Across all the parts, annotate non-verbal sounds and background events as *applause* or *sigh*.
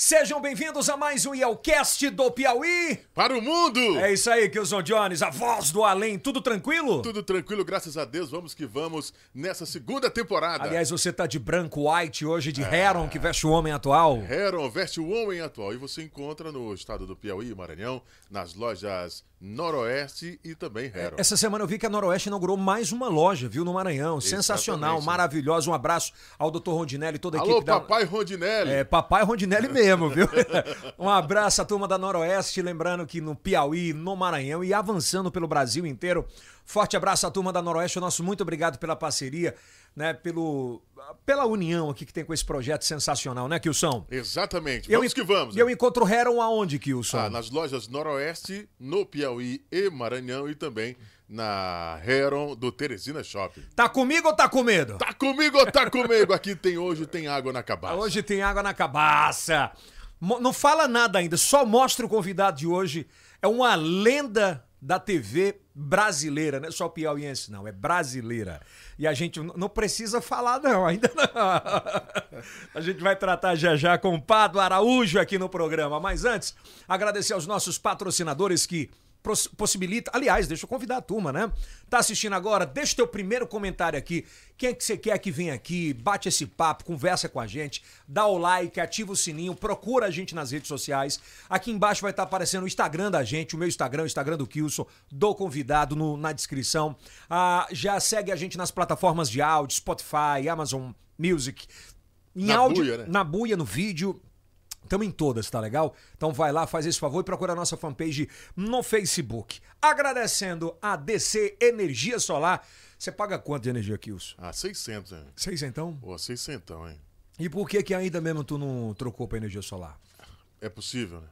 Sejam bem-vindos a mais um Yelcast do Piauí. Para o mundo! É isso aí, Kilson Jones, a voz do além. Tudo tranquilo? Tudo tranquilo, graças a Deus. Vamos que vamos nessa segunda temporada. Aliás, você tá de branco white hoje, de Heron, que veste o homem atual. Heron veste o homem atual. E você encontra no estado do Piauí, Maranhão, nas lojas Noroeste e também Heron. Essa semana eu vi que a Noroeste inaugurou mais uma loja, viu, no Maranhão. Sensacional, Exatamente. maravilhosa. Um abraço ao Dr. Rondinelli e toda a Alô, equipe da... papai Rondinelli. É, papai Rondinelli mesmo, viu? *laughs* um abraço à turma da Noroeste, lembrando que no Piauí, no Maranhão e avançando pelo Brasil inteiro. Forte abraço à turma da Noroeste, nosso muito obrigado pela parceria, né, pelo pela união aqui que tem com esse projeto sensacional, né, Kilson? Exatamente. Eu Vamos en- que vamos. E eu encontro Heron aonde, Kilson? Ah, nas lojas Noroeste, no Piauí e Maranhão e também na Heron do Teresina Shopping. Tá comigo ou tá com medo? Tá comigo ou tá comigo? Aqui tem hoje, tem água na cabaça. Hoje tem água na cabaça. Mo- Não fala nada ainda, só mostra o convidado de hoje. É uma lenda da TV brasileira, não é só piauiense, não, é brasileira. E a gente não precisa falar, não, ainda não. *laughs* A gente vai tratar já já com o Pado Araújo aqui no programa. Mas antes, agradecer aos nossos patrocinadores que possibilita. Aliás, deixa eu convidar a turma, né? Tá assistindo agora? Deixa o teu primeiro comentário aqui. Quem é que você quer que venha aqui? Bate esse papo, conversa com a gente, dá o like, ativa o sininho, procura a gente nas redes sociais. Aqui embaixo vai estar aparecendo o Instagram da gente, o meu Instagram, o Instagram do Kilson, do convidado no- na descrição. Ah, já segue a gente nas plataformas de áudio, Spotify, Amazon Music. Em Na áudio, buia, né? na buia, no vídeo. Estamos em todas, tá legal? Então vai lá, faz esse favor e procura a nossa fanpage no Facebook. Agradecendo a DC Energia Solar. Você paga quanto de energia, Kilson? Ah, 600, hein? Seis então? Pô, 600, hein? E por que que ainda mesmo tu não trocou pra energia solar? É possível, né?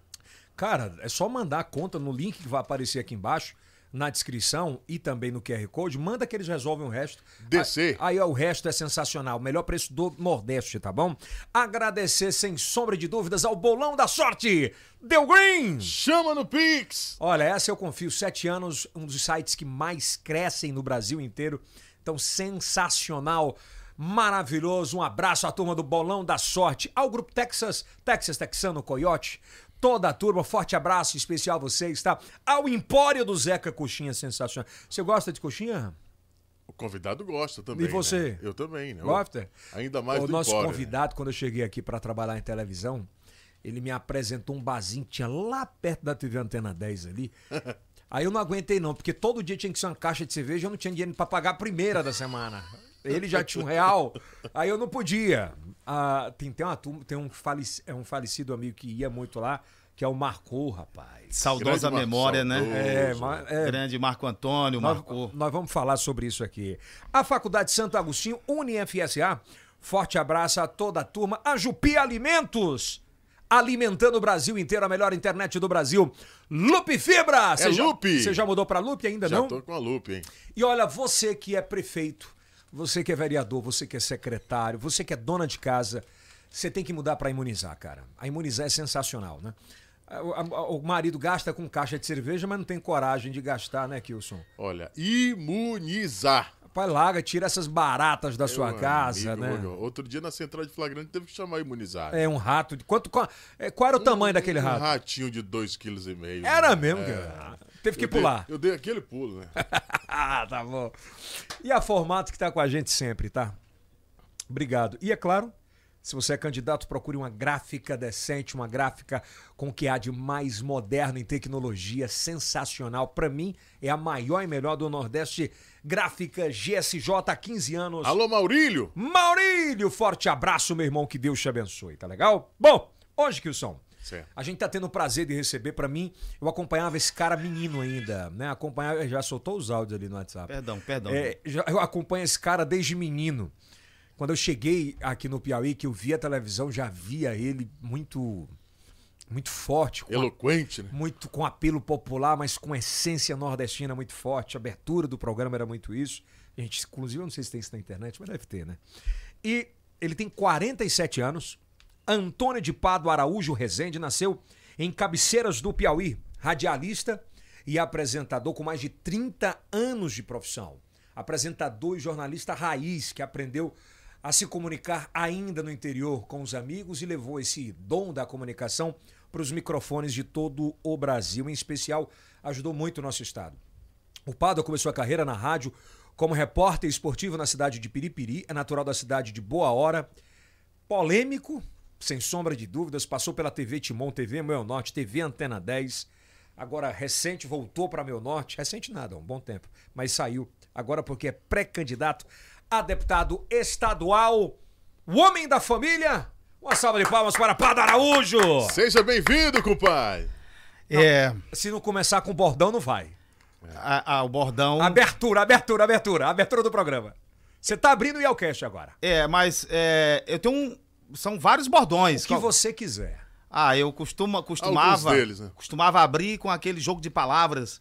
Cara, é só mandar a conta no link que vai aparecer aqui embaixo, na descrição e também no QR Code. Manda que eles resolvem o resto. DC. Aí, aí, ó, o resto é sensacional. Melhor preço do Nordeste, tá bom? Agradecer sem sombra de dúvidas ao Bolão da Sorte. Deu Green! Chama no Pix! Olha, essa eu confio. Sete anos, um dos sites que mais crescem no Brasil inteiro. Então, sensacional, maravilhoso. Um abraço à turma do Bolão da Sorte, ao Grupo Texas, Texas Texano Coyote. Toda a turma, forte abraço especial a vocês, tá? Ao Empório do Zeca Coxinha, sensacional. Você gosta de coxinha? O convidado gosta também. E você? né? Eu também, né? Gosta? Ainda mais O do nosso Empório, né? convidado, quando eu cheguei aqui para trabalhar em televisão, ele me apresentou um barzinho que tinha lá perto da TV Antena 10 ali. *laughs* Aí eu não aguentei não, porque todo dia tinha que ser uma caixa de cerveja, eu não tinha dinheiro para pagar a primeira da semana. Ele já tinha um real, aí eu não podia. Ah, tem, tem, uma turma, tem um, é um falecido amigo que ia muito lá, que é o Marcou, rapaz. Saudosa Grande Mar- memória, né? É, ma- é, Grande Marco Antônio, nós, marcou. nós vamos falar sobre isso aqui. A Faculdade Santo Agostinho, UniFSA, forte abraço a toda a turma. A Jupi Alimentos, alimentando o Brasil inteiro, a melhor internet do Brasil. Lupe Fibra! Você já- Lupe. Você já mudou pra Lupe ainda Já não? tô com a Lupe, hein? E olha, você que é prefeito, você que é vereador, você que é secretário, você que é dona de casa, você tem que mudar para imunizar, cara. A imunizar é sensacional, né? O, marido gasta com caixa de cerveja, mas não tem coragem de gastar, né, Kilson? Olha, imunizar. Rapaz, larga, tira essas baratas da sua casa, né? olha, Outro dia na central de flagrante teve que chamar imunizar. É um rato. De quanto, qual, é, qual era o tamanho daquele Um rato? ratinho de 2,5 kg. Era mesmo, cara. Teve que Eu dei- pular. eu dei aquele pulo, né? *laughs* ah, tá bom. E a Formato que tá com a gente sempre, tá? Obrigado. E é claro, se você é candidato, procure uma gráfica decente, uma gráfica com o que há de mais moderno em tecnologia, sensacional. Pra mim, é a maior e melhor do Nordeste. Gráfica GSJ há 15 anos. Alô, Maurílio? Maurílio, forte abraço, meu irmão, que Deus te abençoe, tá legal? Bom, hoje, Kilson, Certo. a gente tá tendo o prazer de receber, pra mim, eu acompanhava esse cara menino ainda, né? Acompanhava, já soltou os áudios ali no WhatsApp. Perdão, perdão. É, já- eu acompanho esse cara desde menino. Quando eu cheguei aqui no Piauí, que eu via a televisão, já via ele muito muito forte, Eloquente, né? muito com apelo popular, mas com essência nordestina muito forte. A abertura do programa era muito isso. A gente, inclusive, eu não sei se tem isso na internet, mas deve ter, né? E ele tem 47 anos. Antônio de Pado Araújo Rezende nasceu em Cabeceiras do Piauí, radialista e apresentador com mais de 30 anos de profissão. Apresentador e jornalista raiz que aprendeu a se comunicar ainda no interior com os amigos e levou esse dom da comunicação para os microfones de todo o Brasil. Em especial, ajudou muito o nosso estado. O Pádua começou a carreira na rádio como repórter esportivo na cidade de Piripiri, é natural da cidade de Boa Hora, polêmico, sem sombra de dúvidas, passou pela TV Timon, TV Meu Norte, TV Antena 10, agora recente voltou para Meu Norte, recente nada, um bom tempo, mas saiu agora porque é pré-candidato a deputado estadual, o homem da família. Uma salva de palmas para Pado Araújo. Seja bem-vindo, compadre. É, Se não começar com bordão, não vai. a- a- o bordão. Abertura, abertura, abertura, abertura do programa. Você tá abrindo o Yelcast agora. É, mas é, eu tenho um. São vários bordões. O que você quiser. Ah, eu costumo, costumava. deles, né? Costumava abrir com aquele jogo de palavras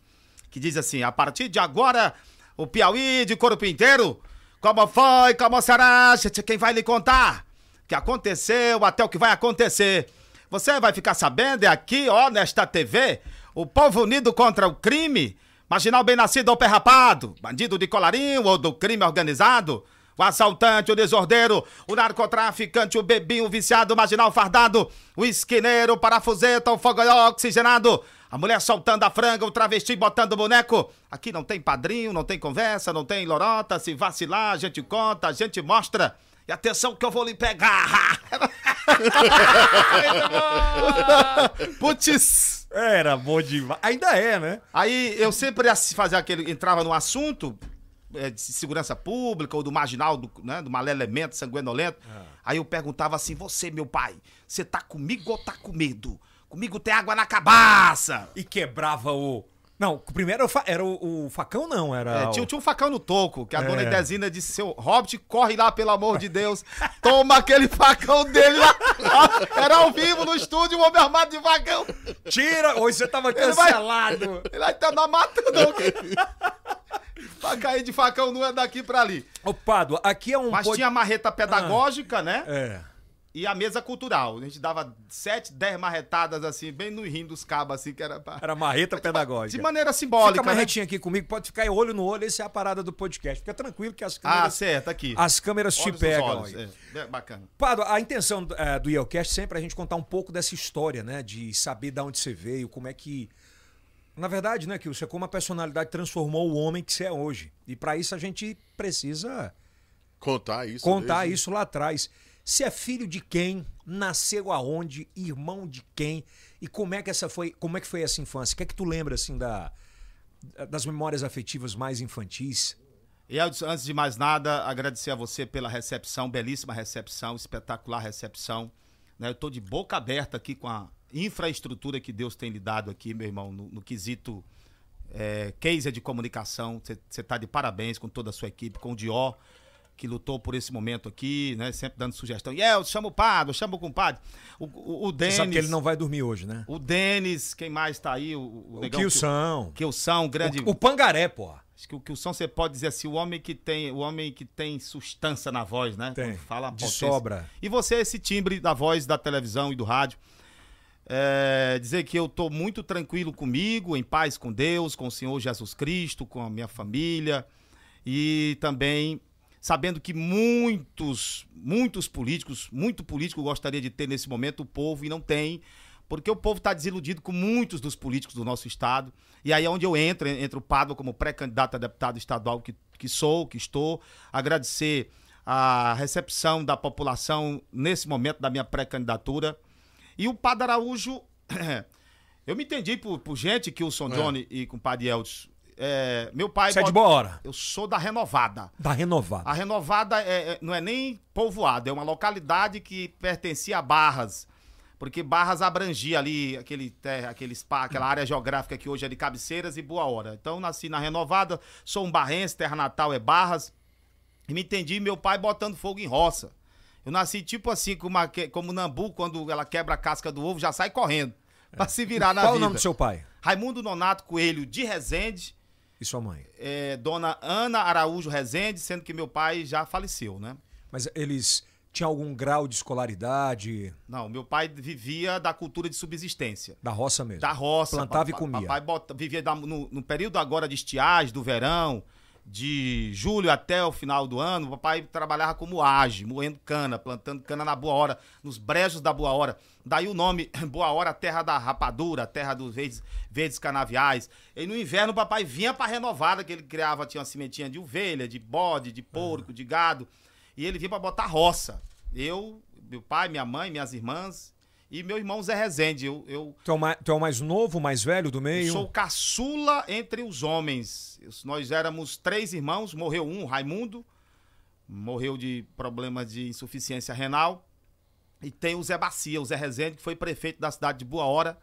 que diz assim: a partir de agora, o Piauí de corpo inteiro. Como foi, como será? Gente, Quem vai lhe contar? O que aconteceu, até o que vai acontecer. Você vai ficar sabendo, é aqui, ó, nesta TV, o povo unido contra o crime. Marginal bem nascido ou pé rapado, bandido de colarinho ou do crime organizado. O assaltante, o desordeiro, o narcotraficante, o bebinho, o viciado, o marginal fardado, o esquineiro, o parafuseta, o fogoió oxigenado, a mulher soltando a franga, o travesti botando o boneco. Aqui não tem padrinho, não tem conversa, não tem lorota. Se vacilar, a gente conta, a gente mostra. E atenção que eu vou lhe pegar. *laughs* Putz. Era bom demais. Ainda é, né? Aí eu sempre fazia aquele. entrava no assunto de segurança pública ou do marginal, do, né, do malelemento, sanguinolento. Aí eu perguntava assim: você, meu pai, você tá comigo ou tá com medo? Comigo tem água na cabaça. E quebrava o. Não, o primeiro era o, fa- era o- o facão, não, era. É, o- tinha, tinha um facão no toco, que a dona É. Idezina disse: seu Hobbit, corre lá, pelo amor de Deus. Toma aquele facão dele lá. *laughs* Era ao vivo no estúdio, o homem armado de facão. Tira! Hoje você tava Ele vai- cancelado. Ele vai estar na mata, não. *laughs* pra cair de facão não é daqui pra ali. Ô, Pádua, aqui é um. Mas pod- tinha a marreta pedagógica, né? É. E a mesa cultural. A gente dava sete, dez marretadas assim, bem no rim dos cabos, assim, que era pra... Era marreta *laughs* De pedagógica. maneira simbólica, Fica mais né? retinho aqui comigo, pode ficar olho no olho, essa é a parada do podcast. Fica tranquilo que as Ah, câmeras, certo, aqui. as câmeras te Olhos nos pegam. olhos, é. É, bacana. Pado, a intenção eh, do Yelcast sempre é a gente contar um pouco dessa história, né? De saber de onde você veio, como é que. Na verdade, né, que você, como a personalidade transformou o homem que você é hoje. E para isso a gente precisa Contar isso. contar desde- isso lá atrás. Você é filho de quem? Nasceu aonde? Irmão de quem? E como é que essa foi, como é que foi essa infância? O que é que tu lembra assim da das memórias afetivas mais infantis? E antes de mais nada, agradecer a você pela recepção, belíssima recepção, espetacular recepção. né? Eu tô de boca aberta aqui com a infraestrutura que Deus tem lhe dado aqui, meu irmão, no, no quesito é, case de comunicação. Você tá de parabéns com toda a sua equipe, com o Dior, que lutou por esse momento aqui, né? Sempre dando sugestão. E El, chama o Pado, chama o compadre. O, o, o Denis. sabe que ele não vai dormir hoje, né? O Denis, quem mais tá aí? O, O negão Kilson. Kilson, grande. O, o Pangaré, porra. Acho que o Kilson você pode dizer assim, o homem que tem, o homem que tem sustância na voz, né? Tem. Quando Fala De potência. sobra. E você, esse timbre da voz da televisão e do rádio. É, dizer que eu tô muito tranquilo comigo, em paz com Deus, com o Senhor Jesus Cristo, com a minha família. E também sabendo que muitos, muitos políticos, muito político gostaria de ter nesse momento o povo e não tem, porque o povo está desiludido com muitos dos políticos do nosso estado. E aí é onde eu entro, entro o Pádua como pré-candidato a deputado estadual que, que sou, que estou. Agradecer a recepção da população nesse momento da minha pré-candidatura. E o Padre Araújo, *clears throat* eu me entendi por, por gente, que o Son Johnny e com o Padre Eldes. É, meu pai. Você é de boa hora. Eu sou da Renovada. Tá renovado. A Renovada é- é- não é nem povoado, é uma localidade que pertencia a Barras. Porque Barras abrangia ali aquele, terra, aquele spa, aquela área geográfica que hoje é de Cabeceiras e Boa Hora. Então, nasci na Renovada, sou um barrense, terra natal é Barras. E me entendi meu pai botando fogo em roça. Eu nasci tipo assim, como, a, como Nambu, quando ela quebra a casca do ovo, já sai correndo. Pra se virar na Qual vida. o nome do seu pai? Raimundo Nonato Coelho de Resende, E sua mãe? é, dona Ana Araújo Rezende, sendo que meu pai já faleceu, né? Mas eles tinham algum grau de escolaridade Não, meu pai vivia da cultura de subsistência. da roça mesmo? Da roça. Plantava e Pa- pa- comia. Papai bota- vivia da- no, no período agora de estiagem, do verão, de julho até o final do ano, o papai trabalhava como age, moendo cana, plantando cana na Boa Hora, nos brejos da Boa Hora. Daí o nome *laughs* Boa Hora, terra da rapadura, terra dos verdes, verdes canaviais. E no inverno o papai vinha pra renovada, que ele criava, tinha uma cimentinha de ovelha, de bode, de porco, de gado. E ele vinha pra botar roça. Eu, meu pai, minha mãe, minhas irmãs e meu irmão Zé Rezende. Eu, eu, Tu é, o mais, tu é o mais novo, o mais velho do eu meio? sou o caçula entre os homens. Eu- Nós éramos três irmãos, morreu um, Raimundo, morreu de problemas de insuficiência renal. E tem o Zé Bacia, o Zé Rezende, que foi prefeito da cidade de Boa Hora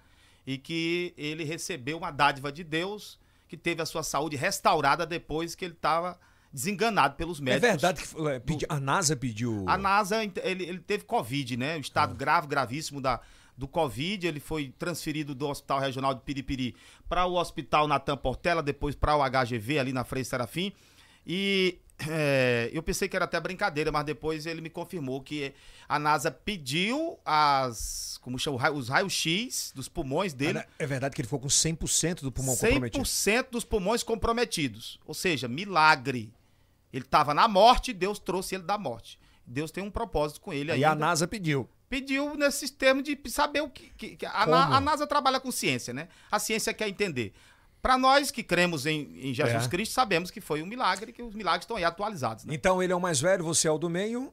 e que ele recebeu uma dádiva de Deus, que teve a sua saúde restaurada depois que ele estava desenganado pelos É médicos. verdade que é, pedi- a NASA pediu. A NASA, ele, ele teve Covid, né? Um estado grave, gravíssimo da, do Covid. Ele foi transferido do Hospital Regional de Piripiri para o Hospital Natan Portela, depois para o HGV, ali na Frei Serafim. E é, eu pensei que era até brincadeira, mas depois ele me confirmou que a NASA pediu as. Como chama? o Os raios-x dos pulmões dele. É verdade que ele ficou com 100% do pulmão comprometido. 100% dos pulmões comprometidos. Ou seja, milagre. Ele estava na morte, Deus trouxe ele da morte. Deus tem um propósito com ele E ainda. a NASA pediu. Pediu nesses termos de saber o que. que- que a, a NASA trabalha com ciência, né? A ciência quer entender. Para nós que cremos em, em Jesus É. Cristo, sabemos que foi um milagre, que os milagres estão aí atualizados. Né? Então ele é o mais velho, você é o do meio.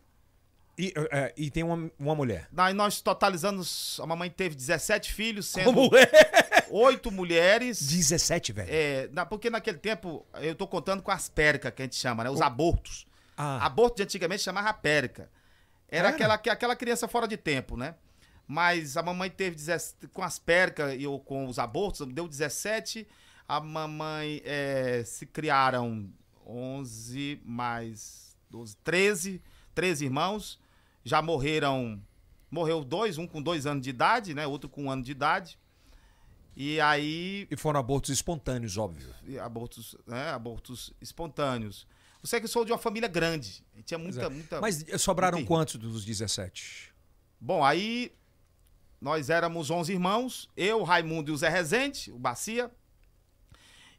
E, é, e tem uma, uma mulher. Daí nós totalizamos, a mamãe teve 17 filhos, sendo Como é? Oito mulheres. 17, velho. É, na- porque naquele tempo, eu tô contando com as péricas que a gente chama, né? Os abortos. Ah, Aborto de antigamente chamava périca. Era, Era? Aquela, que- aquela criança fora de tempo, né? Mas a mamãe teve 17 com as péricas e ou com os abortos, deu 17. A mamãe é, se criaram 11 mais 12, 13, 13 irmãos. Já morreram, morreu dois, um com dois anos de idade, né? Outro com um ano de idade. E aí e foram abortos espontâneos, óbvio. abortos, né, abortos espontâneos. Você é que sou de uma família grande. e Tinha muita, é. muita. Mas sobraram Entendi. quantos dos 17? Bom, aí nós éramos 11 irmãos, eu, Raimundo e o Zé Rezende, o Bacia,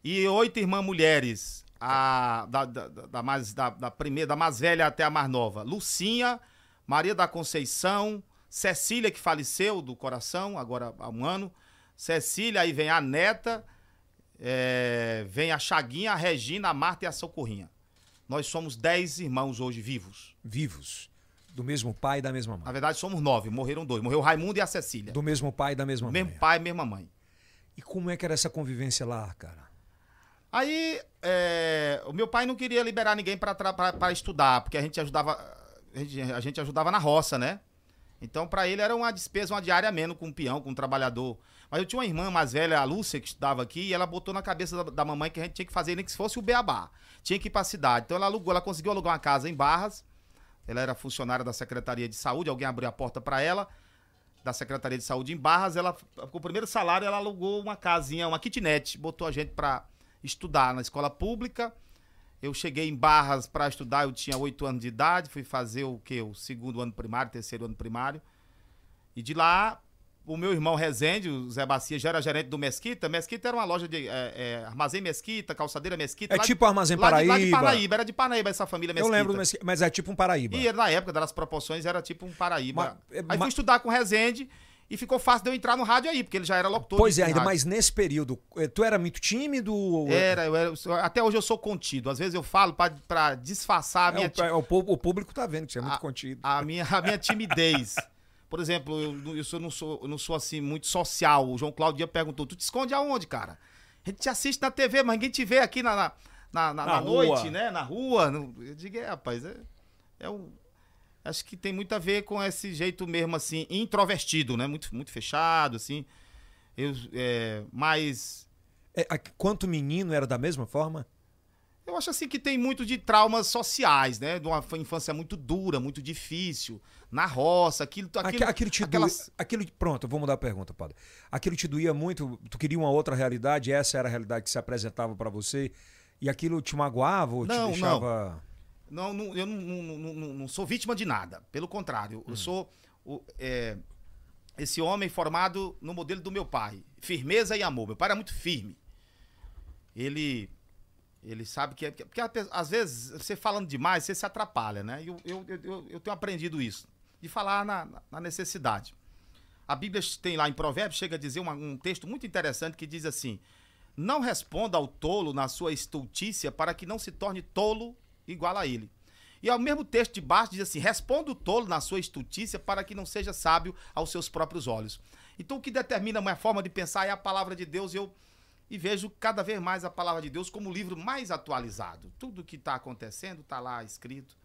e oito irmãs mulheres, a, da, da, da- da mais, da, da primeira, da mais velha até a mais nova, Lucinha, Maria da Conceição, Cecília, que faleceu do coração, agora há um ano, Cecília, aí vem a neta, é, vem a Chaguinha, a Regina, a Marta e a Socorrinha. Nós somos dez irmãos hoje vivos. Vivos. Do mesmo pai e da mesma Na mãe. verdade, somos nove. Morreram dois. Morreu o Raimundo e a Cecília. Do mesmo pai e da mesma Mesmo mãe. pai, mesma mãe. E como é que era essa convivência lá, cara? Aí, é, o meu pai não queria liberar ninguém pra estudar, porque a gente ajudava a gente, a gente ajudava na roça, né? Então, pra ele era uma despesa, uma diária menos com um peão, com um trabalhador. Mas eu tinha uma irmã mais velha, a Lúcia, que estudava aqui, e ela botou na cabeça da, da mamãe que a gente tinha que fazer nem que se fosse o beabá. Tinha que ir pra cidade. Então ela alugou, ela conseguiu alugar uma casa em Barras. Ela era funcionária da Secretaria de Saúde, alguém abriu a porta pra ela. Da Secretaria de Saúde em Barras, ela com o primeiro salário ela alugou uma casinha, uma kitnet, botou a gente pra estudar na escola pública. Eu cheguei em Barras para estudar, eu tinha oito anos de idade, fui fazer o que? O segundo ano primário, terceiro ano primário. E de lá, o meu irmão Rezende, o Zé Bacia, já era gerente do Mesquita. Mesquita era uma loja de é, é, armazém Mesquita, calçadeira Mesquita. É lá de- tipo Armazém lá de, lá de Paraíba. Paraíba, era de Paraíba essa família Eu Mesquita. lembro, mas, mas é tipo um Paraíba. E na época das proporções era tipo um Paraíba. É, aí ma- fui estudar com o Rezende e ficou fácil de eu entrar no rádio aí, porque ele já era locutor. Pois de é, ainda rádio. mais nesse período. eh, Tu era muito tímido? ou- Era, eu era, até hoje eu sou contido. Às vezes eu falo pra, pra disfarçar a É, minha, o, é, o, pú- o público tá vendo que você é muito a- contido. a minha, a minha timidez. *laughs* Por exemplo, eu, não- eu sou- não, sou, eu não sou assim muito social. O João Claudio perguntou: tu te esconde aonde, cara? A gente te assiste na TV, mas ninguém te vê aqui na, na, na, na- Na noite, né? Na rua. No- Eu digo, é, rapaz, é, é o. Acho que tem muito a ver com esse jeito mesmo, assim, introvertido, né? Muito, muito fechado, assim. Eu, é, mas É, a- quanto menino era da mesma forma? Eu acho assim que tem muito de traumas sociais, né? De uma infância muito dura, muito difícil, na roça, aquilo, Aquilo, aquilo, te aquelas- doía, aquilo, pronto, vou mudar a pergunta, padre. Aquilo te doía muito, tu queria uma outra realidade, essa era a realidade que se apresentava pra você, e aquilo te magoava ou Não, te deixava... Não, não, eu não, não- não- não- não sou vítima de nada. Pelo contrário, eu sou o- é, esse homem formado no modelo do meu pai. Firmeza e amor. Meu pai era muito firme. Ele Ele sabe que é. Porque a pe- às vezes você falando demais, você se atrapalha, né? Eu, eu, eu, eu- tenho aprendido isso. De falar na, na- na necessidade. A Bíblia tem lá em Provérbios, chega a dizer uma- um texto muito interessante que diz assim: Não responda ao tolo na sua estultícia para que não se torne tolo igual a ele. E ao mesmo texto de baixo diz assim: Responda o tolo na sua estultícia para que não seja sábio aos seus próprios olhos. Então o que determina a minha forma de pensar é a palavra de Deus. Eu e vejo cada vez mais a palavra de Deus como o livro mais atualizado. Tudo que está acontecendo está lá escrito.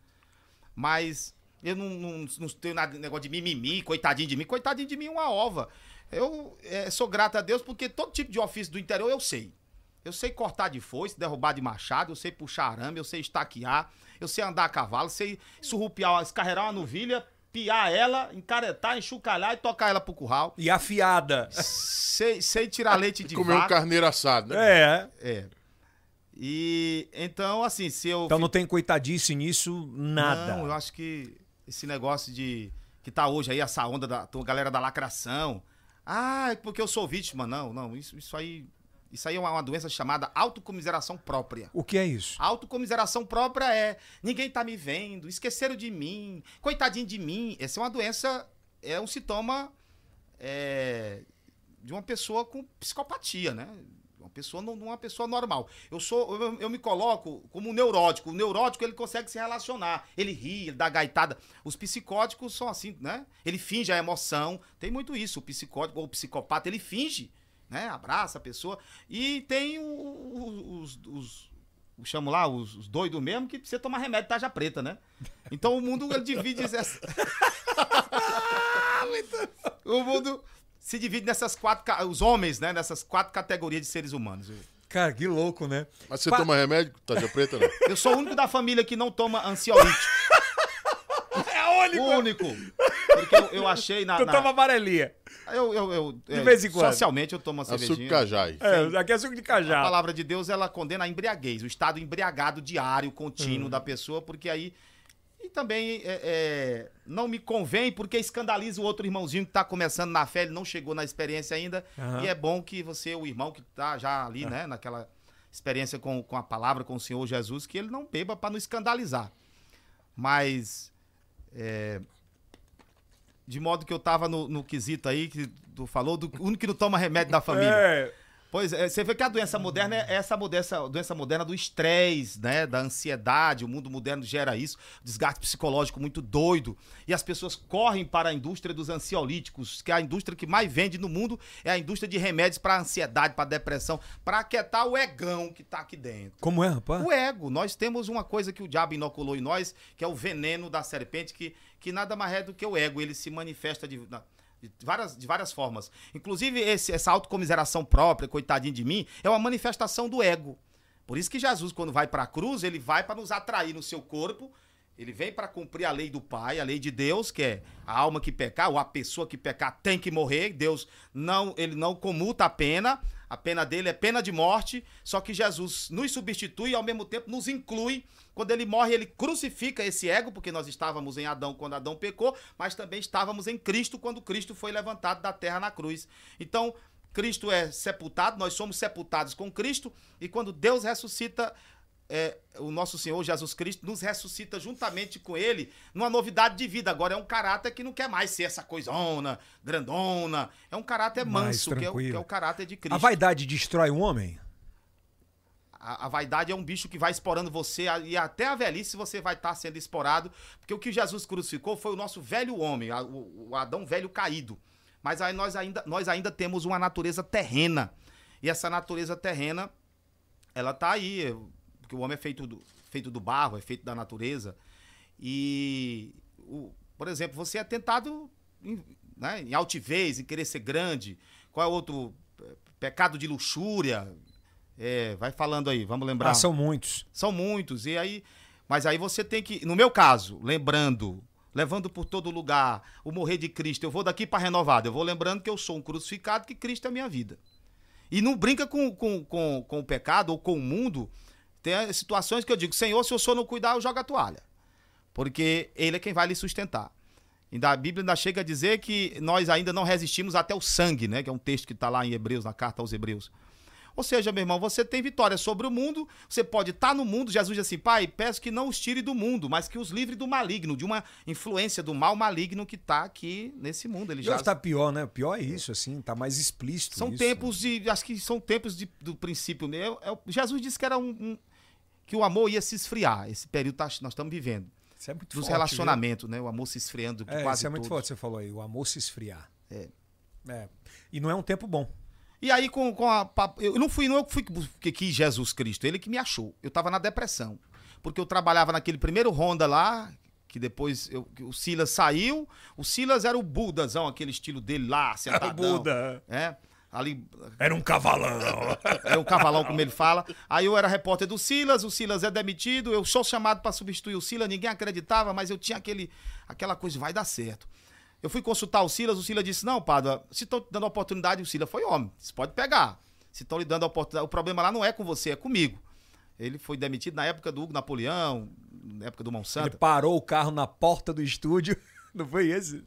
Mas eu não, não, não tenho nada negócio de mimimi, coitadinho de mim. Coitadinho de mim é uma ova. Eu eh, sou grato a Deus porque todo tipo de ofício do interior eu sei. Eu sei cortar de foice, derrubar de machado, eu sei puxar arame, eu sei estaquear, eu sei andar a cavalo, sei surrupiar, escarreirar uma novilha, piar ela, encaretar, enxucalhar e tocar ela pro curral. E afiada. Sei, sei tirar leite de Comer um vaca. carneiro assado, né? É. É. E então, assim, se eu. Então não tem coitadice nisso, nada. Não, eu acho que esse negócio de. Que tá hoje aí, essa onda da tua galera da lacração. Ah, é porque eu sou vítima. Não, não. Isso, isso aí. Isso aí é uma, uma doença chamada autocomiseração própria. O que é isso? Autocomiseração própria é ninguém tá me vendo, esqueceram de mim, coitadinho de mim. Essa é uma doença, é um sintoma é, de uma pessoa com psicopatia, né? Uma pessoa não, uma pessoa normal. Eu sou, eu, eu me coloco como um neurótico. O neurótico ele consegue se relacionar. Ele ri, ele dá gaitada. Os psicóticos são assim, né? Ele finge a emoção. Tem muito isso. O psicótico ou o psicopata ele finge, né? Abraça a pessoa. E tem o- o- os, os chamo lá, os, os doidos mesmo, que precisa tomar remédio de taja preta, né? Então o mundo ele divide essa... *laughs* *laughs* o mundo se divide nessas quatro, os homens, né? Nessas quatro categorias de seres humanos. Cara, que louco, né? Mas você Pa- toma remédio? Taja preta, não? eu sou o único da família que não toma ansiolítico. *laughs* É o único. Porque eu, eu achei na... Tu na- toma amarelinha. eu, eu, eu, De vez em quando. Socialmente eu tomo uma Açúcar cervejinha. cajai. É, aqui é suco de A cajá. palavra de Deus, ela condena a embriaguez, o estado embriagado diário, contínuo da pessoa, porque aí. E também é, é, não me convém, porque escandaliza o outro irmãozinho que tá começando na fé, ele não chegou na experiência ainda. Aham. E é bom que você, o irmão que tá já ali, né, naquela experiência com, com a palavra, com o Senhor Jesus, que ele não beba para não escandalizar. Mas. é, de modo que eu tava no, no quesito aí, que tu falou, do único que não toma remédio da família. É. Pois é, você vê que a doença moderna é essa doença, doença moderna do estresse, né? Da ansiedade. O mundo moderno gera isso, desgaste psicológico muito doido. E as pessoas correm para a indústria dos ansiolíticos, que é a indústria que mais vende no mundo, é a indústria de remédios para ansiedade, para depressão, para aquietar o egão que tá aqui dentro. Como é, rapaz? O ego. Nós temos uma coisa que o diabo inoculou em nós, que é o veneno da serpente, que, que nada mais é do que o ego. Ele se manifesta de, na- de várias, de várias formas. Inclusive, esse- essa autocomiseração própria, coitadinho de mim, é uma manifestação do ego. Por isso que Jesus, quando vai para a cruz, ele vai para nos atrair no seu corpo. Ele vem para cumprir a lei do Pai, a lei de Deus, que é a alma que pecar, ou a pessoa que pecar tem que morrer. Deus não, ele não comuta a pena. A pena dele é pena de morte, só que Jesus nos substitui e ao mesmo tempo nos inclui. Quando ele morre, ele crucifica esse ego, porque nós estávamos em Adão quando Adão pecou, mas também estávamos em Cristo quando Cristo foi levantado da terra na cruz. Então, Cristo é sepultado, nós somos sepultados com Cristo, e quando Deus ressuscita, é, o nosso Senhor Jesus Cristo nos ressuscita juntamente com Ele numa novidade de vida. Agora é um caráter que não quer mais ser essa coisona, grandona. É um caráter manso, que é, o, que é o caráter de Cristo. A vaidade destrói um homem? A, a vaidade é um bicho que vai explorando você e até a velhice você vai estar sendo explorado, porque o que Jesus crucificou foi o nosso velho homem, a- o, o Adão velho caído. Mas aí nós ainda, nós ainda temos uma natureza terrena. E essa natureza terrena, ela tá aí, porque o homem é feito do, feito do barro, é feito da natureza. E, o- por exemplo, você é tentado em, né, em altivez, em querer ser grande. Qual é o outro? Pe- Pecado de luxúria. É, vai falando aí, vamos lembrar. Ah, são muitos. São muitos. E aí, mas aí você tem que, no meu caso, lembrando, levando por todo lugar o morrer de Cristo, eu vou daqui para renovado. Eu vou lembrando que eu sou um crucificado, que Cristo é a minha vida. E não brinca com, com, com, com o pecado ou com o mundo. Tem situações que eu digo, Senhor, se o senhor não cuidar, eu jogo a toalha. Porque ele é quem vai lhe sustentar. Ainda a Bíblia ainda chega a dizer que nós ainda não resistimos até o sangue, né? Que é um texto que está lá em Hebreus, na carta aos Hebreus. Ou seja, meu irmão, você tem vitória sobre o mundo, você pode estar no mundo. Jesus diz assim: Pai, peço que não os tire do mundo, mas que os livre do maligno, de uma influência do mal maligno que está aqui nesse mundo. Ele E já hoje tá pior, né? O pior é isso, assim, tá mais explícito. são isso, tempos de. Acho que são tempos de- do princípio. né? É- é- Jesus disse que era um, um- que o amor ia se esfriar. Esse período tá- nós estamos vivendo. Isso é muito Dos forte, relacionamentos, né? O amor se esfriando. viu? É, quase isso é muito todos. forte, você falou aí. O amor se esfriar. É. É. E não é um tempo bom. E aí, com, com a. Eu não fui, não eu fui que- quis Jesus Cristo, ele que me achou. Eu tava na depressão. Porque eu trabalhava naquele primeiro Honda lá, que depois eu- o Silas saiu. O Silas era o Budazão, aquele estilo dele lá, *laughs* sentadão. Buda. É. Ali, Era um cavalão. *laughs* é o cavalão, como ele fala. Aí eu era repórter do Silas, o Silas é demitido, eu sou chamado para substituir o Silas, ninguém acreditava, mas eu tinha aquele, aquela coisa, vai dar certo. Eu fui consultar o Silas, o Silas disse: Não, Padre, se estão te dando oportunidade, o Silas foi homem, você pode pegar. Se estão lhe dando a oportunidade, o problema lá não é com você, é comigo. Ele foi demitido na época do Hugo Napoleão, na época do Ele Monsanto. parou o carro na porta do estúdio. *laughs* Não foi esse?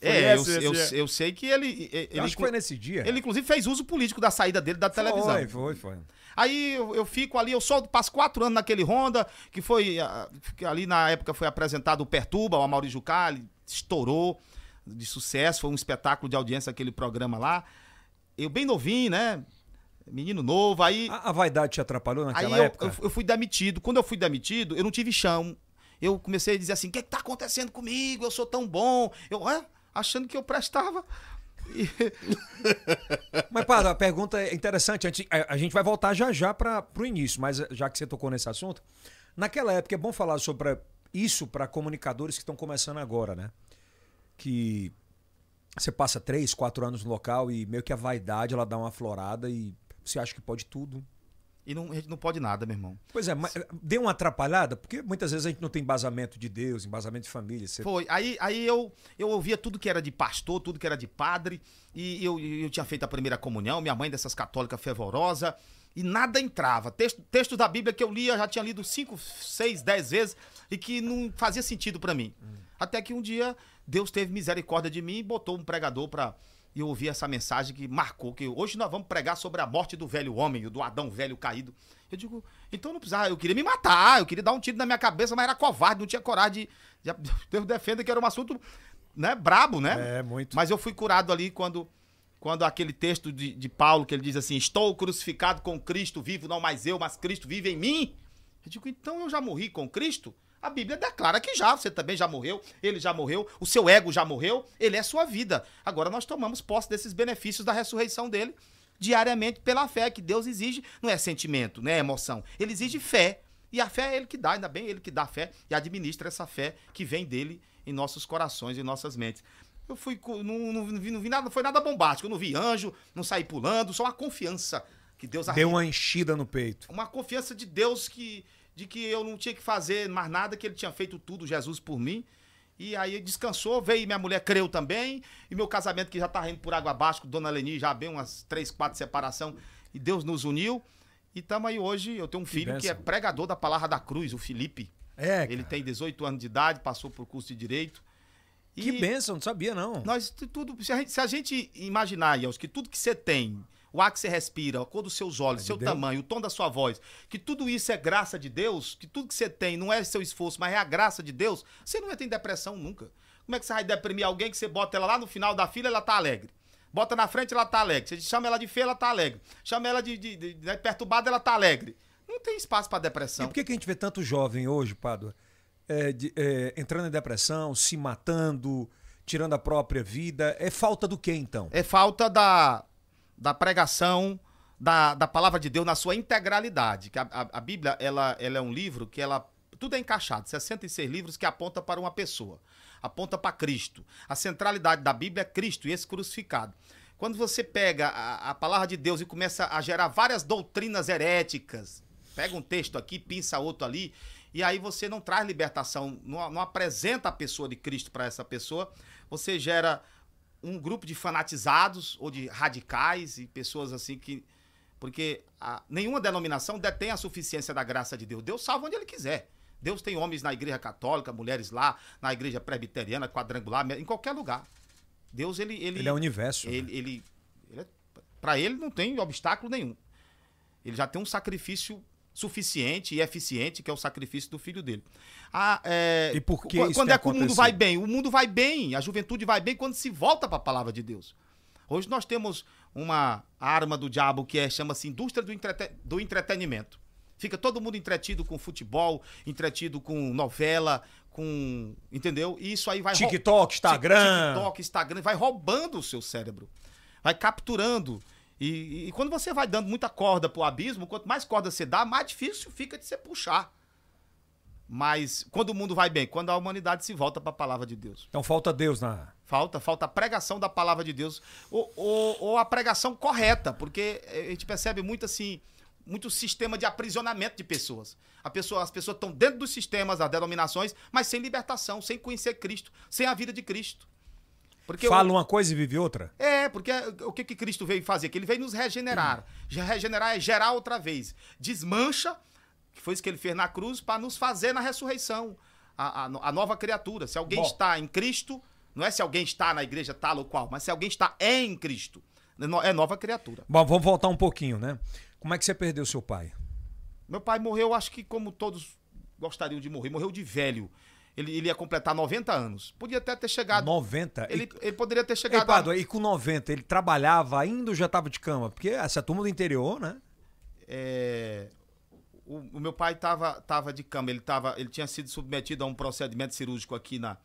Foi É, eu, esse, eu, esse é. eu sei que ele. Eu ele acho que foi nesse dia. ele, inclusive, fez uso político da saída dele da televisão. Foi, foi, foi. Aí eu, eu fico ali, eu só passo quatro anos naquele Honda, que foi. ah, que ali na época foi apresentado o Perturba, o Amaury Jucá, ele estourou de sucesso, foi um espetáculo de audiência aquele programa lá. Eu bem novinho, né? Menino novo, aí. A, a vaidade te atrapalhou Aí naquela eu, época? eu, eu fui demitido. Quando eu fui demitido, eu não tive chão. Eu comecei a dizer assim: o que, que tá acontecendo comigo? Eu sou tão bom. Eu, é, achando que eu prestava. E- *laughs* Mas, Padre, a pergunta é interessante. A gente, a- a gente vai voltar já já para o início, mas eh, já que você tocou nesse assunto, naquela época é bom falar sobre isso para comunicadores que estão começando agora, né? Que você passa três, quatro anos no local e meio que a vaidade ela dá uma aflorada e você acha que pode tudo. E não, a gente não pode nada, meu irmão. Pois é, mas deu uma atrapalhada, porque muitas vezes a gente não tem embasamento de Deus, embasamento de família. Você... Foi. Aí, aí eu, eu ouvia tudo que era de pastor, tudo que era de padre. E eu, eu tinha feito a primeira comunhão, minha mãe dessas católicas fervorosa. E nada entrava. Texto, texto da Bíblia que eu lia, já tinha lido cinco, seis, dez vezes. E que não fazia sentido pra mim. Até que um dia Deus teve misericórdia de mim e botou um pregador pra. E eu ouvi essa mensagem que marcou, que hoje nós vamos pregar sobre a morte do velho homem, do Adão velho caído. Eu digo, então não precisava, eu queria me matar, eu queria dar um tiro na minha cabeça, mas era covarde, não tinha coragem de. de *laughs* Deus defenda que era um assunto, né, brabo, né? É, muito. Mas eu fui curado ali quando, quando aquele texto de, de Paulo, que ele diz assim: Estou crucificado com Cristo, vivo não mais eu, mas Cristo vive em mim. Eu digo, então eu já morri com Cristo? A Bíblia declara que já, você também já morreu, ele já morreu, o seu ego já morreu, ele é sua vida. Agora nós tomamos posse desses benefícios da ressurreição dele diariamente pela fé que Deus exige, não é sentimento, não é emoção, ele exige fé. E a fé é ele que dá, ainda bem ele que dá fé e administra essa fé que vem dele em nossos corações, em nossas mentes. Eu fui, co- não, não, vi, não vi nada, não foi nada bombástico, eu não vi anjo, não saí pulando, só uma confiança que Deus Deu uma enchida no peito. uma confiança de Deus que de que eu não tinha que fazer mais nada, que ele tinha feito tudo, Jesus por mim. E aí descansou, veio minha mulher creu também, e meu casamento que já tá indo por água abaixo, com Dona Leni já bem umas três, quatro separação, e Deus nos uniu. E tamo aí hoje, eu tenho um filho que é bênção. pregador da palavra da cruz, o Felipe. É, Ele cara. tem 18 anos de idade, passou por curso de direito. Que bênção, não sabia não. Nós, tu- tudo, se a gente, se a gente imaginar, Yels, que tudo que você tem, o ar que você respira, a cor dos seus olhos, É seu Deus. tamanho, o tom da sua voz, que tudo isso é graça de Deus, que tudo que você tem não é seu esforço, mas é a graça de Deus, você não entra em depressão nunca. Como é que você vai deprimir alguém que você bota ela lá no final da fila, ela tá alegre? Bota na frente, ela tá alegre. Você chama ela de feia, ela tá alegre. Chama ela de, de- de- de perturbada, ela tá alegre. Não tem espaço pra E depressão. por que, que a gente vê tanto jovem hoje, Pádua, é, é, entrando em depressão, se matando, tirando a própria vida? É falta do que então? é falta da, da pregação da, da palavra de Deus na sua integralidade. Que a, a- a Bíblia ela, ela é um livro que ela tudo é encaixado, 66 livros que aponta para uma pessoa, aponta para Cristo. A centralidade da Bíblia é Cristo e esse crucificado. Quando você pega a, a palavra de Deus e começa a gerar várias doutrinas heréticas, pega um texto aqui, pinça outro ali, e aí você não traz libertação, não, não apresenta a pessoa de Cristo para essa pessoa, você gera um grupo de fanatizados ou de radicais e pessoas assim que. Porque a- nenhuma denominação detém a suficiência da graça de Deus. Deus salva onde Ele quiser. Deus tem homens na igreja católica, mulheres lá, na igreja presbiteriana, quadrangular, em qualquer lugar. Deus, ele. Ele, Ele é o universo. né? ele, ele, ele é- pra ele não tem obstáculo nenhum. Ele já tem um sacrifício suficiente e eficiente, que é o sacrifício do filho dele. Ah, é, E por que Quando é que o mundo vai bem? O mundo vai bem, a juventude vai bem quando se volta para a palavra de Deus. Hoje nós temos uma arma do diabo que é chama-se indústria do, entrete- do entretenimento. Fica todo mundo entretido com futebol, entretido com novela, com. Entendeu? E isso aí vai TikTok, Instagram. TikTok, Instagram, vai roubando o seu cérebro. Vai capturando. E, e quando você vai dando muita corda pro abismo, quanto mais corda você dá, mais difícil fica de você puxar. Mas quando o mundo vai bem, quando a humanidade se volta para a palavra de Deus. Então falta Deus na. Falta, falta a pregação da palavra de Deus. Ou, ou, ou a pregação correta, porque a gente percebe muito assim, muito sistema de aprisionamento de pessoas. A pessoa, as pessoas estão dentro dos sistemas, das denominações, mas sem libertação, sem conhecer Cristo, sem a vida de Cristo. Porque Fala o- uma coisa e vive outra. é, porque o que, que Cristo veio fazer? Que ele veio nos regenerar. Já Regenerar é gerar outra vez. Desmancha, que foi isso que ele fez na cruz, para nos fazer na ressurreição. A, a a nova criatura. Se alguém Bom. está em Cristo, não é se alguém está na igreja tal ou qual, mas se alguém está em Cristo. É no- É nova criatura. Bom, vamos voltar um pouquinho, né? Como é que você perdeu seu pai? Meu pai morreu, acho que como todos gostariam de morrer, morreu de velho. Ele, ele ia completar 90 anos. Podia até ter chegado. 90. Ele, E, ele poderia ter Ei, chegado. a- Pádua, e com 90, ele trabalhava ainda ou já tava de cama? Porque essa turma do interior, né? é, o, o meu pai estava tava de cama, ele, tava, ele tinha sido submetido a um procedimento cirúrgico aqui na,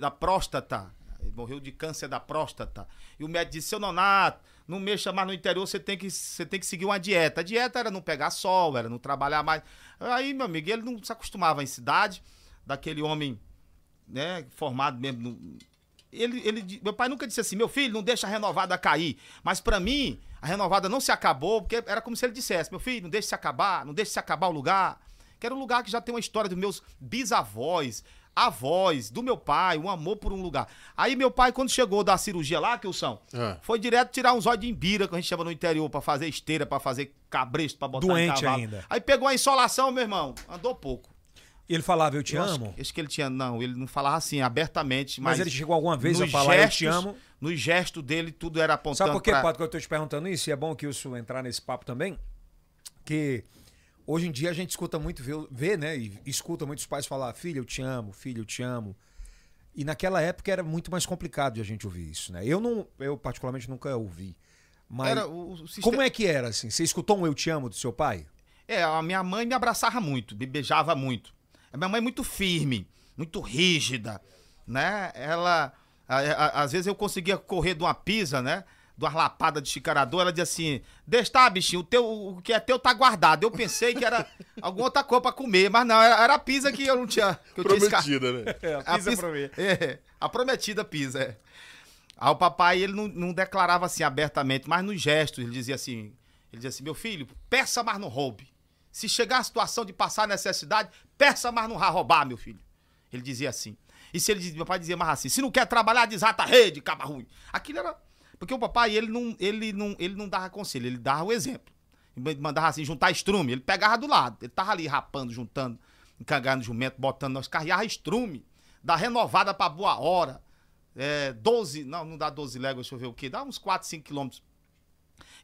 da próstata. Ele morreu de câncer da próstata. E o médico disse: seu Nonato, não mexa mais no interior, você tem, que, você tem que seguir uma dieta. A dieta era não pegar sol, era não trabalhar mais. Aí, meu amigo, ele não se acostumava em cidade, daquele homem né, formado mesmo. no- ele, ele, meu pai nunca disse assim, meu filho, não deixa a renovada cair. Mas pra mim, a renovada não se acabou, porque era como se ele dissesse, meu filho, não deixe se acabar, não deixe se acabar o lugar. Que era um lugar que já tem uma história dos meus bisavós, avós, do meu pai, um amor por um lugar. Aí meu pai, quando chegou da cirurgia lá, que são, Ah. foi direto tirar uns olhos de imbira, que a gente chama no interior, pra fazer esteira, pra fazer cabresto, pra botar em Doente cavalo. ainda. Aí pegou a insolação, meu irmão, andou pouco. Ele falava, eu te Eu acho amo. que- Acho, que ele tinha, não, ele não falava assim, abertamente, mas... Mas ele chegou alguma vez a falar, eu te amo. Nos gestos dele, tudo era apontando Sabe por que, pra- Pato, que eu tô te perguntando isso? E é bom que isso entrar nesse papo também. Que hoje em dia a gente escuta muito, vê, vê, né? E escuta muitos pais falar, filho, eu te amo, filho, eu te amo. E naquela época era muito mais complicado de a gente ouvir isso, né? Eu não, eu particularmente nunca ouvi. Mas Era o, o sistema- como é que era assim? Você escutou um eu te amo do seu pai? É, a minha mãe me abraçava muito, me beijava muito. A minha mãe é muito firme, muito rígida, né? Ela, a- a- às vezes eu conseguia correr de uma pisa, né? De uma lapada de chicarador, ela dizia assim, deixa tá, bichinho, o, teu, o que é teu tá guardado. Eu pensei que era *laughs* alguma outra coisa pra comer, mas não, era, era a pisa que eu não tinha... Que eu tinha esca- Prometida, né? *laughs* A pizza- É, a prometida pizza, é. Aí o papai, ele não, não declarava assim abertamente, mas nos gestos, ele dizia assim, ele dizia assim, meu filho, peça, mas não roube. Se chegar a situação de passar necessidade, peça, mas não vá roubar, meu filho. Ele dizia assim. E se ele dizia, meu pai dizia mais assim, se não quer trabalhar, desata a rede, caba ruim. Aquilo era... Porque o papai, ele não, ele não, ele não dava conselho, ele dava o exemplo. Ele mandava assim, juntar estrume, ele pegava do lado. Ele tava ali rapando, juntando, encangando jumento, botando nós carreava estrume, da renovada pra boa hora. É, 12, não, não dá 12 léguas, deixa eu ver o quê, dá uns 4, 5 quilômetros.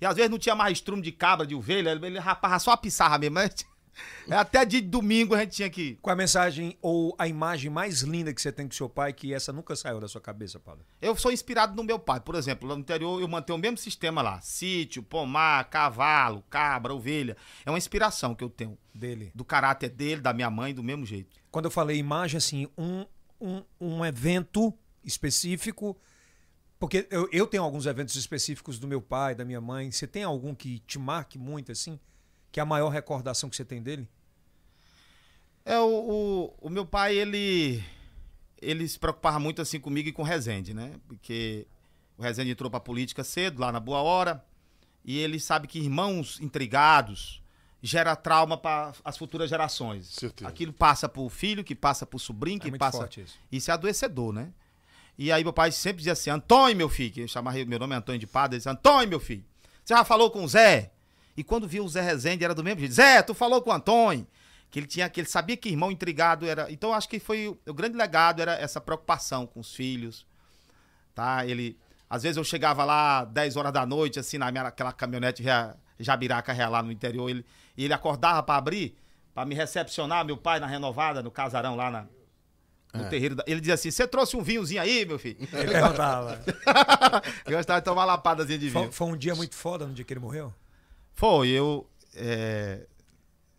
E às vezes não tinha mais estrume de cabra, de ovelha, ele, rapava só a pissarra mesmo. mas *laughs* É até dia de domingo a gente tinha que. Qual a mensagem ou a imagem mais linda que você tem com seu pai que essa nunca saiu da sua cabeça, Paulo? Eu sou inspirado no meu pai, por exemplo, lá no interior eu mantenho o mesmo sistema lá: sítio, pomar, cavalo, cabra, ovelha. É uma inspiração que eu tenho. Dele. Do caráter dele, da minha mãe, do mesmo jeito. Quando eu falei imagem, assim, um, um, um evento específico. Porque eu, eu tenho alguns eventos específicos do meu pai, da minha mãe. Você tem algum que te marque muito, assim? Que é a maior recordação que você tem dele? É, o, o, o meu pai, ele. Ele se preocupava muito assim comigo e com o Rezende, né? Porque o Rezende entrou pra política cedo, lá na Boa Hora. E ele sabe que irmãos intrigados gera trauma para as futuras gerações. Certeza. Aquilo passa pro filho, que passa pro sobrinho, que É muito passa. forte isso. Isso é adoecedor, né? E aí meu pai sempre dizia assim, Antônio, meu filho, eu chamava meu nome é Antônio de Pada, ele dizia, Antônio, meu filho, você já falou com o Zé? E quando viu o Zé Rezende, era do mesmo jeito, Zé, tu falou com o Antônio? Que ele tinha, que ele sabia que irmão intrigado era. Então acho que foi o, grande legado era essa preocupação com os filhos, tá? Ele, às vezes eu chegava lá 10 horas da noite, assim, na minha aquela caminhonete Jabiraca Real lá no interior. Ele, e ele acordava pra abrir, pra me recepcionar, meu pai na renovada, no casarão lá na, no É. terreiro. da- Ele dizia assim: Você trouxe um vinhozinho aí, meu filho? *laughs* Ele perguntava. *laughs* Eu gostava de tomar lapadazinha de Foi, vinho. foi um dia muito foda no dia que ele morreu? Foi, eu. é,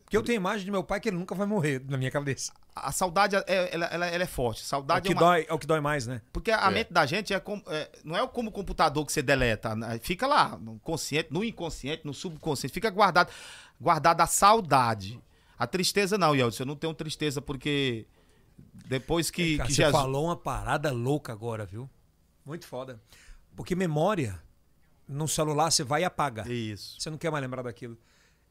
Porque eu tenho imagem de meu pai que ele nunca vai morrer na minha cabeça. a saudade, é, ela, ela- ela é forte. É o, Saudade que é uma, dói, é o que dói mais, né? Porque a É. mente da gente é, como- é, não é como o computador que você deleta. né? Fica lá, no consciente, no inconsciente, no subconsciente. Fica guardado, guardado a saudade. A tristeza não, Yeltsin. Eu não tenho tristeza porque depois que, Cara, que você Jesus... falou uma parada louca agora, viu? Muito foda. Porque memória, no celular você vai e apaga. Isso. Você não quer mais lembrar daquilo.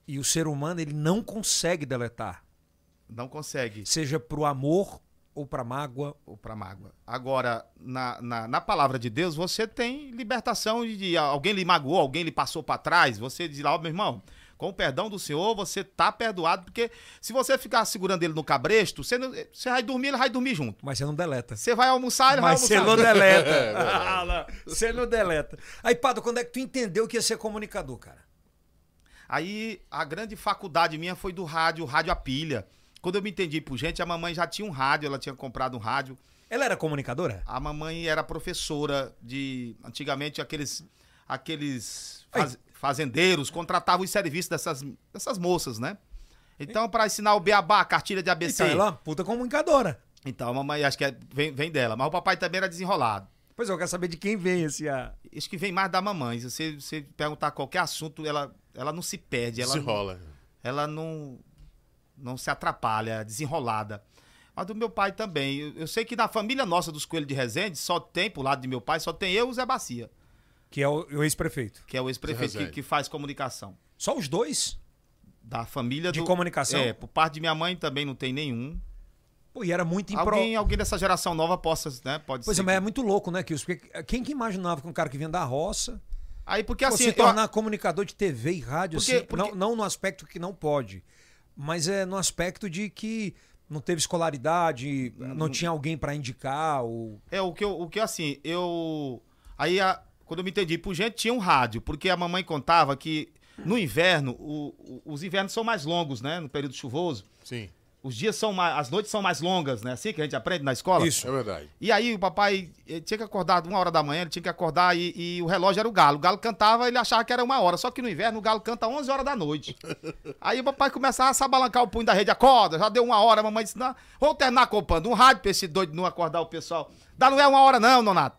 E o ser humano, ele não consegue deletar. Não consegue. Seja pro amor ou pra mágoa. Ou pra mágoa. Agora, na, na, na palavra de Deus, você tem libertação de, de alguém lhe magoou, alguém lhe passou pra trás. Você diz lá, ó, meu irmão, com o perdão do Senhor, você tá perdoado, porque se você ficar segurando ele no cabresto, você, não- você vai dormir, ele vai dormir junto. Mas você não deleta. Você vai almoçar, ele Mas vai você almoçar. não deleta. *laughs* É. Ah, não. Você não deleta. Aí, Pado, quando é que tu entendeu que ia ser comunicador, cara? Aí a grande faculdade minha foi do rádio, rádio a pilha. Quando eu me entendi por gente, a mamãe já tinha um rádio, ela tinha comprado um rádio. Ela era comunicadora? A mamãe era professora de. Antigamente, aqueles. Aqueles faz- fazendeiros contratavam os serviços dessas, dessas moças, né? Então, para ensinar o beabá, a cartilha de ABC. Então, ela é uma puta comunicadora. Então, a mamãe acho que é- vem, vem dela. Mas o papai também era desenrolado. Pois é, eu quero saber de quem vem esse... ah, Acho que vem mais da mamãe. Se você, você perguntar qualquer assunto, ela, ela não se perde. Ela Se não- rola. ela não não se atrapalha, é desenrolada. Mas do meu pai também. Eu, eu sei que na família nossa dos Coelhos de Resende, só tem, pro lado de meu pai, só tem eu e o Zé Bacia, Que é o, o ex-prefeito. que é o ex-prefeito que, que faz comunicação. Só os dois? Da família De do- comunicação? É, por parte de minha mãe também não tem nenhum. Pô, e era muito impro... Alguém, alguém dessa geração nova possa, né? Pode Pois ser. é, mas é muito louco, né, Kilson? Porque quem que imaginava que um cara que vinha da roça Aí, porque assim. se eu- tornar comunicador de TV e rádio, Porque- assim, porque- Não, não no aspecto que não pode, mas é no aspecto de que não teve escolaridade, Hum, não tinha alguém pra indicar, ou... É, o que eu, o que assim, eu. Aí, a- quando eu me entendi por gente, tinha um rádio, porque a mamãe contava que no inverno, o- o- os invernos são mais longos, né? No período chuvoso. Sim, Os dias são mais. As noites são mais longas, né? Assim que a gente aprende na escola. Isso. é verdade. E aí o papai eh, tinha que acordar uma hora da manhã, ele tinha que acordar e, e o relógio era o galo. O galo cantava, ele achava que era uma hora. Só que no inverno o galo canta 11 horas da noite. *laughs* aí o papai começava a sabalancar o punho da rede. Acorda, já deu uma hora. A mamãe disse, não, vamos terminar comprando um rádio pra esse doido não acordar o pessoal. Dá não é uma hora não, Nonato.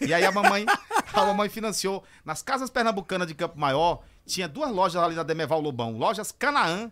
E aí a mamãe, a mamãe financiou. Nas casas pernambucanas de Campo Maior, tinha duas lojas ali na Demeval Lobão. Lojas Canaã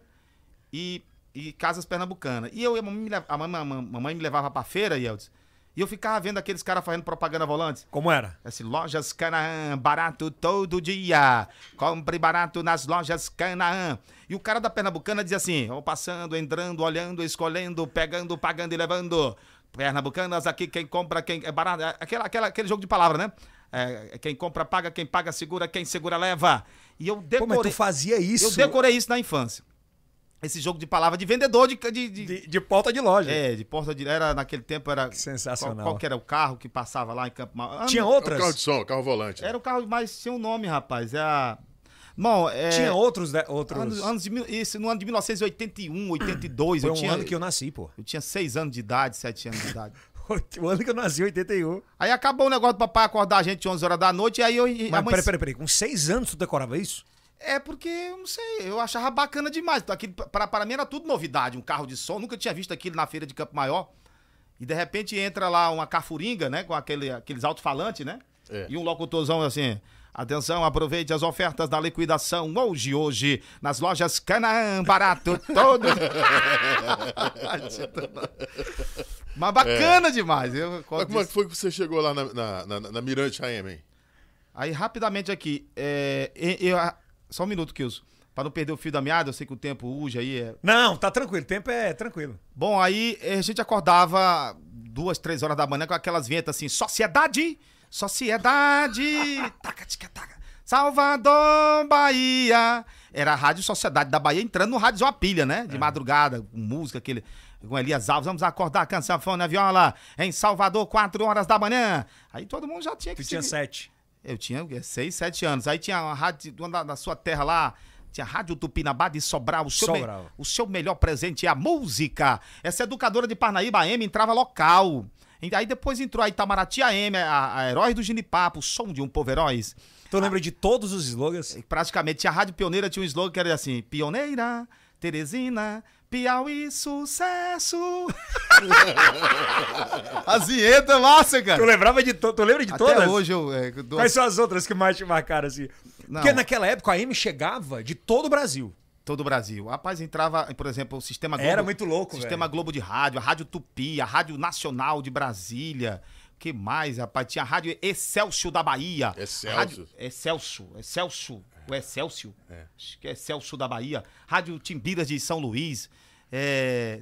e, e Casas Pernambucanas. E eu, a mamãe a mamãe, me levava pra feira, Yeldes, e eu ficava vendo aqueles caras fazendo propaganda volante. Como era? Assim, lojas Canaã, barato todo dia. Compre barato nas lojas Canaã. E o cara da Pernambucana dizia assim: passando, entrando, olhando, escolhendo, pegando, pagando e levando. Pernambucanas, aqui quem compra, quem é barato. é Aquela, aquela, aquele jogo de palavra, né? É, quem compra, paga, quem paga, segura, quem segura, leva. E eu Pô, mas decorei. tu fazia isso Eu decorei isso na infância. Esse jogo de palavra de vendedor de. de, de- de, de porta de loja. é, de porta de. Era, naquele tempo era. Sensacional. Qual, qual que era o carro que passava lá em Campo Maior? Tinha É o outras? carro de som, carro volante. Era o carro, mas tinha um nome, rapaz. É a. Bom, é. Tinha outros, né? outros... Anos, anos de, mil- isso, no ano de 1981, 82. Foi eu, um tinha, ano que eu nasci, pô. eu tinha seis anos de idade, sete anos de idade. *laughs* O ano que eu nasci, 81. Aí acabou o negócio do papai acordar a gente 11 horas da noite, e aí eu. Mas mãe- peraí, peraí, peraí. Com seis anos tu decorava isso? É porque, eu não sei, eu achava bacana demais. Aquilo, pra, pra mim era tudo novidade, um carro de som. Nunca tinha visto aquilo na feira de Campo Maior. E de repente entra lá uma cafuringa, né? Com aquele, aqueles alto-falantes, né? É. E um locutorzão assim. Atenção, aproveite as ofertas da liquidação hoje, hoje, nas lojas Canaã, barato todo. *laughs* Mas bacana demais. Eu, Mas como é que foi que você chegou lá na, na, na- na Mirante AM, hein? Aí, rapidamente aqui, é, e- eu- ah, só um minuto, Kilson. Pra não perder o fio da meada, eu sei que o tempo urge aí. É... Não, tá tranquilo. O tempo é tranquilo. Bom, aí eh, a gente acordava duas, três horas da manhã com aquelas vinhetas assim, sociedade, sociedade, taca, tica, taca. Salvador, Bahia. Era a Rádio Sociedade da Bahia entrando no rádio uma pilha, né? De madrugada, com música, aquele. Com Elias Alves, vamos acordar, canção, fone, viola, em Salvador, quatro horas da manhã. Aí todo mundo já tinha que Tu tinha se- sete. Eu tinha seis, sete anos. Aí tinha uma rádio uma da, da sua terra lá. Tinha Rádio Tupinambá de Sobral. O seu, me- Sobral. o seu melhor presente é a música. Essa educadora de Parnaíba, M, entrava local. Aí depois entrou a Itamaraty AM, a, a Heróis do Ginipapo, o som de um povo heróis. Tu lembra de todos os slogans? Praticamente tinha a Rádio Pioneira, tinha um slogan que era assim: Pioneira, Teresina, Piauí, sucesso. *laughs* As vinhetas massa, cara. Tu lembrava de to... Tu lembra de Até todas? hoje eu. é, dou- Quais são as outras que mais te marcaram assim? Não. Porque naquela época a M chegava de todo o Brasil. Todo o Brasil. Rapaz, entrava, por exemplo, o Sistema Globo. Era muito louco, Sistema velho. Globo de Rádio, a Rádio Tupi, a Rádio Nacional de Brasília. que mais, rapaz? Tinha a Rádio Excelsior da Bahia. Excelsior. Rádio Excelsior. Excelsior. O Excelsior. Acho que é Excelsior da Bahia. Rádio Timbiras de São Luís.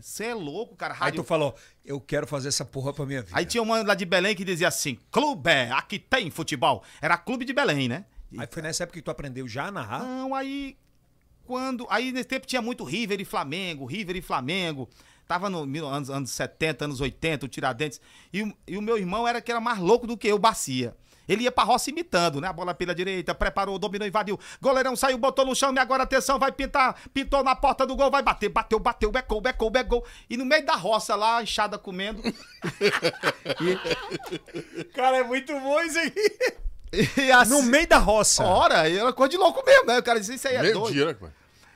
Você é louco, cara. Aí Rádio... tu falou, eu quero fazer essa porra pra minha vida. Aí tinha uma lá de Belém que dizia assim: Clube, aqui tem futebol. Era Clube de Belém, né? Aí foi nessa época que tu aprendeu já a narrar. Não, aí quando. Aí nesse tempo tinha muito River e Flamengo, River e Flamengo. Tava no mil- anos, anos 70, anos 80, o Tiradentes. E, o- e o meu irmão era que era mais louco do que eu, Bacia. Ele ia pra roça imitando, né? A bola pela direita, preparou, dominou, invadiu. Goleirão saiu, botou no chão, e agora atenção, vai pintar. Pintou na porta do gol, vai bater, bateu, bateu, becou, becou, becou. E no meio da roça lá, a enxada comendo. *laughs* Cara, é muito bom isso aí. *laughs* E assim, No meio da roça. Ora, e era coisa de louco mesmo, né? O cara disse, isso aí é doido. Mentira, cara.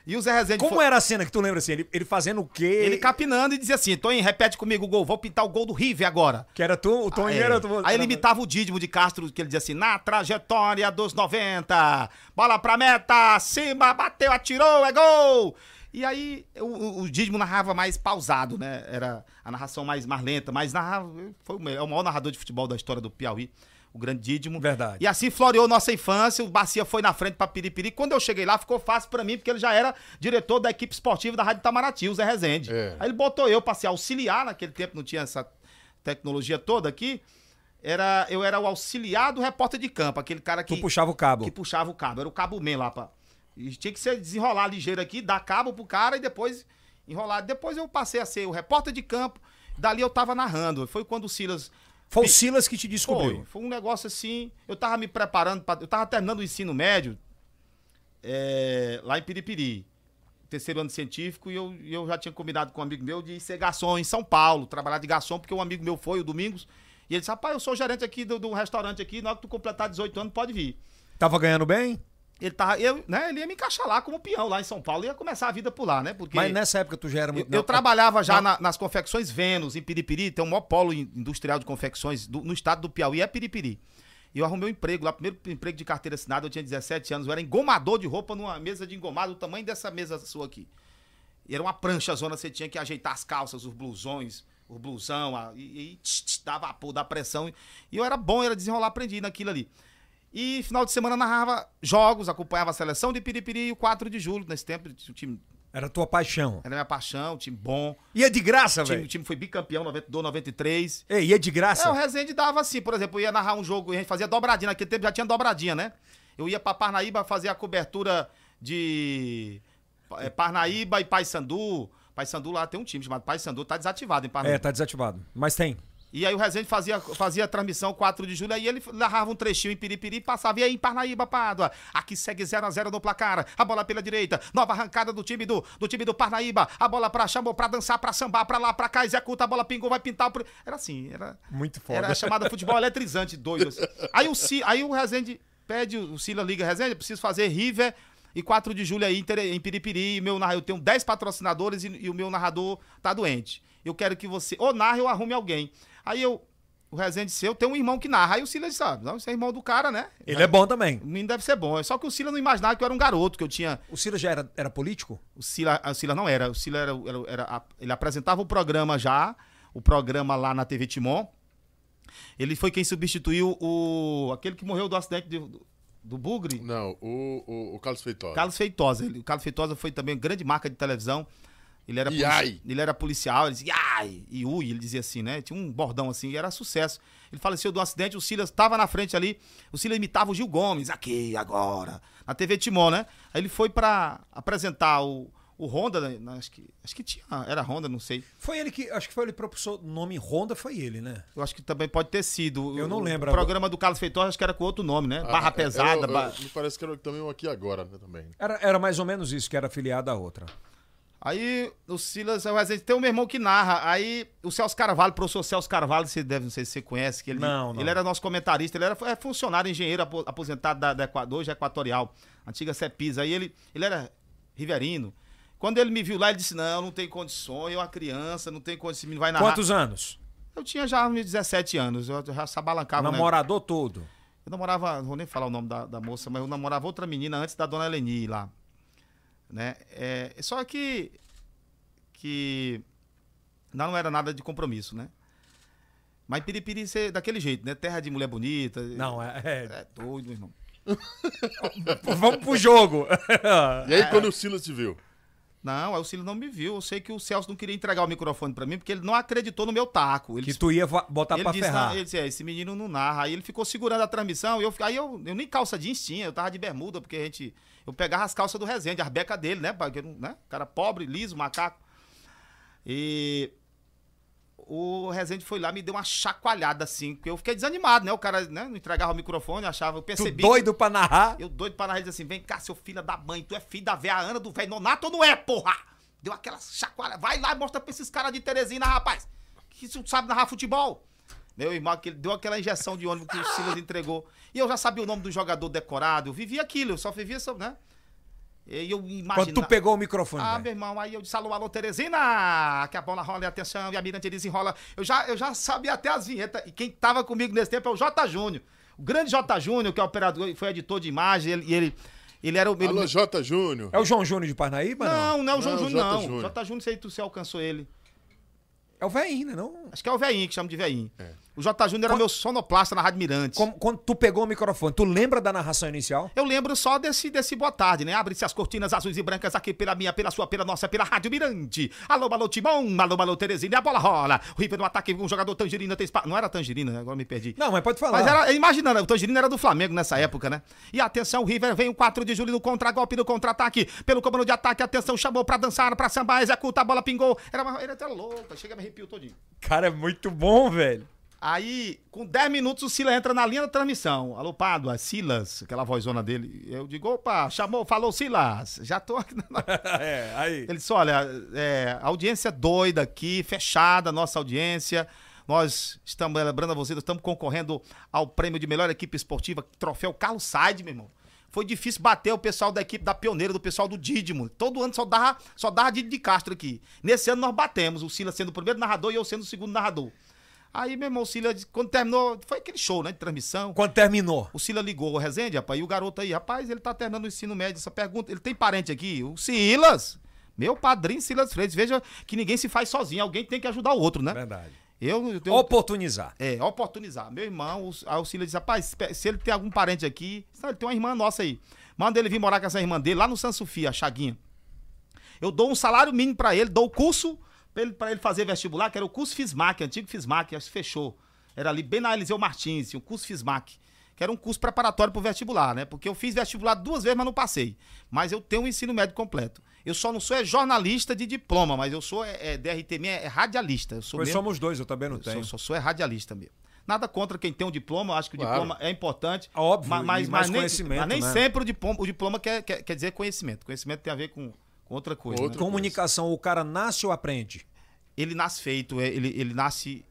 E o Zé Rezende Como foi- era a cena que tu lembra assim? Ele, ele fazendo o quê? Ele capinando e dizia assim: Toninho, repete comigo o gol, vou pintar o gol do River agora. Que era tu, o Tom Aí, era tu. aí ele imitava o Dídimo de Castro, que ele dizia assim: na trajetória dos 90, bola pra meta, cima, bateu, atirou, é gol! E aí o, o, o Dídimo narrava mais pausado, né? Era a narração mais, mais lenta, mas narrava. Foi o, melhor, o maior narrador de futebol da história do Piauí, o grande Dídimo. Verdade. E assim floreou nossa infância, o Bacia foi na frente pra Piripiri. Quando eu cheguei lá, ficou fácil pra mim, porque ele já era diretor da equipe esportiva da Rádio Itamaraty, o Zé Rezende. É. Aí ele botou eu pra ser auxiliar, naquele tempo não tinha essa tecnologia toda aqui. Era, eu era o auxiliar do repórter de campo, aquele cara que, Tu puxava o cabo. que puxava o cabo. Era o cabo man lá, pra, e tinha que ser desenrolar ligeiro aqui, dar cabo pro cara e depois enrolar. Depois eu passei a ser o repórter de campo, dali eu tava narrando. Foi quando o Silas Foi o Silas que te descobriu. foi, foi um negócio assim. Eu tava me preparando, pra, eu tava terminando o ensino médio é, lá em Piripiri, terceiro ano científico, e eu, eu já tinha combinado com um amigo meu de ser garçom em São Paulo, trabalhar de garçom, porque um amigo meu foi o Domingos, e ele disse: Rapaz, eu sou gerente aqui do, do restaurante aqui, na hora que tu completar 18 anos, pode vir. Tava ganhando bem? Ele, tava, eu, né, ele ia me encaixar lá como peão lá em São Paulo, ia começar a vida por lá, né? Porque Mas nessa época tu já era eu, muito. eu não, trabalhava já na- nas confecções Vênus, em Piripiri, tem o maior polo in- industrial de confecções do- no estado do Piauí, é Piripiri. E eu arrumei um emprego lá, primeiro emprego de carteira assinada, eu tinha 17 anos, eu era engomador de roupa numa mesa de engomado, do tamanho dessa mesa sua aqui. E era uma prancha zona, você tinha que ajeitar as calças, os blusões, o blusão, a- e, e tch, tch, dava pô, da pressão. E eu era bom, era desenrolar, aprendi naquilo ali. E final de semana narrava jogos, acompanhava a seleção de Piripiri e o 4 de julho, nesse tempo, o time Era tua paixão. era minha paixão, time bom. Ia de graça, O time, o velho. time foi bicampeão 92, 93. Ei, ia de É, graça. o Rezende dava assim, por exemplo, eu ia narrar um jogo, a gente fazia dobradinha, naquele tempo já tinha dobradinha, né? Eu ia pra Parnaíba fazer a cobertura de é, Parnaíba e Paysandu. Paysandu lá tem um time chamado Paysandu, tá desativado em Parnaíba. É, tá desativado. Mas tem. E aí o Rezende fazia, fazia a transmissão 4 de julho, aí ele narrava um trechinho em Piripiri e passava, e aí em Parnaíba, Pádua, aqui segue 0x0 no placar, a bola pela direita, nova arrancada do time do, do time do Parnaíba, a bola pra, chamou pra dançar, pra sambar, pra lá, pra cá, executa, a bola pingou, vai pintar, pro... era assim, era... Muito foda. Era chamada futebol eletrizante, doido. assim. Aí, o aí o Rezende pede, o Sila liga, Rezende, preciso fazer River e 4 de julho aí em Piripiri. Meu, eu tenho 10 patrocinadores e, e o meu narrador tá doente. Eu quero que você ou narre ou arrume alguém. Aí eu, o Rezende disse, eu tenho um irmão que narra. Aí o Sila disse, ah, não, você é irmão do cara, né? Ele é bom também. O menino deve ser bom. Só que o Sila não imaginava que eu era um garoto, que eu tinha... O Silas já era, era político? O Sila, o Sila não era. O Sila era, era- era ele apresentava o programa já, o programa lá na TV Timon. Ele foi quem substituiu o aquele que morreu do acidente de- do, do Bugre, Não, o, o, o Carlos Feitosa. Carlos Feitosa. Ele- o Carlos Feitosa foi também grande marca de televisão. Ele era, Iai. polici- ele era policial, ele dizia ai, e ui, ele dizia assim, né? Tinha um bordão assim, e era sucesso. Ele faleceu do acidente, o Silas estava na frente ali, o Silas imitava o Gil Gomes, aqui, agora, na TV Timon, né? Aí ele foi pra apresentar o, o Honda, né, acho que, acho que tinha, era Honda, não sei. Foi ele que. Acho que foi ele que propulsou o nome Honda, foi ele, né? Eu acho que também pode ter sido. Eu não O- lembro O programa do Carlos Feitosa acho que era com outro nome, né? Barra Ah, Pesada. eu- eu- ba- Me parece que era também um aqui agora, né, também. Era, era mais ou menos isso, que era afiliado à outra. Aí o Silas, o Rezende, tem um meu irmão que narra. Aí o Celso Carvalho, o professor Celso Carvalho, você deve, não sei se você conhece, que ele, Não, não. ele era nosso comentarista, ele era é, funcionário, engenheiro apo- aposentado da, da Equador, hoje é Equatorial, antiga Cepisa. Aí ele, ele era riverino. Quando ele me viu lá, ele disse: Não, não tem condições, eu, uma criança, não tem condições, esse menino vai narrar. Quantos anos? Eu tinha já uns 17 anos, eu já sabalancava. né? Namorador todo. Eu namorava, não vou nem falar o nome da, da moça, mas eu namorava outra menina antes da dona Eleni lá. Né? É, só que. que. Não era nada de compromisso, né? Mas Piripiri ser daquele jeito, né? Terra de mulher bonita. Não, é. é- É doido, meu irmão. *laughs* Vamos pro jogo. E aí, quando o Silas te viu? Não, aí o Cílio não me viu. Eu sei que o Celso não queria entregar o microfone pra mim porque ele não acreditou no meu taco. Ele que disse- tu ia botar ele pra disse, ferrar. não, ele disse, é, esse menino não narra. Aí ele ficou segurando a transmissão. E eu, aí eu, eu nem calça jeans tinha, eu tava de bermuda, porque a gente. Eu pegava as calças do Rezende, as becas dele, né? Né? Cara pobre, liso, macaco. E o Rezende foi lá, me deu uma chacoalhada assim, porque eu fiquei desanimado, né? O cara né, não entregava o microfone, achava, eu Tu percebi. doido pra narrar? Eu doido para narrar, ele disse assim: vem cá, seu filho da mãe, tu é filho da véia Ana do velho Nonato ou não é, porra? Deu aquela chacoalha, vai lá e mostra pra esses caras de Teresina, rapaz, que isso sabe narrar futebol. Meu irmão, que ele deu aquela injeção de ônibus que o Silas entregou. E eu já sabia o nome do jogador decorado, eu vivia aquilo, eu só vivia, só, né? E eu imaginava. Quando tu pegou o microfone, Ah, velho. meu irmão, aí eu disse, alô, alô, Teresina, que a bola rola e atenção, e a Mirante desenrola. Eu já, eu já sabia até as vinhetas, e quem tava comigo nesse tempo é o J. Júnior. O grande J. Júnior, que é operador, foi editor de imagem, ele, e ele, ele era o... Ele, Alô, J. Júnior. É o João Júnior de Parnaíba, não? não, não é o João Não, Júnior, J. não. Júnior. J. Júnior, sei tu se alcançou ele. É o velhinho, né? Não? Acho que é o velhinho, que chama de velhinho. É. O J. Júnior era Quando- meu sonoplasta na Rádio Mirante. Como- quando tu pegou o microfone, tu lembra da narração inicial? Eu lembro só desse, desse boa tarde, né? Abre-se as cortinas azuis e brancas aqui pela minha, pela sua, pela nossa, pela Rádio Mirante. Alô, alô, Timão, alô, alô, Terezinha, e a bola rola. O River no ataque, um jogador Tangerina tem espaço. Não era Tangerina, né? agora me perdi. Não, mas pode falar. Mas era, imaginando, o Tangerina era do Flamengo nessa época, né? E atenção, o River vem o 4 de julho no contra-golpe, no contra-ataque. Pelo comando de ataque, atenção, chamou pra dançar, pra sambar, executa, a bola pingou. Era uma, ele até louca, chega me arrepio todinho. Cara, é muito bom, velho. Aí, com 10 minutos, o Silas entra na linha da transmissão. Alô, Pádua, Silas, aquela vozona dele. Eu digo, opa, chamou, falou Silas. Já tô aqui. Na... *laughs* é, aí. Ele disse, olha, é, audiência doida aqui, fechada a nossa audiência. Nós estamos, lembrando a vocês, nós estamos concorrendo ao prêmio de melhor equipe esportiva, troféu Carlos Said, meu irmão. Foi difícil bater o pessoal da equipe da Pioneira, do pessoal do Dídimo. Todo ano só dava, só dava Didi de Castro aqui. Nesse ano nós batemos, o Silas sendo o primeiro narrador e eu sendo o segundo narrador. Aí, meu irmão, o Silas, quando terminou, foi aquele show, né, de transmissão. Quando terminou. O Silas ligou o Rezende, rapaz, e o garoto aí, rapaz, ele tá terminando o ensino médio. Essa pergunta, ele tem parente aqui? O Silas. Meu padrinho Silas Freitas. Veja que ninguém se faz sozinho, alguém tem que ajudar o outro, né? Verdade. Eu, eu, eu Oportunizar. é, oportunizar. Meu irmão, o, aí o Silas disse, rapaz, se- ele tem algum parente aqui, sabe, ele tem uma irmã nossa aí. Manda ele vir morar com essa irmã dele lá no San Sofia, a Chaguinha. Eu dou um salário mínimo pra ele, dou o curso pra ele, ele fazer vestibular, que era o curso Fismac, antigo Fismac, acho que fechou. Era ali bem na Eliseu Martins, o curso Fismac, que era um curso preparatório pro vestibular, né? Porque eu fiz vestibular duas vezes, mas não passei. Mas eu tenho um ensino médio completo. Eu só não sou é jornalista de diploma, mas eu sou é, é, DRT, minha, é radialista. Eu sou Pois mesmo- somos dois, eu também não eu tenho. Só, só sou é radialista mesmo. Nada contra quem tem um diploma, acho que o Claro. diploma é importante. Óbvio, ma- e mas, mais mas, nem, conhecimento, mas nem né? sempre o diploma, o diploma quer, quer, quer dizer conhecimento. Conhecimento tem a ver com outra coisa. Outra né? Comunicação, o cara nasce ou aprende? Ele nasce feito, é- ele, ele nasce.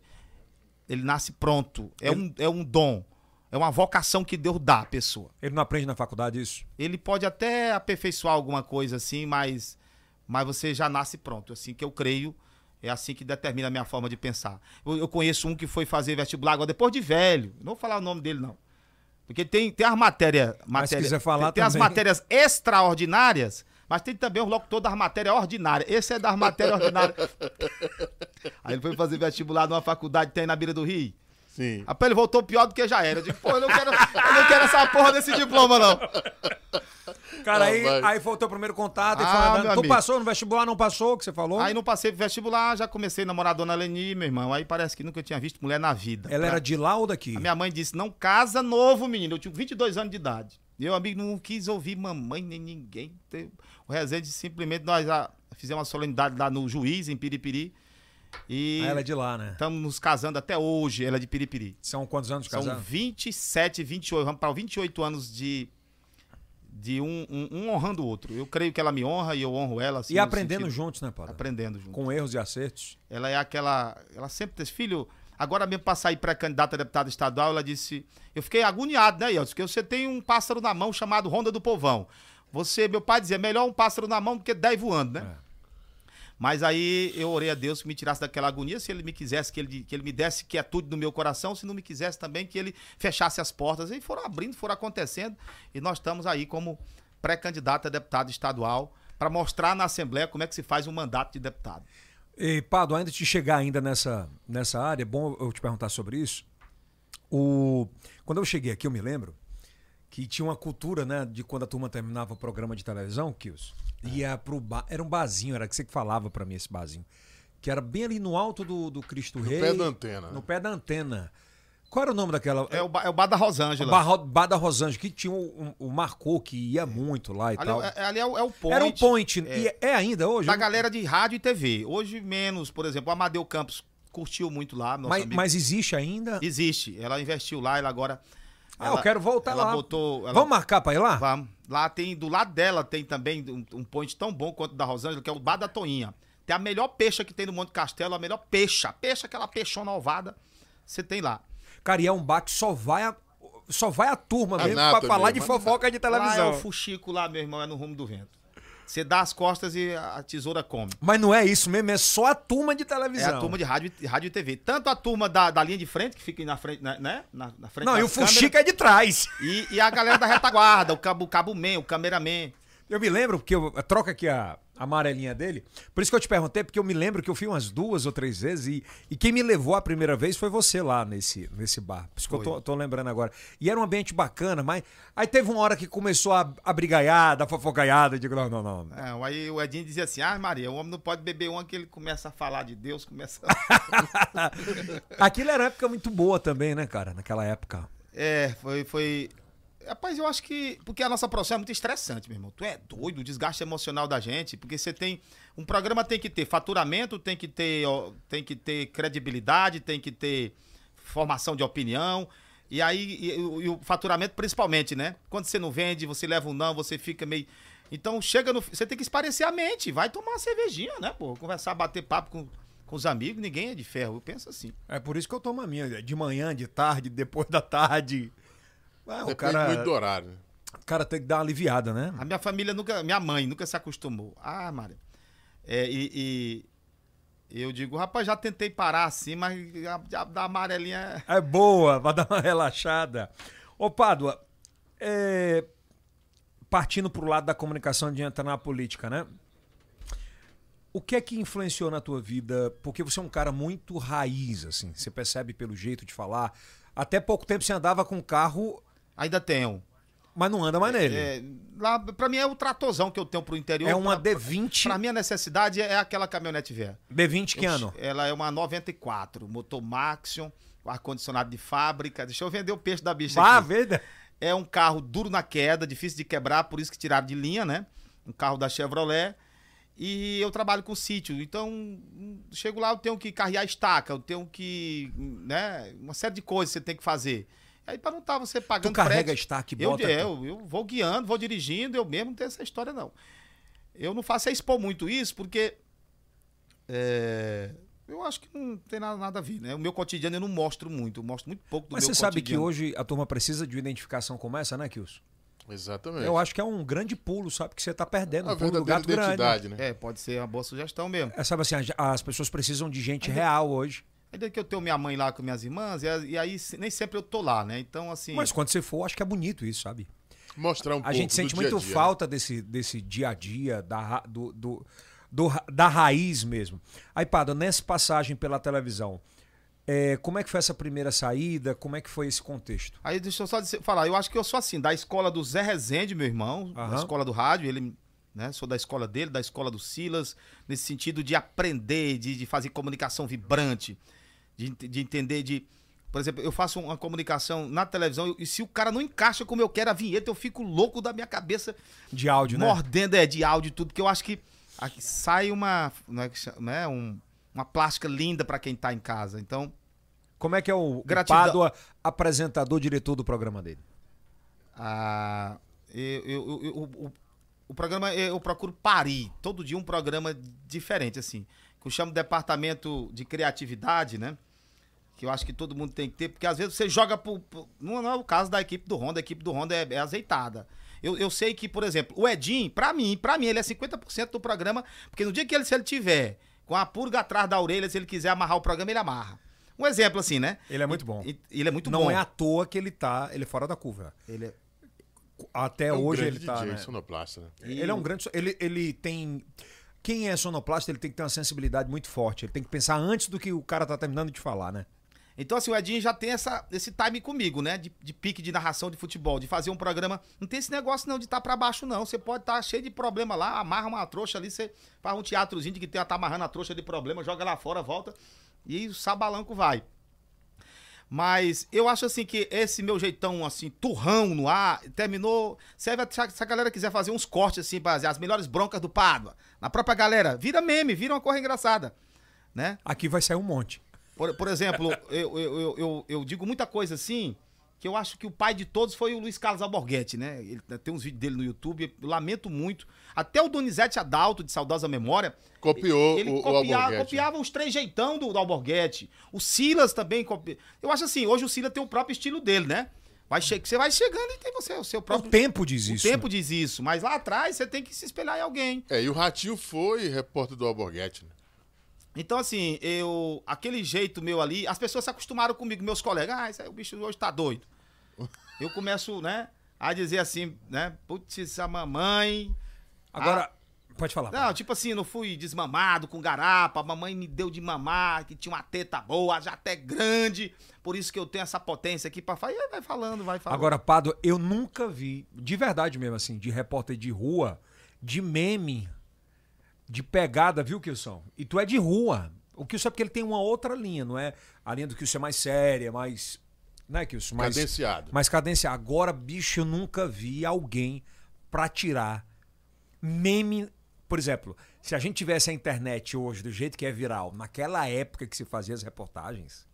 Ele nasce pronto. É, um, é um dom. É uma vocação que Deus dá à pessoa. Ele não aprende na faculdade isso? Ele pode até aperfeiçoar alguma coisa assim, mas, mas você já nasce pronto. Assim que eu creio, é assim que determina a minha forma de pensar. Eu, eu conheço um que foi fazer vestibular agora depois de velho. Não vou falar o nome dele, não. Porque tem, tem as matérias. Mas se matéria- quiser falar tem, tem as matérias extraordinárias, mas tem também os locutor das matérias ordinárias. Esse é das matérias ordinárias. Aí ele foi fazer vestibular numa faculdade que tem na beira do Rio. Sim. Rapaz, ele voltou pior do que já era. Eu digo, pô, eu não quero, eu não quero essa porra desse diploma, não. Cara, Ah, aí, aí foi o teu primeiro contato e Ah, Tu amigo. passou no vestibular, não passou, o que você falou? Aí não passei pro vestibular, já comecei a namorar a dona Leni, meu irmão. Aí parece que nunca tinha visto mulher na vida. Ela era de lá ou daqui? A minha mãe disse, não casa novo, menino. Eu tinha 22 anos de idade. Meu amigo não quis ouvir mamãe nem ninguém. O Rezende simplesmente, nós fizemos uma solenidade lá no juiz, em Piripiri. E Ah, ela é de lá, né? estamos nos casando até hoje, ela é de Piripiri. São quantos anos de São casado? 27, 28, vamos para 28 anos de, de um, um, um honrando o outro. Eu creio que ela me honra e eu honro ela. assim, E aprendendo sentido- juntos, né, Padre? Aprendendo junto. Com erros e acertos. Ela é aquela. Ela sempre disse, filho, agora mesmo para sair pré-candidata a deputada estadual, ela disse. Eu fiquei agoniado, né, Yeltsin? Porque você tem um pássaro na mão chamado Ronda do Povão. Você, meu pai dizia, melhor um pássaro na mão do que 10 voando, né? É. Mas aí eu orei a Deus que me tirasse daquela agonia, se ele me quisesse, que ele, que ele me desse quietude no meu coração, se não me quisesse também, que ele fechasse as portas. E foram abrindo, foram acontecendo. E nós estamos aí como pré-candidato a deputado estadual para mostrar na Assembleia como é que se faz um mandato de deputado. E, Pado, antes de chegar ainda nessa, nessa área, é bom eu te perguntar sobre isso. O, quando eu cheguei aqui, eu me lembro que tinha uma cultura, né, de quando a turma terminava o programa de televisão, Kios, ia pro bar, era um barzinho, era que você que falava pra mim esse barzinho, que era bem ali no alto do, do Cristo Rei. pé da antena, né? No pé da antena. Qual era o nome daquela? É o, ba- é o bar da o Rosângela. Bar, bar da Rosângela, que tinha o, o Marcou, que ia muito lá e Ali, tal. é, é- ali é, o, é o point. era um point. é, E é ainda hoje? da galera de rádio e TV. Hoje menos, por exemplo, o Amadeu Campos curtiu muito lá. mas, mas existe ainda? Existe. Ela investiu lá, ela agora. Ah, ela- eu quero voltar ela lá. Botou, ela- Vamos marcar pra ir lá? Vamos. Lá tem, do lado dela tem também um, um point tão bom quanto o da Rosângela, que é o Bar da Toinha. Tem a melhor peixa que tem no Monte Castelo, a melhor peixa. Peixa, aquela peixona ovada, você tem lá. Cara, e é um bar que só vai a, só vai a turma mesmo nata pra falar de fofoca de Lá é televisão. o fuxico lá, meu irmão, é no rumo do vento. Você dá as costas e a tesoura come. Mas não é isso mesmo, é só a turma de É televisão. a turma de rádio, rádio e TV. Tanto a turma da, da linha de frente, que fica na frente, né? né? Na, na frente Não, e o fuxico é de trás. e, e a galera da retaguarda, o cabo, o cabo man, o cameraman. Eu me lembro, porque eu troca aqui a amarelinha dele. Por isso que eu te perguntei, porque eu me lembro que eu fui umas duas ou três vezes e, e quem me levou a primeira vez foi você lá nesse, nesse bar. Por isso que eu tô, tô lembrando agora. E era um ambiente bacana, mas aí teve uma hora que começou a, a brigaiada, a fofocaiada. Eu digo, não, não, não. Aí o Edinho dizia assim: ah, Maria, o homem não pode beber uma que ele começa a falar de Deus, começa. *laughs* Aquilo era época muito boa também, né, cara? Naquela época. é, foi, foi. Rapaz, eu acho que. Porque a nossa profissão é muito estressante, meu irmão. Tu é doido, o desgaste emocional da gente. Porque você tem. Um programa tem que ter faturamento, tem que ter, ó, tem que ter credibilidade, tem que ter formação de opinião. E aí, e, o- e o faturamento principalmente, né? Quando você não vende, você leva um não, você fica meio. Então chega no. Você tem que esparecer a mente. Vai tomar uma cervejinha, né, pô? Conversar, bater papo com, com os amigos, ninguém é de ferro. Eu penso assim. É por isso que eu tomo a minha. De manhã, de tarde, depois da tarde. Ah, o, Depende cara, muito do horário. né? o cara tem que dar uma aliviada, né? A minha família nunca. Minha mãe nunca se acostumou. Ah, Mário. É, e, e eu digo, rapaz, já tentei parar assim, mas a, a, da amarelinha. *laughs* É boa, pra dar uma relaxada. Ô, Pádua, é, partindo pro lado da comunicação de entrar na política, né? O que é que influenciou na tua vida? Porque você é um cara muito raiz, assim. Você percebe pelo jeito de falar. Até pouco tempo você andava com um carro, Ainda tenho. mas não anda mais nele. É, lá, pra mim é o tratorzão que eu tenho pro interior. É uma Pra- D20. Pra minha necessidade é aquela caminhonete velha. D20 que Eu- ano? Ela é uma 94, motor Maxion, ar-condicionado de fábrica. Deixa eu vender o peixe da bicha Vá, aqui. veda. É um carro duro na queda, difícil de quebrar, por isso que tiraram de linha, né? Um carro da Chevrolet. E eu trabalho com sítio, então hum, chego lá, eu tenho que carrear estaca, eu tenho que, hum, né, uma série de coisas que você tem que fazer. Aí para não estar você Tu pagando carrega frete, estaque, eu, bota... é, eu, eu vou guiando, vou dirigindo, eu mesmo não tenho essa história não. Eu não faço é expor muito isso, porque é, eu acho que não tem nada, nada a ver, né? O meu cotidiano eu não mostro muito, eu mostro muito pouco do Mas meu você sabe que cotidiano. hoje a turma precisa de uma identificação como essa, né, Kilson? Exatamente. Eu acho que é um grande pulo, sabe? Que você tá perdendo. a um pulo do gato grande. identidade, né? É, pode ser uma boa sugestão mesmo. É, sabe assim, as- as pessoas precisam de gente real hoje. Ainda que eu tenho minha mãe lá com minhas irmãs, e, a- e aí nem sempre eu tô lá, né? Então, assim. Mas quando você for, acho que é bonito isso, sabe? Mostrar um A pouco gente sente do dia a muito dia, né? falta desse, desse dia a dia, da, do, do, do da raiz mesmo. Aí, Pada, nessa passagem pela televisão, é, como é que foi essa primeira saída? Como é que foi esse contexto? Aí deixa eu só dizer- falar, eu acho que eu sou assim, da escola do Zé Rezende, meu irmão, da Aham. escola do rádio, ele, né, sou da escola dele, da escola do Silas, nesse sentido de aprender, de, de fazer comunicação vibrante, de, de entender de Por exemplo, eu faço uma comunicação na televisão e se o cara não encaixa como eu quero a vinheta, eu fico louco da minha cabeça, De áudio, né? mordendo é, de áudio e tudo, que eu acho que aqui sai uma, não é que chama- né, um- uma plástica linda pra quem tá em casa. Então, Como é que é o, Gratidão. Pádua, apresentador, diretor do programa dele? a, eu, eu- eu- o, o programa, eu, eu procuro parir, todo dia um programa diferente, assim, que eu chamo de departamento de criatividade, né? Que eu acho que todo mundo tem que ter, porque às vezes você joga pro. pro- não, não é o caso da equipe do Honda, a equipe do Honda é, é azeitada. Eu, eu sei que, por exemplo, o Edinho, pra mim, pra mim, ele é 50% do programa, porque no dia que ele, se ele tiver com a purga atrás da orelha, se ele quiser amarrar o programa, ele amarra. Um exemplo assim, né? Ele é muito bom. E- Ele é muito Não bom. é à toa que ele tá, ele é fora da curva. Ele é- Até É um hoje ele tá, DJ, né? sonoplasta, né? Ele é um grande. Ele, ele tem. Quem é sonoplasta, ele tem que ter uma sensibilidade muito forte. Ele tem que pensar antes do que o cara tá terminando de falar, né? Então, assim, o Edinho já tem essa, esse time comigo, né? De, de pique de narração de futebol, de fazer um programa. Não tem esse negócio, não, de estar pra baixo, não. Você pode estar cheio de problema lá, amarra uma trouxa ali, você faz um teatrozinho de que tem, tá amarrando a trouxa de problema, joga lá fora, volta. E o sabalanco vai. Mas eu acho assim que esse meu jeitão, assim, turrão no ar, terminou. Serve a- se a galera quiser fazer uns cortes, assim, fazer as melhores broncas do Pádua. Na própria galera, vira meme, vira uma coisa engraçada. Né? Aqui vai sair um monte. Por, por exemplo, eu, eu, eu, eu, eu digo muita coisa assim, que eu acho que o pai de todos foi o Luiz Carlos Alborguete, né? Ele tem uns vídeos dele no YouTube, eu lamento muito. Até o Donizete Adalto, de saudosa memória. Copiou ele o- o copia- Alborguete. copiava os três-jeitão do, do Alborguete. O Silas também copia. Eu acho assim, hoje o Silas tem o próprio estilo dele, né? Vai che... Você vai chegando e tem você, o seu O próprio. tempo diz O isso. tempo diz isso, mas lá atrás você tem que se espelhar em alguém. É, e o Ratinho foi repórter do Alborguete, né? Então, assim, eu. Aquele jeito meu ali, as pessoas se acostumaram comigo, meus colegas. Ah, o bicho hoje tá doido. *laughs* Eu começo, né, a dizer assim, né? Putz, a mamãe. Agora, pode falar. Não, tipo assim, não fui desmamado com garapa, a mamãe me deu de mamar, que tinha uma teta boa, já até grande, por isso que eu tenho essa potência aqui pra falar. E aí vai falando, vai falando. Agora, Pado, eu nunca vi, de verdade mesmo, assim, de repórter de rua, de meme, de pegada, viu, Kilson? E tu é de rua. O Kilson é porque ele tem uma outra linha, não é? A linha do Kilson é mais séria, mais. Não é, Kilson? Mais, Cadenciado. mais cadenciado. Agora, bicho, eu nunca vi alguém pra tirar meme. Por exemplo, se a gente tivesse a internet hoje do jeito que é viral, naquela época que se fazia as reportagens.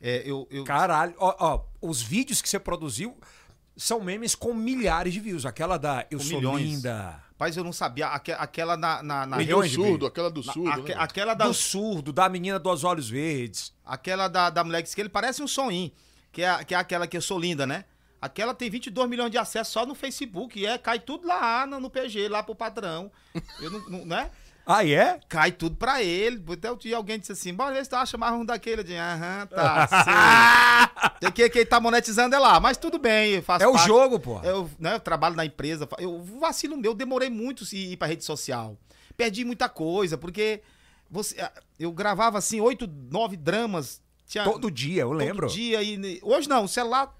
É, eu, eu, Caralho, ó, ó, os vídeos que você produziu são memes com milhares de views. Aquela da Eu Com Sou milhões. Linda, Rapaz, eu não sabia. aque- Aquela na. na, na do surdo, aquela do na- surdo, aque- né? aquela da. do surdo, da menina dos olhos verdes. Aquela da, da mulher que ele parece um soninho, que é, que é aquela que eu sou linda, né? Aquela tem 22 milhões de acessos só no Facebook, e é, cai tudo lá no, no PG, lá pro padrão. Eu não, não- né? Ah, é? Cai tudo pra ele. Até o dia alguém disse assim, bora ver se tu acha mais um daquele. Disse, aham, tá, *laughs* sei. Que quem tá monetizando é lá, mas tudo bem, eu faço É o parte. jogo, pô. Eu, né, eu trabalho na empresa, eu vacilo meu, demorei muito se ir pra rede social. Perdi muita coisa, porque você, ah, eu gravava assim, oito, nove dramas. Tinha, Todo dia, eu lembro. Todo dia. E, hoje não, o celular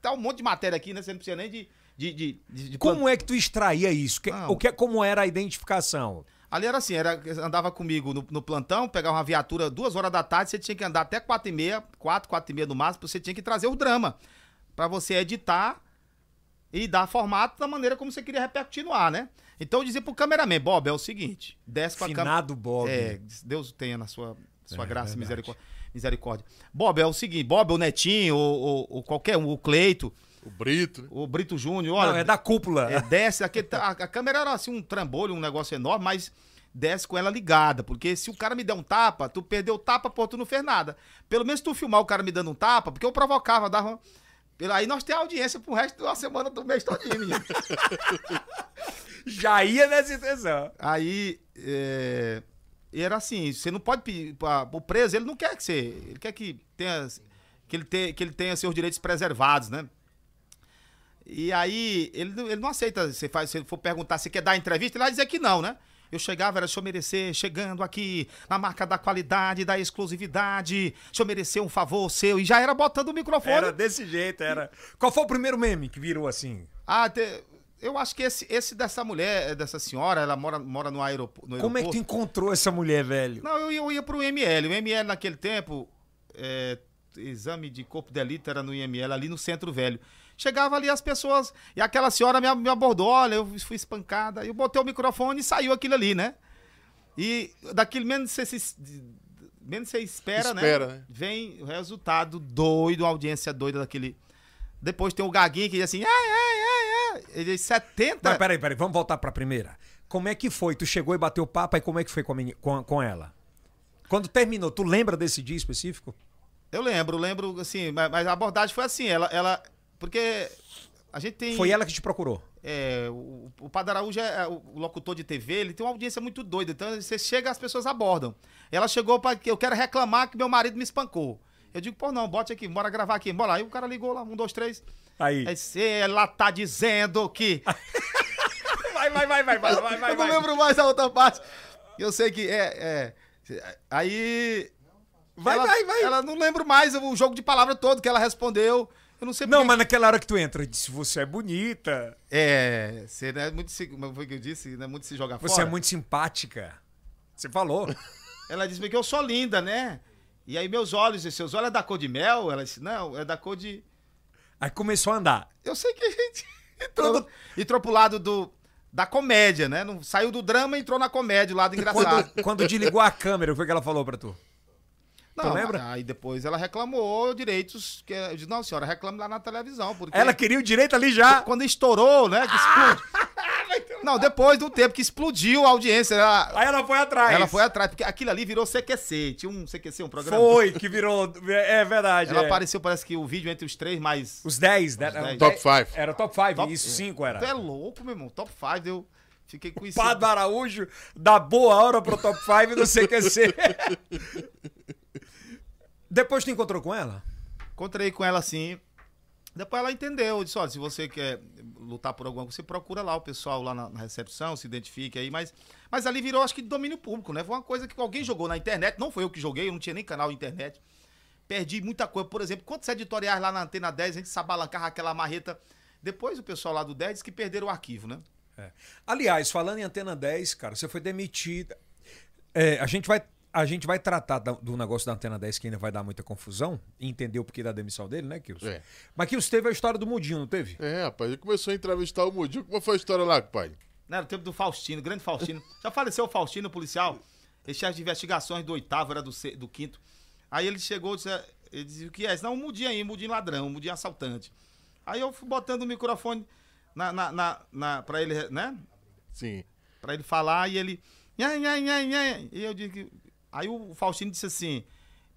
tá um monte de matéria aqui, né? Você não precisa nem de. de, de, de- de Como é que tu extraía isso? Que- o que, como era a identificação? Ali era assim, era, andava comigo no, no plantão, pegava uma viatura duas horas da tarde, você tinha que andar até quatro e meia, quatro, quatro e meia no máximo, você tinha que trazer o drama. Pra você editar e dar formato da maneira como você queria repercutir no ar, né? Então eu dizia pro cameraman, Bob, é o seguinte, desce pra câmera. Finado Bob. É, Deus tenha na sua, sua É, graça e misericórdia, misericórdia. Bob, é o seguinte, Bob, o Netinho, ou, ou- ou qualquer um, o Cleito, O Brito, né? o Brito Júnior, olha, Não, é da cúpula. é, desce, aquele, a, a câmera era assim um trambolho, um negócio enorme, mas desce com ela ligada, porque se o cara me der um tapa, tu perdeu o tapa, pô, tu não fez nada. Pelo menos tu filmar o cara me dando um tapa, porque eu provocava, dava... Aí nós temos audiência pro resto da semana do mês todinho, menino. *laughs* Já ia nessa intenção. Aí, é, era assim, você não pode pedir pra, o preso, ele não quer que você, ele quer que tenha, que ele, tenha, que ele tenha seus direitos preservados, né? E aí, ele, não- ele não aceita, você faz, se ele for perguntar se quer dar entrevista, ele vai dizer que não, né? Eu chegava, era, deixa eu merecer, chegando aqui na marca da qualidade, da exclusividade, deixa eu merecer um favor seu, e já era botando o microfone. Era desse jeito, era. Qual foi o primeiro meme que virou assim? Ah, te- eu acho que esse, esse dessa mulher, dessa senhora, ela mora, mora no, no aeroporto. Como é que tu encontrou essa mulher, velho? Não, eu, ia- eu ia pro ML. O ML naquele tempo é, exame de corpo de delito era no IML, ali no Centro Velho. Chegava ali as pessoas, e aquela senhora me, me abordou, olha, eu fui espancada, eu botei o microfone e saiu aquilo ali, né? E daquilo menos você se, menos você espera, Espera, né? né? Vem o resultado doido, a audiência doida daquele. Depois tem o Gaguinho que diz assim, ai, ai, ai, ai. Ele diz 70. Mas peraí, peraí, vamos voltar pra primeira. Como é que foi? Tu chegou e bateu papo, e como é que foi com, a com, com ela? Quando terminou, tu lembra desse dia específico? Eu lembro, lembro, assim, mas, mas a abordagem foi assim, ela, ela. Porque a gente tem. Foi ela que te procurou. É, o, o Padre Araújo é, é o o locutor de TV, ele tem uma audiência muito doida. Então, você chega, as pessoas abordam. Ela chegou para que eu quero reclamar que meu marido me espancou. Eu digo, pô, não, bote aqui, bora gravar aqui. Bora. Aí o cara ligou lá, um, dois, três. Aí. Aí você, ela tá dizendo que. *laughs* Vai, vai, vai, vai, vai, vai, vai. eu não lembro mais a outra parte. Eu sei que é. é aí. Vai, ela, vai, vai. Ela não lembro mais o jogo de palavra todo que ela respondeu. Eu não sei Não, porque- mas naquela hora que tu entra, eu disse, você é bonita, É, você não é muito se, como foi que eu disse, não é muito se jogar você fora. é muito simpática. Você falou. *laughs* Ela disse que eu sou linda, né? E aí meus olhos, seus olhos é da cor de mel? Ela disse, não, é da cor de... Aí começou a andar. Eu sei que a gente *laughs* entrou, entrou pro lado do, da comédia, né? Não, saiu do drama e entrou na comédia, o lado engraçado. Quando, quando desligou a câmera, o que ela falou pra tu? Não, lembra? Aí depois ela reclamou direitos, que eu disse, não senhora, reclame lá na televisão, porque... Ela queria o direito ali já. Quando estourou, né, que explodiu... *laughs* Não, depois do tempo que explodiu a audiência, ela, Aí ela foi atrás. ela foi atrás, porque aquilo ali virou CQC, tinha um CQC, um programa... Foi, que virou. É verdade. Ela é. apareceu, parece que o vídeo entre os três mais... Os 10, né? Os 10. Top five. Era top 5, Top- isso, 5 era. Tu é louco, meu irmão. Top 5, eu fiquei com isso. Padre Araújo dá boa hora pro top 5 do CQC. *laughs* Depois tu encontrou com ela? Encontrei com ela assim. Depois ela entendeu. Eu disse: olha, se você quer lutar por alguma coisa, você procura lá o pessoal lá na, na recepção, se identifique aí. Mas, mas ali virou, acho que, domínio público, né? Foi uma coisa que alguém jogou na internet. Não foi eu que joguei, eu não tinha nem canal na internet. Perdi muita coisa. Por exemplo, quantos editoriais lá na Antena 10 a gente sabalancava aquela marreta. Depois o pessoal lá do 10 disse que perderam o arquivo, né? É. Aliás, falando em Antena 10, cara, você foi demitida. É, a, gente vai, a gente vai tratar do negócio da Antena 10, que ainda vai dar muita confusão, e entender o porquê da demissão dele, né, Kilson? É. Mas Kilson teve a história do Mudinho, não teve? É, rapaz, ele começou a entrevistar o Mudinho. Como foi a história lá, pai? Não, era o tempo do Faustino, grande Faustino. *laughs* Já faleceu o Faustino, policial. Ele chefe de investigações do oitavo, era do, do quinto. Aí ele chegou e disse, ele disse, o que é? Não, um mudinho aí, um mudinho ladrão, um mudinho assaltante. Aí eu fui botando o microfone na, na, na, na, pra ele, né? Sim. Pra ele falar e ele... Nha, nha, nha, nha. E eu disse... Aí o Faustino disse assim,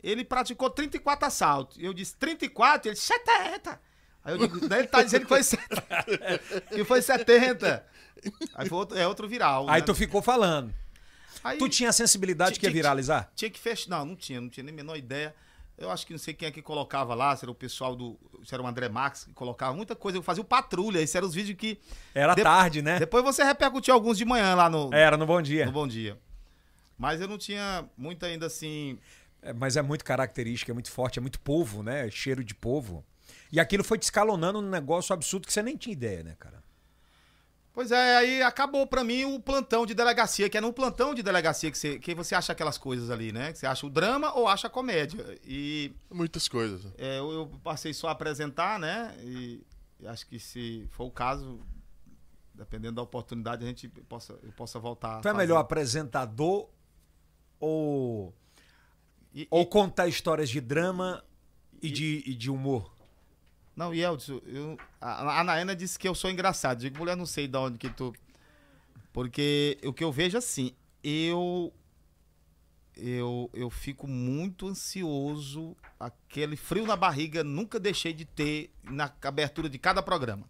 ele praticou 34 assaltos. E eu disse, 34? Ele disse, 70. Aí eu digo, daí ele tá dizendo que foi 70. que foi 70. Aí foi outro, é outro viral. Aí né? tu ficou falando. Aí Tu tinha a sensibilidade que ia viralizar? tinha que fechar. Não, não tinha, não tinha nem a menor ideia. Eu acho que não sei quem é que colocava lá, se era o pessoal do. Se era o André Max que colocava muita coisa. Eu fazia o patrulha, esses eram os vídeos que. Era De- tarde, né? Depois você repercutiu alguns de manhã lá no, Era no Bom Dia. no Bom Dia. Mas eu não tinha muito ainda assim. É, mas é muito característica, é muito forte, é muito povo, né? Cheiro de povo. E aquilo foi te escalonando num negócio absurdo que você nem tinha ideia, né, cara? Pois é, aí acabou pra mim o plantão de delegacia, que é no plantão de delegacia que você, que você acha aquelas coisas ali, né? Que você acha o drama ou acha a comédia. E Muitas coisas. É, eu, eu passei só a apresentar, né? E, e acho que se for o caso, dependendo da oportunidade, a gente possa, eu possa voltar. a Tu é fazer. melhor apresentador ou, E- ou e- contar histórias de drama e, de, e de humor? não, e Eldson, eu, a, a Naena disse que eu sou engraçado. Digo, mulher, não sei de onde que tu. Porque o que eu vejo assim, eu. Eu, eu fico muito ansioso, aquele frio na barriga, nunca deixei de ter na abertura de cada programa.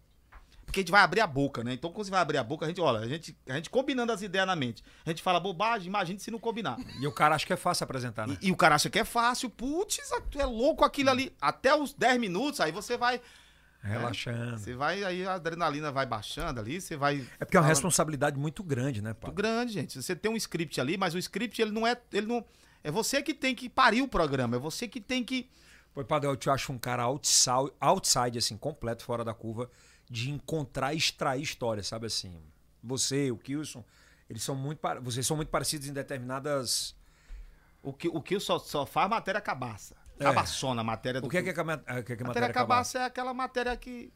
Porque a gente vai abrir a boca, né? Então, quando você vai abrir a boca, a gente, olha, a gente, a gente combinando as ideias na mente. A gente fala bobagem, imagine se não combinar. E o cara acha que é fácil apresentar, né? E, e o cara acha que é fácil, putz, é louco aquilo ali. Até os 10 minutos, aí você vai. Relaxando. Você vai, aí a adrenalina vai baixando ali, você vai. É porque é uma falando- responsabilidade muito grande, né, muito Paulo? grande, gente. Você tem um script ali, mas o script ele não é, ele não é você que tem que parir o programa, é você que tem que Pô, Padre, eu te acho um cara outside, outside, assim, completo, fora da curva, de encontrar e extrair histórias, sabe assim? Você, o Kilson, eles são muito, vocês são muito parecidos em determinadas... o que o que só só faz matéria cabaça. Cabaçona a matéria do O que é que é, que é, que é que matéria matéria cabaça é aquela matéria que.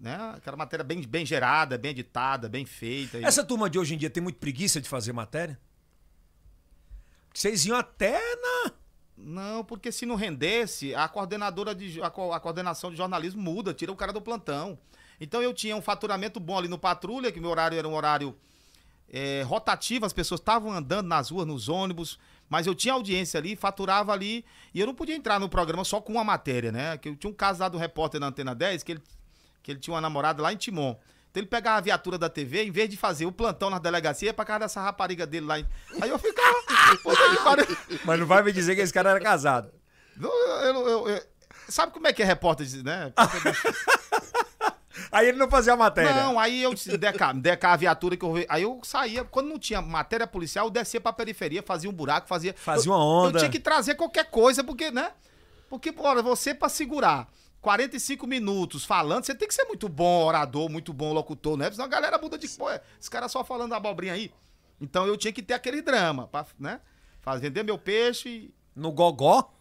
Né? Aquela matéria bem, bem gerada, bem editada, bem feita. e- Essa turma de hoje em dia tem muito preguiça de fazer matéria? Vocês iam até na. Não, porque se não rendesse, a coordenadora de a, co- a coordenação de jornalismo muda, tira o cara do plantão. Então eu tinha um faturamento bom ali no patrulha, que meu horário era um horário é, rotativo, as pessoas estavam andando nas ruas, nos ônibus, mas eu tinha audiência ali, faturava ali, e eu não podia entrar no programa só com uma matéria, né? Que eu tinha um caso lá do repórter na Antena 10, que ele, que ele tinha uma namorada lá em Timon. Então ele pegava a viatura da TV, em vez de fazer o plantão na delegacia, ia pra casa dessa rapariga dele lá. em- Aí eu ficava. *laughs* Mas não vai me dizer que esse cara era casado. Eu- eu- eu- sabe como é que é repórter, né? *laughs* Aí ele não fazia a matéria. Não, aí eu disse, Deca, Deca, a viatura que eu. Aí eu saía, quando não tinha matéria policial, eu descia pra periferia, fazia um buraco, fazia. Fazia eu- uma onda. Eu tinha que trazer qualquer coisa, porque, né? Porque, olha, você pra segurar 45 minutos falando, você tem que ser muito bom orador, muito bom locutor, né? Senão a galera muda de. Pô, esse cara só falando abobrinha aí. Então eu tinha que ter aquele drama, pra, né? Fazer, vender meu peixe e. No gogó?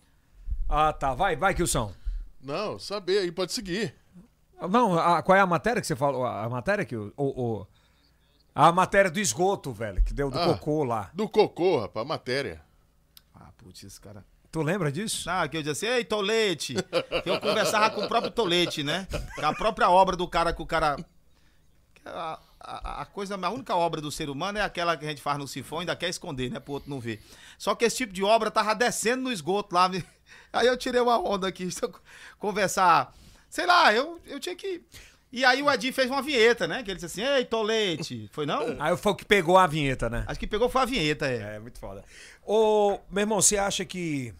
Ah, tá. Vai, vai, Kilson. Não, saber aí, pode seguir. Não, a- qual é a matéria que você falou? A matéria que o. o- o- a matéria do esgoto, velho, que deu do Ah. cocô lá. Do cocô, rapaz, matéria. Ah, putz, esse cara. Tu lembra disso? Ah, que eu dizia assim, ei, Tolete. Eu conversava com o próprio Tolete, né? Com a própria obra do cara que o cara. A, a, a coisa, a única obra do ser humano é aquela que a gente faz no sifão e ainda quer esconder, né? Pro outro não ver. Só que esse tipo de obra tava descendo no esgoto lá. *laughs* Aí eu tirei uma onda aqui, *laughs* se eu conversar. Sei lá, eu, eu tinha que. E aí o Edinho fez uma vinheta, né? Que ele disse assim, ei, Tolete. Foi não? *laughs* Aí foi o que pegou a vinheta, né? Acho que pegou foi a vinheta, é. É, muito foda. Ô, meu irmão, você acha que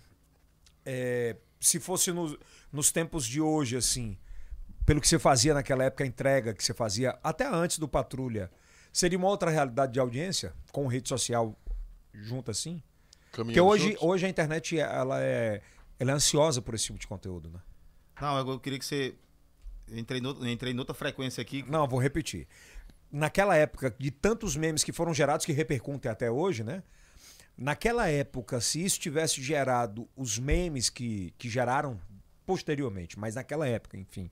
é, se fosse nos, nos tempos de hoje, assim, pelo que você fazia naquela época, a entrega que você fazia, até antes do Patrulha, seria uma outra realidade de audiência? Com rede social junto assim? Porque Caminhando hoje, juntos. hoje a internet, ela é, ela é ansiosa por esse tipo de conteúdo, né? Não, eu queria que você. Entrei, no, entrei em outra frequência aqui. Não, vou repetir. Naquela época, de tantos memes que foram gerados, que repercutem até hoje, né? Naquela época, se isso tivesse gerado os memes que, que geraram posteriormente, mas naquela época, enfim,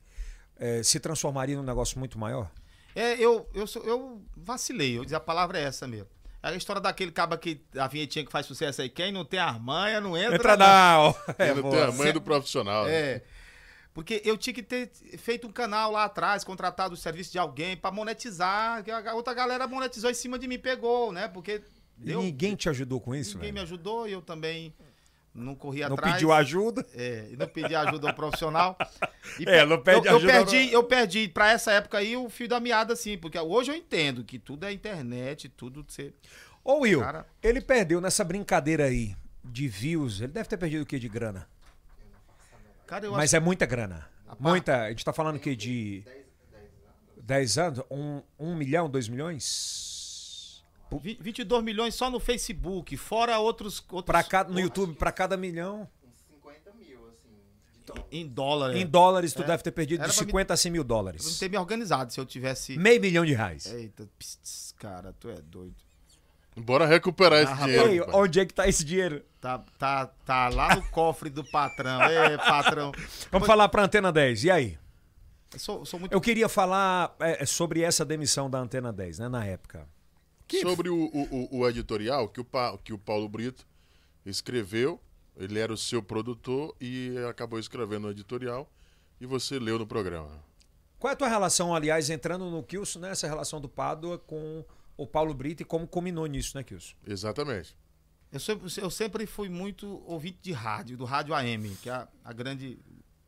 eh, se transformaria num negócio muito maior? É, eu, eu, sou- eu vacilei, eu dizer a palavra é essa mesmo. É a história daquele caba que a vinhetinha que faz sucesso aí, quem não tem armanha não entra. Entra não. não! É, boa. tem a mãe do profissional. né? Porque eu tinha que ter feito um canal lá atrás, contratado o serviço de alguém pra monetizar, a outra galera monetizou em cima de mim, pegou, né? Porque E deu, ninguém te ajudou com isso, ninguém me velho? ajudou e eu também não corri Não atrás. pediu ajuda? É, não pedi ajuda ao profissional. *laughs* E É, não pede eu, eu ajuda perdi, eu perdi pra essa época aí o fio da meada, assim, porque hoje eu entendo que tudo é internet, tudo você. Ô, Will, Cara- ele perdeu nessa brincadeira aí de views, ele deve ter perdido o que de grana? Cara, eu Mas é muita grana. Rapaz. Muita. A gente tá falando que de. 10 anos? Um, um milhão, dois milhões? acho vi- 22 milhões só no Facebook, fora outros. outros Pra cada, no YouTube, pra cada milhão. Em dólar. Em é. dólares, tu É. deve ter perdido de pra me- 50 a 100 mil Eu não dólares. ter me organizado se eu tivesse. Meio milhão de reais. Eita, pss, cara, tu é doido. Bora recuperar esse Ah, dinheiro. Ei, onde é que tá esse dinheiro? Tá, tá, tá lá no cofre do patrão. Ê, patrão. Vamos falar pra Antena 10. E aí? Eu sou, sou muito. Eu queria falar é, sobre essa demissão da Antena 10, né, na época. Sobre o, o- o- o editorial que o, Pa- que o Paulo Brito escreveu, ele era o seu produtor e acabou escrevendo o editorial e você leu no programa. Qual é a tua relação, aliás, entrando no Kilson, né, essa relação do Pádua com o Paulo Brito e como combinou nisso, né, Kilson? Exatamente. Eu sempre, eu sempre fui muito ouvinte de rádio, do rádio AM, que é a, a grande,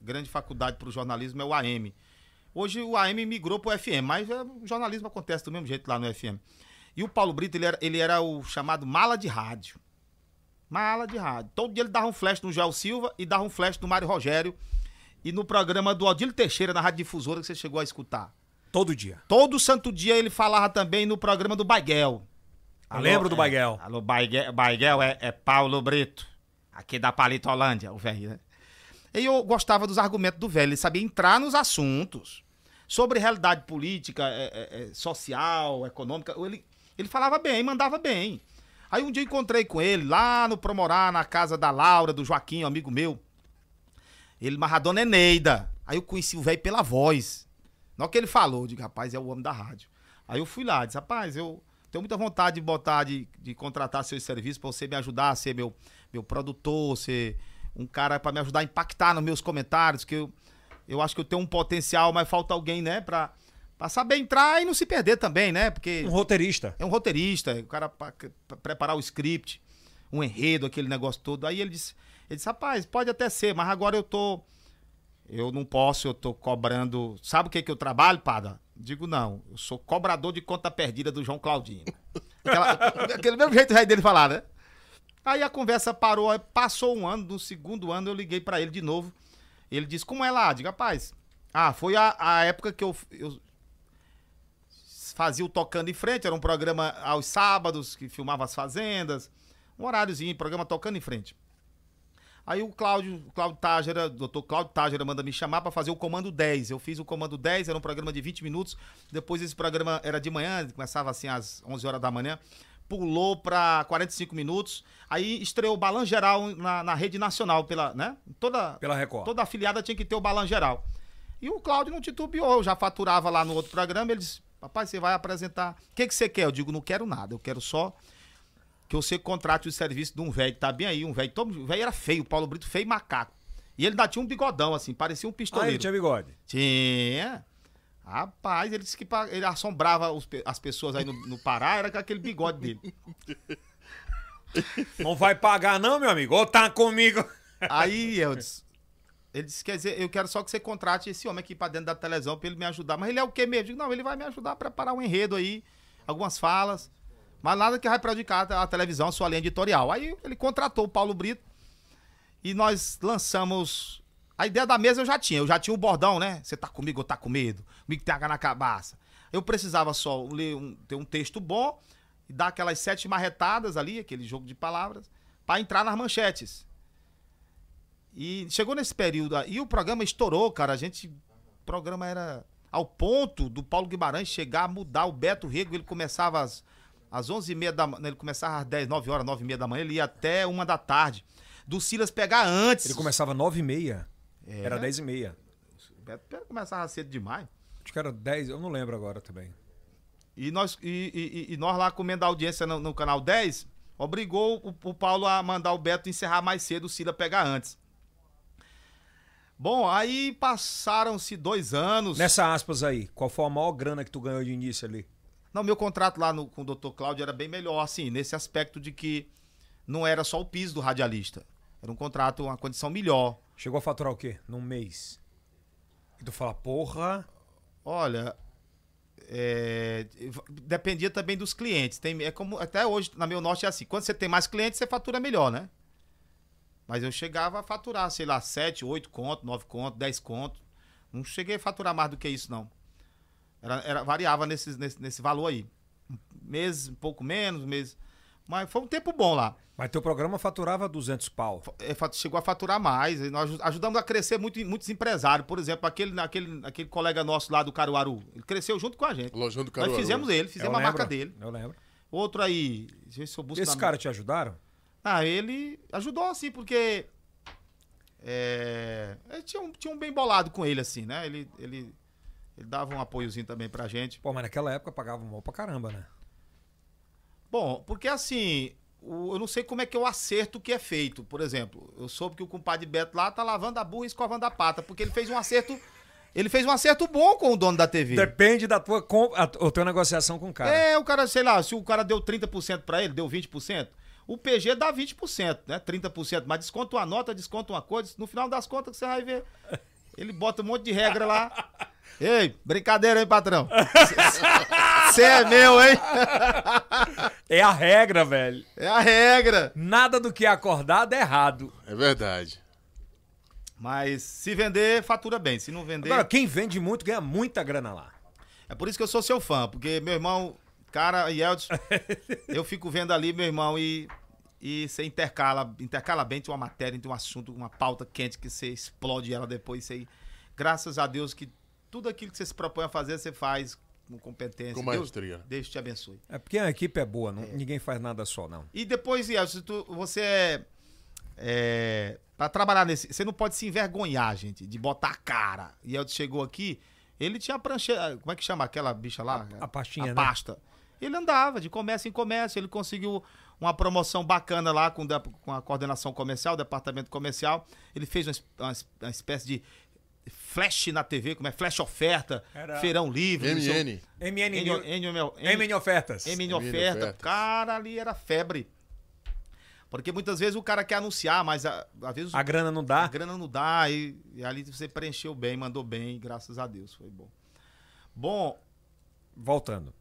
grande faculdade para o jornalismo é o AM. Hoje o AM migrou para o FM, mas é, o jornalismo acontece do mesmo jeito lá no FM. E o Paulo Brito, ele era, ele era o chamado mala de rádio. Mala de rádio. Todo dia ele dava um flash no Joel Silva e dava um flash no Mário Rogério e no programa do Odílio Teixeira, na Rádio Difusora, que você chegou a escutar. Todo dia. Todo santo dia ele falava também no programa do Baiguel. Eu lembro do é, Baiguel. Alô, Baiguel, Baiguel é, é Paulo Brito, aqui da Palitolândia, o velho, né? E eu gostava dos argumentos do velho, ele sabia entrar nos assuntos. Sobre realidade política, é, é, é, social, econômica, ele, ele falava bem, mandava bem. Aí um dia eu encontrei com ele lá no Promorá, na casa da Laura, do Joaquim, um amigo meu. Ele, mas a dona Eneida. Aí eu conheci o velho pela voz. Hora que ele falou, digo, rapaz, é o homem da rádio. Aí eu fui lá, disse, rapaz, eu tenho muita vontade de botar, de, de contratar seus serviços pra você me ajudar a ser meu, meu produtor, ser um cara pra me ajudar a impactar nos meus comentários, que eu, eu acho que eu tenho um potencial, mas falta alguém, né, pra, pra saber entrar e não se perder também, né? Porque Um roteirista. é um roteirista, o cara pra, pra preparar o script, um enredo, aquele negócio todo. Aí ele disse, ele disse, rapaz, pode até ser, mas agora eu tô. Eu não posso, eu tô cobrando. Sabe o que que eu trabalho, Pada? Digo, não, eu sou cobrador de conta perdida do João Claudinho. Aquela- *laughs* aquele mesmo jeito dele falar, né? Aí a conversa parou, passou um ano, no segundo ano eu liguei pra ele de novo. Ele disse, como é lá? Digo, rapaz, ah, foi a, a época que eu, eu fazia o Tocando em Frente, era um programa aos sábados, que filmava as fazendas, um horáriozinho, programa Tocando em Frente. Aí o Cláudio, o Cláudio Tágera, doutor Cláudio Tágera manda me chamar para fazer o Comando 10. Eu fiz o Comando 10, era um programa de 20 minutos. Depois esse programa era de manhã, começava assim às 11 horas da manhã. Pulou para 45 minutos. Aí estreou o Balan Geral na, na rede nacional, pela, né? Toda, Pela Record. Toda afiliada tinha que ter o Balan Geral. E o Cláudio não titubeou, eu já faturava lá no outro programa. Ele disse: Papai, você vai apresentar. O que, que você quer? Eu digo: Não quero nada, eu quero só que você contrate o serviço de um velho que tá bem aí. Um velho, todo o velho era feio, o Paulo Brito feio macaco. E ele ainda tinha um bigodão, assim, parecia um Ah, pistoleiro. ele tinha bigode. Tinha. Rapaz, ele disse que ele assombrava os as pessoas aí no, no Pará, era com aquele bigode dele. *laughs* Não vai pagar, não, meu amigo? Ou tá comigo? *laughs* Aí eu disse. Ele disse, quer dizer, eu quero só que você contrate esse homem aqui pra dentro da televisão pra ele me ajudar. Mas ele é o quê mesmo? Eu digo, não, ele vai me ajudar a preparar um enredo aí, algumas falas. Mas nada que vai prejudicar a televisão, a sua linha editorial. Aí ele contratou o Paulo Brito e nós lançamos. A ideia da mesa eu já tinha, eu já tinha o bordão, né? Você tá comigo ou tá com medo? Comigo tem água na cabaça. Eu precisava só ler um, ter um texto bom e dar aquelas sete marretadas ali, aquele jogo de palavras, pra entrar nas manchetes. E chegou nesse período aí, o programa estourou, cara. A gente. O programa era ao ponto do Paulo Guimarães chegar a mudar o Beto Rego. Ele começava às, às 11h30 da manhã. Ele começava às 10, 9 horas, 9 h 30 da manhã. Ele ia até uma da tarde. Do Silas pegar antes. Ele começava 9h30. É. Era 10h30. O Beto Beto começava cedo demais. Acho que era 10, eu não lembro agora também. E nós, e, e- e nós lá comendo a audiência no, no canal 10, obrigou o, o Paulo a mandar o Beto encerrar mais cedo, o Cida pegar antes. Bom, aí passaram-se dois anos. Nessa aspas aí, qual foi a maior grana que tu ganhou de início ali? Não, meu contrato lá no- com o Dr. Cláudio era bem melhor, assim, nesse aspecto de que não era só o piso do radialista. Era um contrato, uma condição melhor. Chegou a faturar o quê? Num mês. E tu fala, porra. Olha, é, dependia também dos clientes. Tem, é como até hoje na meu norte é assim. Quando você tem mais clientes, você fatura melhor, né? Mas eu chegava a faturar, sei lá, 7, 8 conto, 9 conto, 10 conto. Não cheguei a faturar mais do que isso, não. Era, era- variava nesse, nesse, nesse valor aí. Um mês, um pouco menos, um mês. Mas foi um tempo bom lá. Mas teu programa faturava 200 pau. É, chegou a faturar mais. E nós aju- ajudamos a crescer muito, muitos empresários. Por exemplo, aquele, aquele, aquele colega nosso lá do Caruaru. Ele cresceu junto com a gente. Lojão do Nós Caruaru. fizemos ele, fizemos a marca dele. Eu lembro. Outro aí, deixa eu ver se eu busco Esses na- caras te ajudaram? Ah, ele ajudou assim, porque. É, ele tinha, um, tinha um bem bolado com ele, assim, né? Ele, ele, ele dava um apoiozinho também pra gente. Pô, mas naquela época pagava mal pra caramba, né? Bom, porque assim, o- eu não sei como é que eu acerto o que é feito. Por exemplo, eu soube que o compadre Beto lá tá lavando a burra e escovando a pata, porque ele fez um acerto. Ele fez um acerto bom com o dono da TV. Depende da tua, com, a, a tua negociação com o cara. É, o cara, sei lá, se o cara deu 30% pra ele, deu 20%, o PG dá 20%, né? 30%, mas desconta uma nota, desconta uma coisa, no final das contas você vai ver. Ele bota um monte de regra lá. *laughs* Ei, brincadeira, hein, patrão? Você é meu, hein? É a regra, velho. É a regra. Nada do que é acordado é errado. É verdade. Mas se vender, fatura bem. Se não vender. Agora, quem vende muito ganha muita grana lá. É por isso que eu sou seu fã, porque meu irmão, cara, e Eldson, *laughs* eu fico vendo ali, meu irmão, e, e você intercala, intercala bem entre uma matéria, entre um assunto, uma pauta quente que você explode ela depois. Você, graças a Deus que tudo aquilo que você se propõe a fazer, você faz com competência. Com Deus, maestria. Deus te abençoe. É porque a equipe é boa, não- ninguém faz nada só, não. E depois, tu- você é, É, pra trabalhar nesse. Você não pode se envergonhar, gente, de botar a cara. E Elton chegou aqui, ele tinha a prancheira. Como é que chama aquela bicha lá? A pastinha, A né? pasta. Ele andava de comércio em comércio, ele conseguiu uma promoção bacana lá com, com a coordenação comercial, o departamento comercial. Ele fez uma, uma uma espécie de flash na TV, como é? Flash oferta, Era- feirão livre. MN. MN, N- N- N- MN ofertas. MN MN oferta. ofertas. Cara, ali era febre. Porque muitas vezes o cara quer anunciar, mas a- às vezes A grana não a dá. grana não dá. E, e ali você preencheu bem, mandou bem, graças a Deus, foi bom. Bom, Voltando.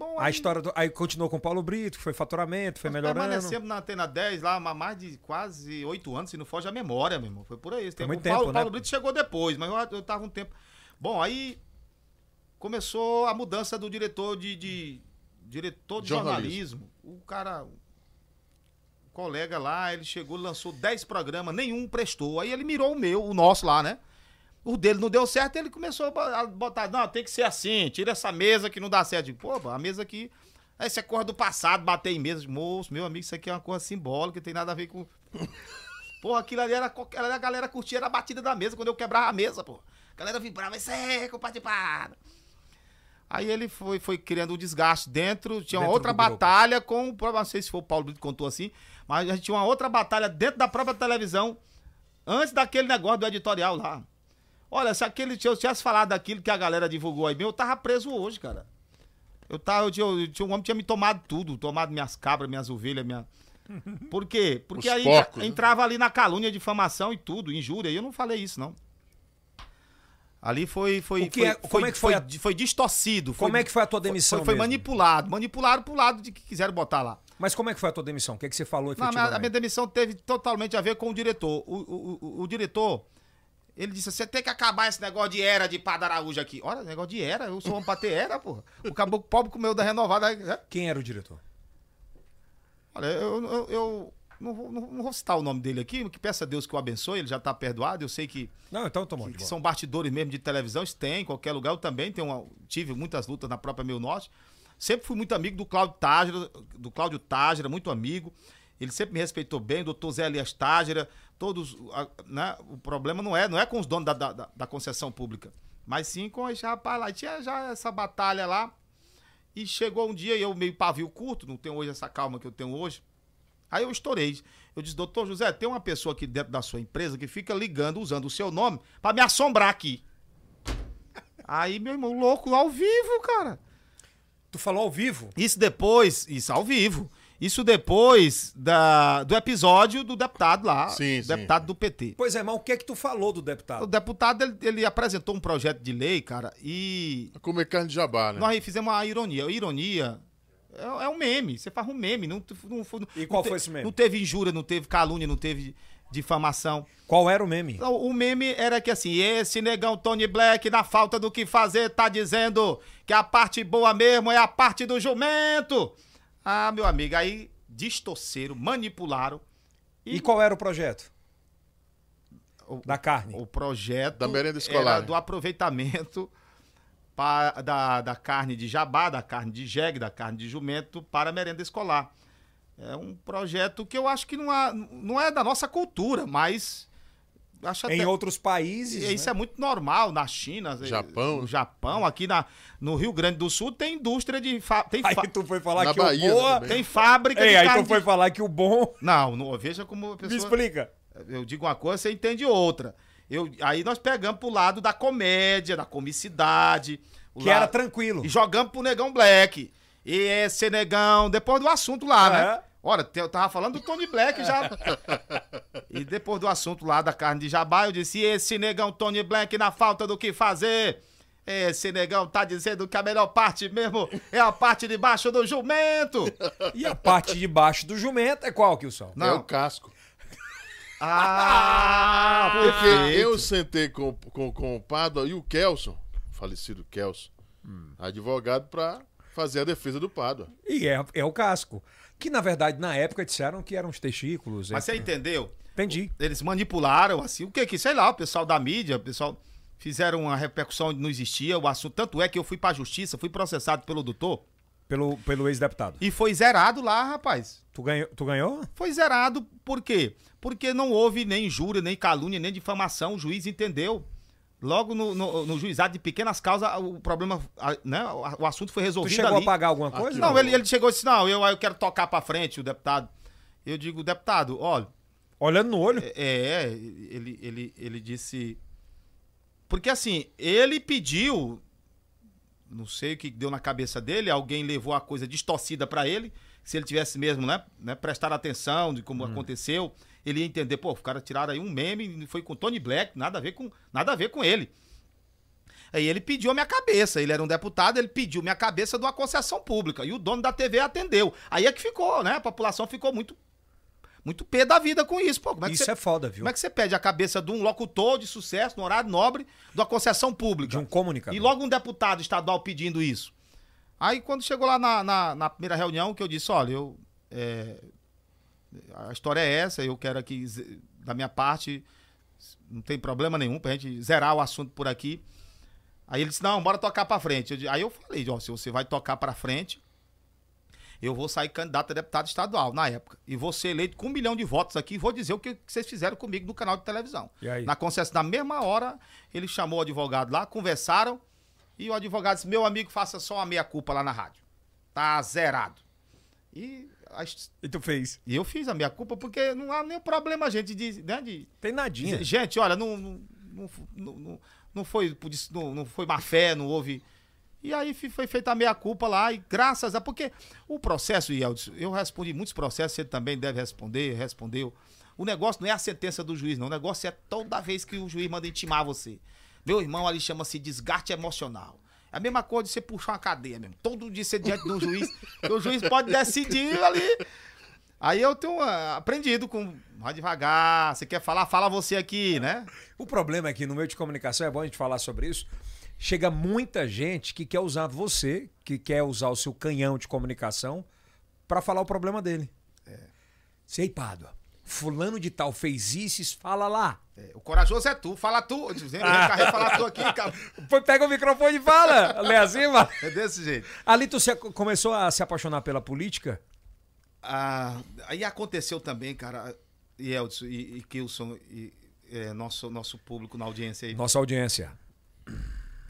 Bom A história do, aí continuou com o Paulo Brito, que foi faturamento, foi melhorando. Permanecemos na Antena 10 lá há mais de quase oito anos, se não foge a memória, meu irmão. Foi por aí. tempo. muito o Paulo, tempo, né? Paulo Brito chegou depois, mas eu, eu tava um tempo. Bom, aí começou a mudança do diretor de. de- diretor de Jornalismo. jornalismo. O cara. O colega lá, ele chegou, lançou 10 programas, nenhum prestou. Aí ele mirou o meu, o nosso lá, né? O dele não deu certo, ele começou a bo- a botar, não, tem que ser assim, tira essa mesa que não dá certo. Digo, Pô, a mesa aqui, essa é coisa do passado, bater em mesa. Moço, meu amigo, isso aqui é uma coisa simbólica, não tem nada a ver com... *laughs* Porra, aquilo ali era, era a galera curtia, era a batida da mesa, quando eu quebrava a mesa, pô. A galera vibrava, isso é, compadre Pardo. Aí ele foi, foi criando um desgaste dentro, tinha uma Dentro outra grupo. batalha com, não sei se foi o Paulo Brito que contou assim, mas a gente tinha uma outra batalha dentro da própria televisão, antes daquele negócio do editorial lá. Olha, se aquele se eu tivesse falado daquilo que a galera divulgou aí, meu, eu tava preso hoje, cara. Eu tava, eu tinha, eu tinha- um homem tinha me tomado tudo, tomado minhas cabras, minhas ovelhas, minha. *laughs* Por quê? Porque Os aí porcos, né? entrava ali na calúnia, difamação e tudo, injúria. E eu não falei isso, não. Ali foi. foi, O que foi, é- como é que foi a- foi distorcido. Como foi- é que foi a tua demissão Foi, foi mesmo? manipulado. Manipularam pro lado de que quiseram botar lá. Mas como é que foi a tua demissão? O que, é que você falou Não, a minha- efetivamente? a minha demissão teve totalmente a ver com o diretor. O, o, o- o diretor, ele disse: você tem que acabar esse negócio de era de Padre Araújo aqui. Olha, negócio de era, eu sou homem pra ter era, porra. O caboclo pobre comeu da renovada. né? Quem era o diretor? Olha, eu, eu, eu não, vou, não- vou citar o nome dele aqui, que peça a Deus que o abençoe, ele já tá perdoado. Eu sei que, Não, então tomou que, de que são bastidores mesmo de televisão, isso tem em qualquer lugar. Eu também tenho uma- tive muitas lutas na própria Meio Norte. Sempre fui muito amigo do Cláudio Tágira, do Cláudio Tágira, muito amigo. Ele sempre me respeitou bem, o doutor Zé Elias Tágira, todos. né, o problema não é, não é com os donos da, da, da- concessão pública, mas sim com esse rapaz lá. Tinha já essa batalha lá. E chegou um dia, e eu meio pavio curto, não tenho hoje essa calma que eu tenho hoje. Aí eu estourei. Eu disse, doutor José, tem uma pessoa aqui dentro da sua empresa que fica ligando, usando o seu nome, pra me assombrar aqui. Aí, meu irmão, louco, ao vivo, cara. Tu falou ao vivo? Isso depois, isso ao vivo. Isso depois da, do episódio do deputado lá. Sim, do sim. deputado do PT. Pois é, mas o que é que tu falou do O deputado? deputado, ele, ele apresentou um projeto de lei, cara, e Comer carne de jabá, né? nós fizemos uma ironia. A ironia é, é um meme. Você faz um meme. Não, não, não- E qual não te- foi esse meme? Não teve injúria, não teve calúnia, não teve difamação. Qual era o meme? Então, O meme era que assim, esse negão Tony Black, na falta do que fazer, tá dizendo que a parte boa mesmo é a parte do jumento. Ah, meu amigo, aí distorceram, manipularam. E qual era o projeto? O- Da carne. O projeto Da merenda escolar, era né? do aproveitamento da, da carne de jabá, da carne de jegue, da carne de jumento para a merenda escolar. É um projeto que eu acho que não, há- não é da nossa cultura, mas acho Em até- outros países. E Isso né? é muito normal na China, eh, Japão. no Japão, aqui na, no Rio Grande do Sul tem indústria de fa- tem, Aí fa- tu foi falar Na que Bahia o boa. tem fábrica Ei, de aí carne tu foi de- falar que o bom. Não, não, veja como a Me pessoa explica. eu digo uma coisa, você entende outra. Eu, aí nós pegamos pro lado da comédia, da comicidade, Que era lado- tranquilo. e jogamos pro negão Black. E esse negão, depois do assunto lá, É. né? Ora, eu tava falando do Tony Black já. *laughs* e depois do assunto lá da carne de jabá, eu disse: e esse negão Tony Black na falta do que fazer? Esse negão tá dizendo que a melhor parte mesmo é a parte de baixo do jumento. *laughs* E a parte de baixo do jumento é qual, Kilson? Não. É o casco. Ah, *laughs* Porque perfeito. eu sentei com, com, com o Pádua e o Kelson, falecido Kelson, Hum. advogado, pra fazer a defesa do Pádua. E é, é o casco. Que na verdade na época disseram que eram os testículos. Mas é- você entendeu? Entendi. Eles manipularam, assim, o que que, sei lá, o pessoal da mídia, o pessoal fizeram uma repercussão onde não existia o assunto. Tanto é que eu fui pra justiça, fui processado pelo doutor. Pelo, pelo ex-deputado. E foi zerado lá, rapaz. Tu ganhou? Tu ganhou? Foi zerado por quê? Porque não houve nem injúria, nem calúnia, nem difamação. O juiz entendeu. Logo no, no, no juizado de pequenas causas, o problema, a- né, o assunto foi Tu resolvido chegou ali. a pagar alguma coisa? Não, ele, ele chegou e disse, não, eu, eu quero tocar pra frente, o deputado. Eu digo, deputado, olha, Olhando no olho. é, é, ele, ele, ele disse. Porque assim, ele pediu. Não sei o que deu na cabeça dele, alguém levou a coisa distorcida pra ele. Se ele tivesse mesmo, né, né prestar atenção de como aconteceu, ele ia entender, pô, os caras tiraram aí um meme, foi com Tony Black, nada a ver com, nada a ver com ele. Aí ele pediu a minha cabeça, ele era um deputado, ele pediu minha cabeça de uma concessão pública. E o dono da TV atendeu. Aí é que ficou, né? A população ficou muito muito pé da vida com isso, pô. Como é que Isso você, é foda, viu? Como é que você pede a cabeça de um locutor de sucesso, no horário nobre, de uma concessão pública? De um comunicador. E logo um deputado estadual pedindo isso. Aí quando chegou lá na, na, na primeira reunião, que eu disse, olha, eu. é, a história é essa, eu quero aqui, da minha parte, não tem problema nenhum pra gente zerar o assunto por aqui. Aí ele disse, não, bora tocar pra frente. Eu aí eu falei, ó, se você vai tocar pra frente, eu vou sair candidato a deputado estadual na época. E vou ser eleito com um milhão de votos aqui e vou dizer o que que vocês fizeram comigo no canal de televisão. E? Na concessão, na mesma hora, ele chamou o advogado lá, conversaram, e o advogado disse: meu amigo, faça só uma meia-culpa lá na rádio. Tá zerado. E, a his- E tu fez? e eu fiz a meia-culpa porque não há nenhum problema, gente, de, né, de, Tem nadinha. gente, olha, não, não, não, não, foi, por isso- não, não foi má fé, não houve. E aí foi feita a meia-culpa lá, e graças a. Porque o processo, Yeldson, eu respondi muitos processos, você também deve responder, respondeu. O negócio não é a sentença do juiz, não. O negócio é toda vez que o juiz manda intimar você. Meu irmão, ali chama-se desgaste emocional. É a mesma coisa de você puxar uma cadeia mesmo. Todo dia você diante de um juiz, o juiz pode decidir ali. Aí eu tenho ah, aprendido com. Vai devagar, você quer falar? Fala você aqui, né? O problema é que no meio de comunicação, é bom a gente falar sobre isso, chega muita gente que quer usar você, que quer usar o seu canhão de comunicação pra falar o problema dele. É. Sei, Pádua, fulano de tal fez isso, fala lá. É, o corajoso é tu, fala tu. Eu disse, Ah. carrega, fala tu aqui, *laughs* cara. Pega o microfone e fala, lê acima. É desse jeito. Ali tu se- começou a se apaixonar pela política? Ah, aí aconteceu também, cara, e Eldson e, e Kilson, e, é, nosso, nosso público na audiência aí. Nossa audiência.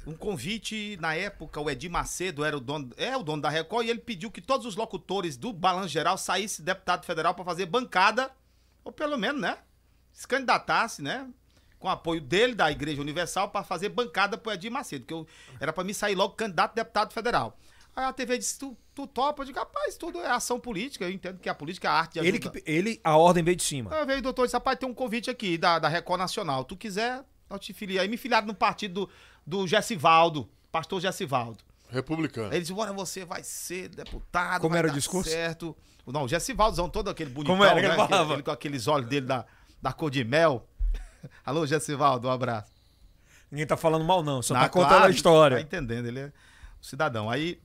Um convite, na época, o Edir Macedo era o dono, é o dono da Record, e ele pediu que todos os locutores do Balanço Geral saíssem deputado federal para fazer bancada, ou pelo menos, né? Se candidatasse, né? Com apoio dele, da Igreja Universal, para fazer bancada pro Edir Macedo, que eu, era para mim sair logo candidato a deputado federal. Aí a TV disse: tu, tu topa? Eu digo, rapaz, tudo é ação política. Eu entendo que a política é a arte de Ele, que, ele, a ordem veio de cima. Aí veio o doutor e disse, rapaz, tem um convite aqui da, da Record Nacional. Tu quiser, eu te filiar. Aí me filiaram no partido do, do Gessivaldo, pastor Gessivaldo. Republicano. Aí ele disse, bora, você vai ser deputado, Como vai era o discurso? certo. Não, o Gessivaldozão, todo aquele bonitão, Como era que né? ele Aquele- falava? aquele com aqueles olhos dele da, da cor de mel. *laughs* Alô, Gessivaldo, um abraço. Ninguém tá falando mal, não. Só Ah, tá contando claro, a história. Tá entendendo, ele é um cidadão. Aí,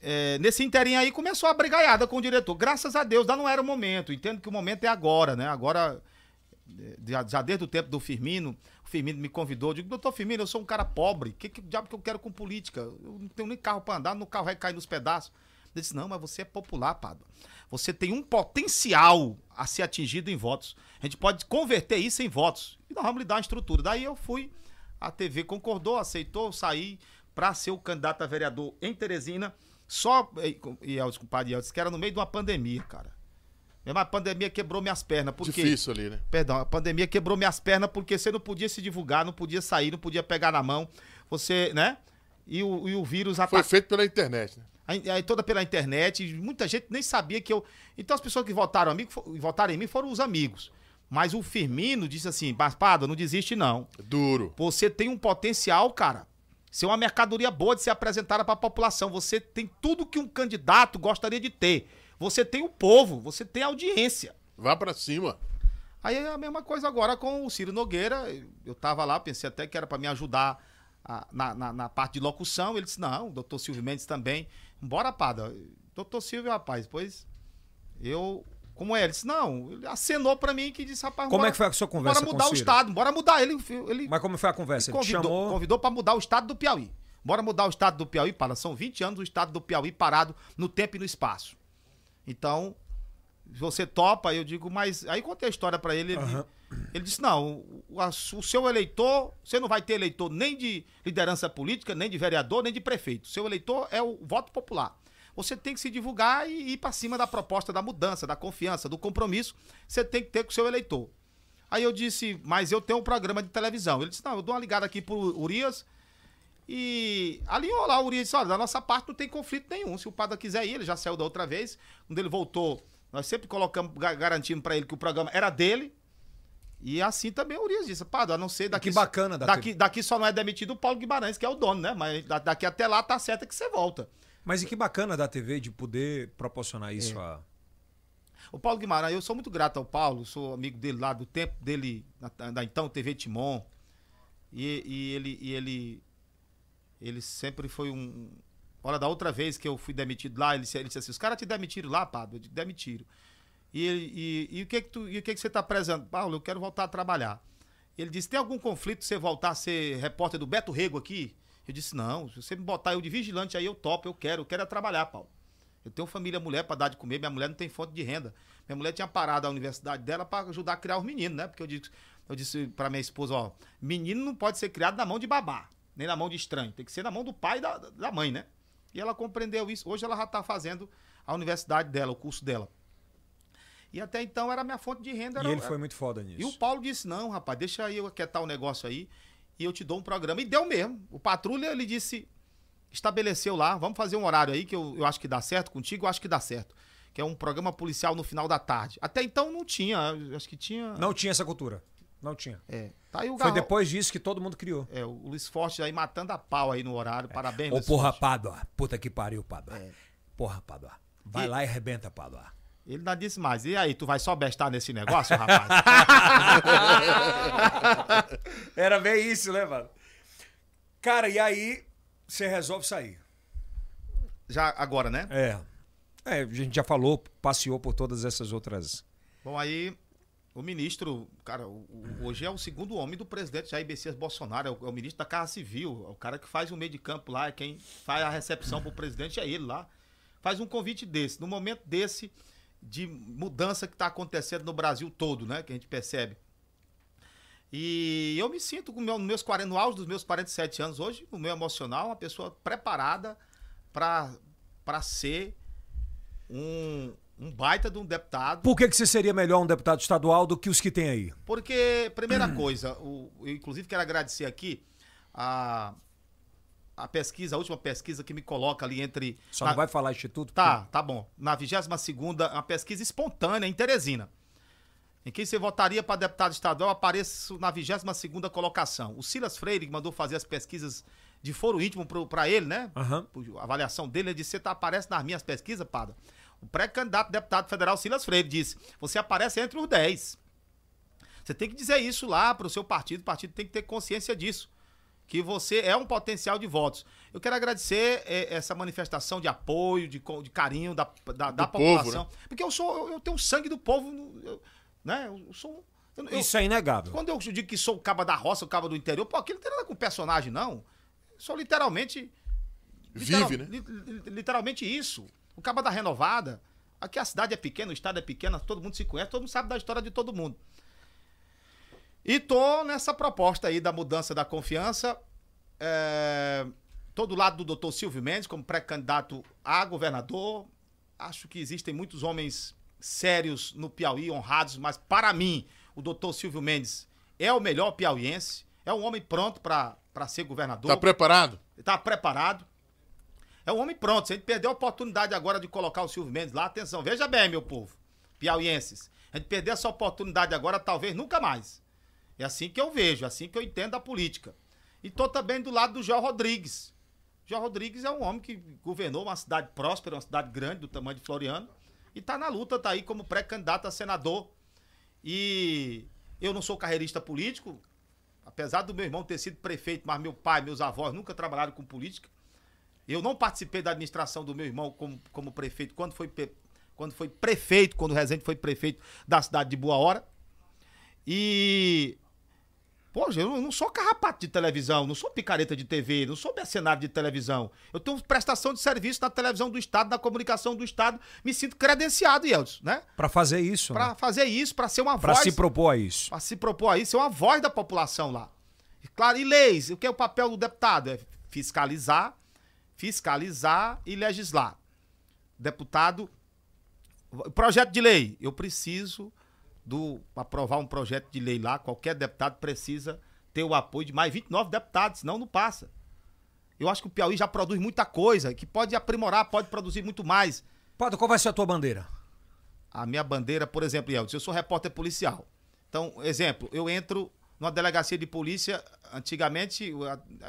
é, nesse inteirinho aí, começou a brigaiada com o diretor. Graças a Deus, ainda não era o momento. Entendo que o momento é agora, né? Agora, é, já, já desde o tempo do Firmino, o Firmino me convidou. Eu digo, doutor Firmino, eu sou um cara pobre. O que, que diabo que eu quero com política? Eu não tenho nem carro pra andar, no carro vai cair nos pedaços. Ele disse, não, mas você é popular, Pado. Você tem um potencial a ser atingido em votos. A gente pode converter isso em votos. E nós vamos lhe dar uma estrutura. Daí eu fui, a TV concordou, aceitou, saí para ser o candidato a vereador em Teresina. Só, e, e Elvis, compadre Elvis, que era no meio de uma pandemia, cara. Mesmo a pandemia quebrou minhas pernas. Por quê? Difícil ali, né? Perdão, a pandemia quebrou minhas pernas porque você não podia se divulgar, não podia sair, não podia pegar na mão. Você, né? E o, e o vírus Foi atacou. feito pela internet, né? Aí, aí toda pela internet, muita gente nem sabia que eu. Então as pessoas que votaram, amigo, votaram em mim foram os amigos. Mas o Firmino disse assim: Baspada, não desiste não. Duro. Você tem um potencial, cara. Ser uma mercadoria boa de ser apresentada para a população. Você tem tudo que um candidato gostaria de ter. Você tem o povo, você tem a audiência. Vá pra cima. Aí é a mesma coisa agora com o Ciro Nogueira. Eu tava lá, pensei até que era para me ajudar a- na, na, na parte de locução. Ele disse: não, o doutor Silvio Mendes também. Bora, Pada. Doutor Silvio, rapaz, pois eu. Como é? Ele disse: não, ele acenou para mim que disse: rapaz, Como bora- é que foi a sua conversa Bora mudar o o Ciro? estado, bora mudar. Ele, ele Mas como foi a conversa? Ele te convidou, chamou. convidou para mudar o estado do Piauí. Bora mudar o estado do Piauí, para São 20 anos o estado do Piauí parado no tempo e no espaço. Então, você topa, eu digo, mas aí contei a história para ele, ele, Aham. ele disse: "Não, o, a- o seu eleitor, você não vai ter eleitor nem de liderança política, nem de vereador, nem de prefeito. Seu eleitor é o voto popular. Você tem que se divulgar e ir para cima da proposta da mudança, da confiança, do compromisso. Você tem que ter com o seu eleitor. Aí eu disse, mas eu tenho um programa de televisão. Ele disse, não, eu dou uma ligada aqui pro Urias e alinhou lá o Urias disse, olha, da nossa parte não tem conflito nenhum. Se o Pada quiser ir, ele já saiu da outra vez. Quando ele voltou, nós sempre colocamos, ga- garantindo para ele que o programa era dele. E assim também o Urias disse, Pada, a não ser daqui... Que bacana da daqui, daqui só não é demitido o Paulo Guimarães, que é o dono, né? Mas da- daqui até lá tá certo que você volta. Mas e que bacana da TV de poder proporcionar isso É. a. O Paulo Guimarães, eu sou muito grato ao Paulo, sou amigo dele lá do tempo dele, na, da então TV Timon. E, e ele, e ele, ele sempre foi um. Olha, da outra vez que eu fui demitido lá, ele, disse- ele disse assim: os caras te demitiram lá, Pablo? Eu demitiram. E, e, e o que que, tu, e o que que você está apresentando? Paulo, eu quero voltar a trabalhar. Ele disse: tem algum conflito você voltar a ser repórter do Beto Rego aqui? Eu disse: não, se você me botar eu de vigilante aí, eu topo, eu quero, eu quero é trabalhar, Paulo. Eu tenho família, mulher para dar de comer, minha mulher não tem fonte de renda. Minha mulher tinha parado a universidade dela para ajudar a criar os meninos, né? Porque eu disse, eu disse para minha esposa, ó, menino não pode ser criado na mão de babá, nem na mão de estranho, tem que ser na mão do pai e da, da mãe, né? E ela compreendeu isso. Hoje ela já está fazendo a universidade dela, o curso dela. E até então era a minha fonte de renda. E era- ele foi muito foda nisso. e o Paulo disse: não, rapaz, deixa aí eu aquietar o negócio aí e eu te dou um programa. E deu mesmo. O Patrulha, ele disse, estabeleceu lá, vamos fazer um horário aí que eu, eu acho que dá certo contigo, eu acho que dá certo. Que é um programa policial no final da tarde. Até então não tinha, acho que tinha. Não tinha essa cultura. Não tinha. É. Tá Foi Garro- depois disso que todo mundo criou. É, o Luiz Forte aí matando a pau aí no horário. Parabéns, Ô, Luiz porra, Forte. Pádua. Puta que pariu, Pádua. É. Porra, Pádua. Vai E- lá e arrebenta, Pádua. Ele ainda disse mais. E aí, tu vai só bestar nesse negócio, rapaz? *laughs* Era bem isso, né, mano? Cara, e aí você resolve sair. Já agora, né? É. É, a gente já falou, passeou por todas essas outras. Bom, aí o ministro, cara, o- o- hoje é o segundo homem do presidente Jair Messias Bolsonaro, é o, é o ministro da Casa Civil, é o cara que faz o meio de campo lá, é quem faz a recepção pro presidente, é ele lá. Faz um convite desse, no momento desse de mudança que tá acontecendo no Brasil todo, né, que a gente percebe. E eu me sinto com meu, meus 40, no auge dos meus 47 anos hoje, no meu emocional, uma pessoa preparada para ser um, um baita de um deputado. Por que, que você seria melhor um deputado estadual do que os que tem aí? Porque, primeira coisa, o, eu inclusive quero agradecer aqui a, a pesquisa, a última pesquisa que me coloca ali entre. Só na- não vai falar instituto? Tá, tá bom. Na 22 uma pesquisa espontânea em Teresina. Em quem você votaria para deputado estadual, apareço na 22 colocação. O Silas Freire, que mandou fazer as pesquisas de foro íntimo para ele, né? Por- A avaliação dele, ele disse: Você tá, aparece nas minhas pesquisas, Pada? O pré-candidato deputado federal Silas Freire disse: Você aparece entre os 10. Você tem que dizer isso lá para o seu partido, o partido tem que ter consciência disso. Que você é um potencial de votos. Eu quero agradecer eh, essa manifestação de apoio, de, de carinho da, da, da Do povo, população. Porque eu sou, eu, tenho sangue do povo, eu- né? Eu sou. eu- Isso é inegável. quando eu digo que sou o caba da roça, o caba do interior, pô, aquilo não tem nada com personagem, não. Sou literalmente. literal- Vive, né? li- li- literalmente isso. O caba da renovada. Aqui a cidade é pequena, o estado é pequeno, todo mundo se conhece, todo mundo sabe da história de todo mundo. E tô nessa proposta aí da mudança da confiança. É, tô do lado do doutor Silvio Mendes como pré-candidato a governador. Acho que existem muitos homens sérios no Piauí, honrados, mas para mim, o doutor Silvio Mendes é o melhor piauiense. É um homem pronto para ser governador. Tá preparado? Está preparado. É um homem pronto. Se a gente perder a oportunidade agora de colocar o Silvio Mendes lá, atenção, veja bem, meu povo, piauienses. A gente perder essa oportunidade agora, talvez nunca mais. É assim que eu vejo, é assim que eu entendo a política. E tô também do lado do João Rodrigues. João Rodrigues é um homem que governou uma cidade próspera, uma cidade grande, do tamanho de Floriano, e tá na luta, tá aí como pré-candidato a senador. E eu não sou carreirista político, apesar do meu irmão ter sido prefeito, mas meu pai, meus avós nunca trabalharam com política. Eu não participei da administração do meu irmão como, como prefeito, quando foi, quando foi prefeito, quando o Rezende foi prefeito da cidade de Boa Hora. E Poxa, eu não sou carrapato de televisão, não sou picareta de TV, não sou mercenário de televisão. Eu tenho prestação de serviço na televisão do Estado, na comunicação do Estado. Me sinto credenciado, Yeltsin, né? Pra fazer isso. Pra né? fazer isso, pra ser uma Pra voz. se propor a isso. Pra se propor aí, ser uma voz da população lá. E, Claro, e leis. O que é o papel do deputado? É fiscalizar, fiscalizar e legislar. Deputado, projeto de lei. Eu preciso do aprovar um projeto de lei lá. Qualquer deputado precisa ter o apoio de mais 29 deputados, senão não passa. Eu acho que o Piauí já produz muita coisa, que pode aprimorar, pode produzir muito mais. Padre, qual vai ser a tua bandeira? A minha bandeira, por exemplo, Yeltsin, eu sou repórter policial. Então, exemplo, eu entro numa delegacia de polícia, antigamente,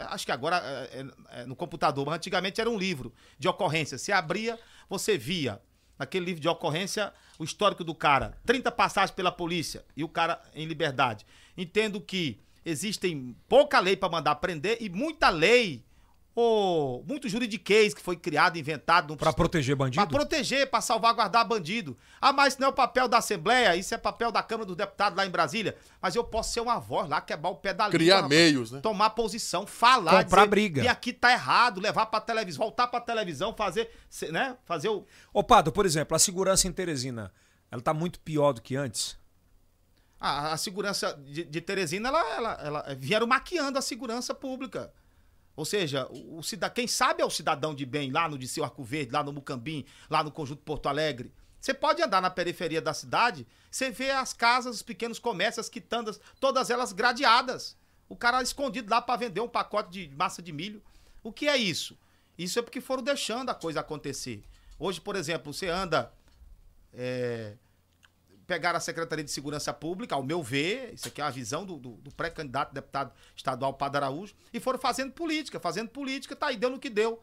acho que agora é, é- é no computador, mas antigamente era um livro de ocorrência. Você abria, você via naquele livro de ocorrência o histórico do cara, 30 passagens pela polícia e o cara em liberdade. Entendo que existem pouca lei para mandar prender e muita lei ou muito juridiquês que foi criado, inventado Pra proteger bandido? Pra proteger, pra salvaguardar bandido. Ah, mas isso não é o papel da Assembleia, isso é papel da Câmara dos Deputados lá em Brasília. Mas eu posso ser uma voz lá, quebrar o pé da língua, Criar rapaz. meios, né? Tomar posição, falar, Comprar briga. E aqui tá errado, levar pra televisão, voltar pra televisão, fazer, né? Fazer o. Ô, Padre, por exemplo, a segurança em Teresina, ela tá muito pior do que antes? Ah, a segurança de, de Teresina, ela, ela, ela vieram maquiando a segurança pública. Ou seja, o, o cida- quem sabe é o cidadão de bem lá no Diceu Arco Verde, lá no Mucambim, lá no Conjunto Porto Alegre. Você pode andar na periferia da cidade, você vê as casas, os pequenos comércios, as quitandas, todas elas gradeadas. O cara escondido lá para vender um pacote de massa de milho. O que é isso? Isso é porque foram deixando a coisa acontecer. Hoje, por exemplo, você anda é, pegaram a Secretaria de Segurança Pública, ao meu ver, isso aqui é a visão do, do- do pré-candidato deputado estadual Padre Araújo, e foram fazendo política, fazendo política, tá aí, deu no que deu.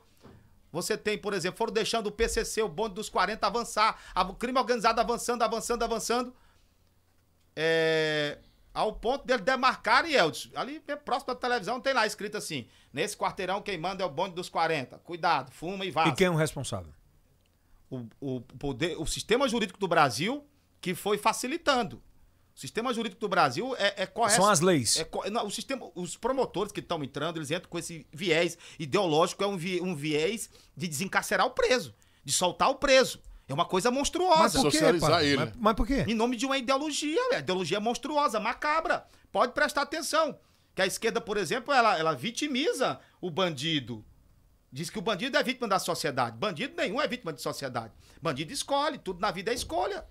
Você tem, por exemplo, foram deixando o PCC, o bonde dos 40, avançar, o crime organizado avançando, avançando, avançando, é, ao ponto dele demarcar e Eldson, ali bem próximo da televisão tem lá escrito assim, nesse quarteirão quem manda é o bonde dos 40, cuidado, fuma e vaza E quem é o responsável? o, o poder, o sistema jurídico do Brasil que foi facilitando. O sistema jurídico do Brasil é, é correto. São as leis. É não, o sistema, os promotores que estão entrando, eles entram com esse viés ideológico, é um, vi- um viés de desencarcerar o preso, de soltar o preso. É uma coisa monstruosa. por quê? Socializar ele, Mas, mas por quê? Em nome de uma ideologia, a ideologia monstruosa, macabra. Pode prestar atenção. Que a esquerda, por exemplo, ela, ela vitimiza o bandido. Diz que o bandido é vítima da sociedade. Bandido nenhum é vítima de sociedade. Bandido escolhe, tudo na vida é escolha.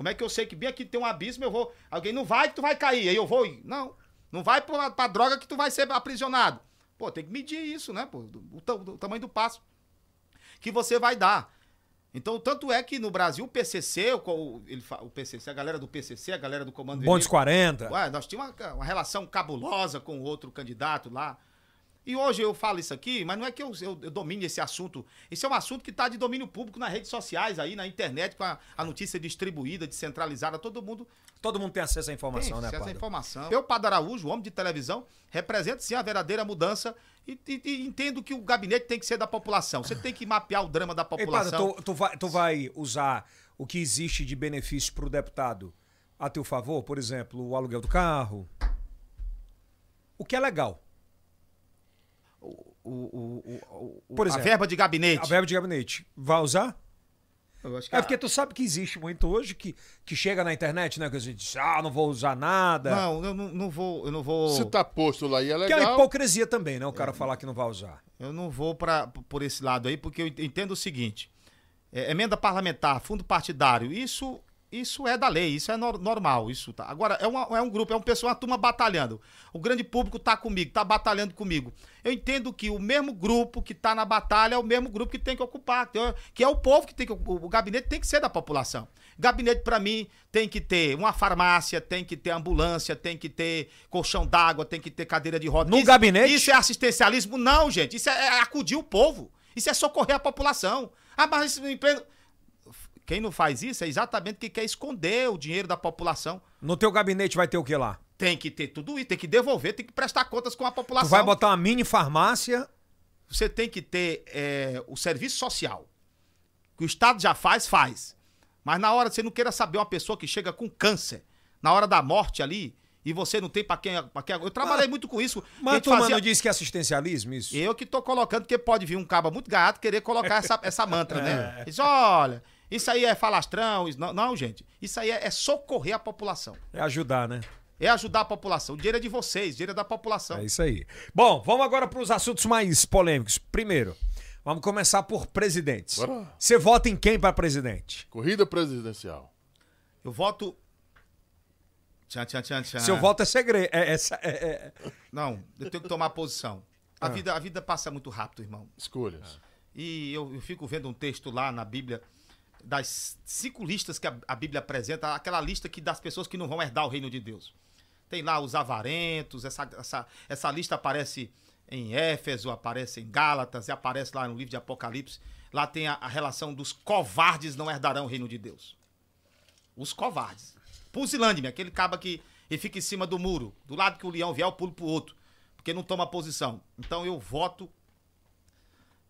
Como é que eu sei que bem aqui tem um abismo, eu vou. Alguém não vai que tu vai cair, aí eu vou ir. Não. Não vai pra, pra droga que tu vai ser aprisionado. Pô, tem que medir isso, né? Pô, o, do tamanho do passo que você vai dar. Então, tanto é que no Brasil o PCC, o, ele, o PCC, a galera do PCC, a galera do Comando Bondes 40. Ué, nós tínhamos uma, uma relação cabulosa com o outro candidato lá. E hoje eu falo isso aqui, mas não é que eu, eu, eu domine esse assunto. Esse é um assunto que está de domínio público nas redes sociais, aí na internet, com a, a notícia distribuída, descentralizada, todo mundo Todo mundo tem acesso à informação, tem né, acesso à informação. Eu, Padre Araújo, homem de televisão, represento sim a verdadeira mudança e, e- e entendo que o gabinete tem que ser da população. Você tem que mapear o drama da Ei, Padre, população. tu, tu vai, tu vai usar o que existe de benefício pro deputado a teu favor? Por exemplo, o aluguel do carro? O que é legal. O, o, o, Por a exemplo, verba de gabinete. A verba de gabinete. Vai usar? Eu acho que É a- porque tu sabe que existe muito hoje que, que chega na internet, né? Que a gente diz, ah, não vou usar nada. Não, eu não, não vou. Eu não vou. Se tá posto lá e é que é uma legal. hipocrisia também, né? O cara falar que não vai usar. Eu não vou pra, por esse lado aí, porque eu entendo o seguinte: é, emenda parlamentar, fundo partidário, isso isso é da lei, isso é nor- normal. Isso tá. Agora, é, uma- é um grupo, é um pessoal, uma turma batalhando. O grande público tá comigo, tá batalhando comigo. Eu entendo que o mesmo grupo que tá na batalha é o mesmo grupo que tem que ocupar, que é, é o povo que tem que. O, o gabinete tem que ser da população. Gabinete, pra mim, tem que ter uma farmácia, tem que ter ambulância, tem que ter colchão d'água, tem que ter cadeira de roda. No Isso- gabinete? Isso é assistencialismo? Não, gente. Isso é, é acudir o povo. Isso é socorrer a população. Ah, mas isso em pleno... Quem não faz isso é exatamente quem quer esconder o dinheiro da população. No teu gabinete vai ter o que lá? Tem que ter tudo isso, tem que devolver, tem que prestar contas com a Tu população. vai botar uma mini farmácia. Você tem que ter é, o serviço social. Que o Estado já faz, faz. Mas na hora, você não queira saber uma pessoa que chega com câncer, na hora da morte ali, E você não tem pra quem. Pra quem... Eu trabalhei muito com isso. Mas turma fazia- não disse que é assistencialismo isso? Eu que tô colocando, porque pode vir um caba muito gato querer colocar essa, essa mantra, *laughs* É. né? Diz, olha, isso aí é falastrão. Isso... Não, não, gente. Isso aí é, é socorrer a população. É ajudar, né? É ajudar a população. O dinheiro é de vocês, o dinheiro é da população. É isso aí. Bom, vamos agora para os assuntos mais polêmicos. Primeiro, vamos começar por presidentes. Bora. Você vota em quem para presidente? Corrida presidencial. Eu voto. Tchan, tchan, tchan, tchan. Seu voto é segredo. É, essa- é- é- Não, eu tenho que tomar posição. A, vida, a vida passa muito rápido, irmão. Escolhas. E eu, eu fico vendo um texto lá na Bíblia, das cinco listas que a, a Bíblia apresenta, aquela lista que das pessoas que não vão herdar o reino de Deus. Tem lá os avarentos, essa, essa, essa lista aparece em Éfeso, aparece em Gálatas e aparece lá no livro de Apocalipse. Lá tem a, a relação dos covardes não herdarão o reino de Deus. Os covardes. Pusilânime, aquele caba que ele fica em cima do muro. Do lado que o leão vier, eu pulo pro outro. Porque não toma posição. Então eu voto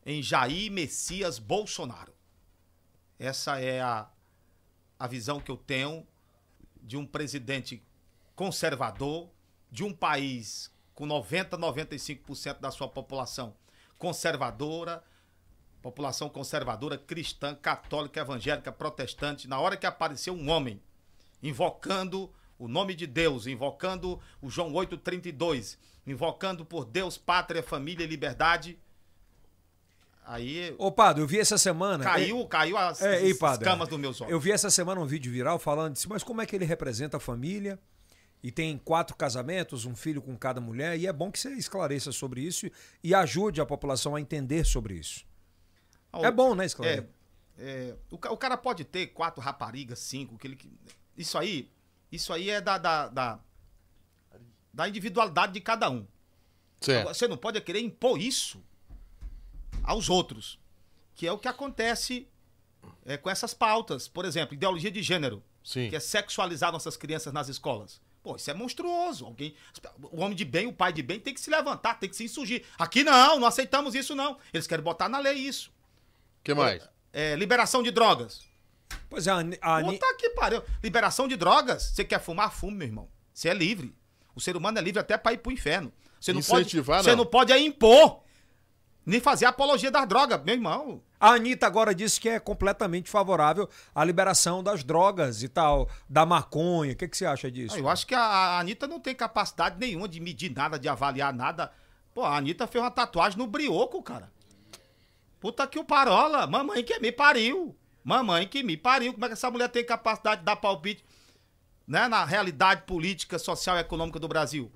em Jair Messias Bolsonaro. Essa é a, a visão que eu tenho de um presidente conservador, de um país com 90, 95% da sua população conservadora, população conservadora, cristã, católica, evangélica, protestante. Na hora que apareceu um homem invocando o nome de Deus, invocando o João 8:32, invocando por Deus, pátria, família e liberdade, aí Ô, Padre, eu vi essa semana. caiu, caiu as, É, ei, as padre, escamas dos meus olhos. Eu vi essa semana um vídeo viral falando disso, mas como é que ele representa a família? E tem quatro casamentos, um filho com cada mulher, e é bom que você esclareça sobre isso e ajude a população a entender sobre isso. Ah, É o- bom, né, É, esclarecer? é, o, ca- o cara pode ter quatro raparigas, cinco, que ele, isso aí, isso aí é da, da, da, da individualidade de cada um. Certo. Você não pode querer impor isso aos outros, que é o que acontece é, com essas pautas. Por exemplo, ideologia de gênero, Sim. que é sexualizar nossas crianças nas escolas. Pô, isso é monstruoso. Alguém, o homem de bem, o pai de bem tem que se levantar, tem que se insurgir. Aqui não, não aceitamos isso não. Eles querem botar na lei isso. O que mais? É, liberação de drogas. Pois é, a, Ani- a Puta que pariu. Liberação de drogas. Você quer fumar, fume, meu irmão. Você é livre. O ser humano é livre até pra ir pro inferno. Você não Incentivar, pode, Você não. não pode é impor. Nem fazer apologia das drogas, meu irmão. a Anitta agora disse que é completamente favorável à liberação das drogas e tal, da maconha. O que, que você acha disso? Eu acho que a, a Anitta não tem capacidade nenhuma de medir nada, de avaliar nada. Pô, a Anitta fez uma tatuagem no brioco, cara. Puta que o parola. Mamãe que me pariu. Mamãe que me pariu. Como é que essa mulher tem capacidade de dar palpite né, na realidade política, social e econômica do Brasil?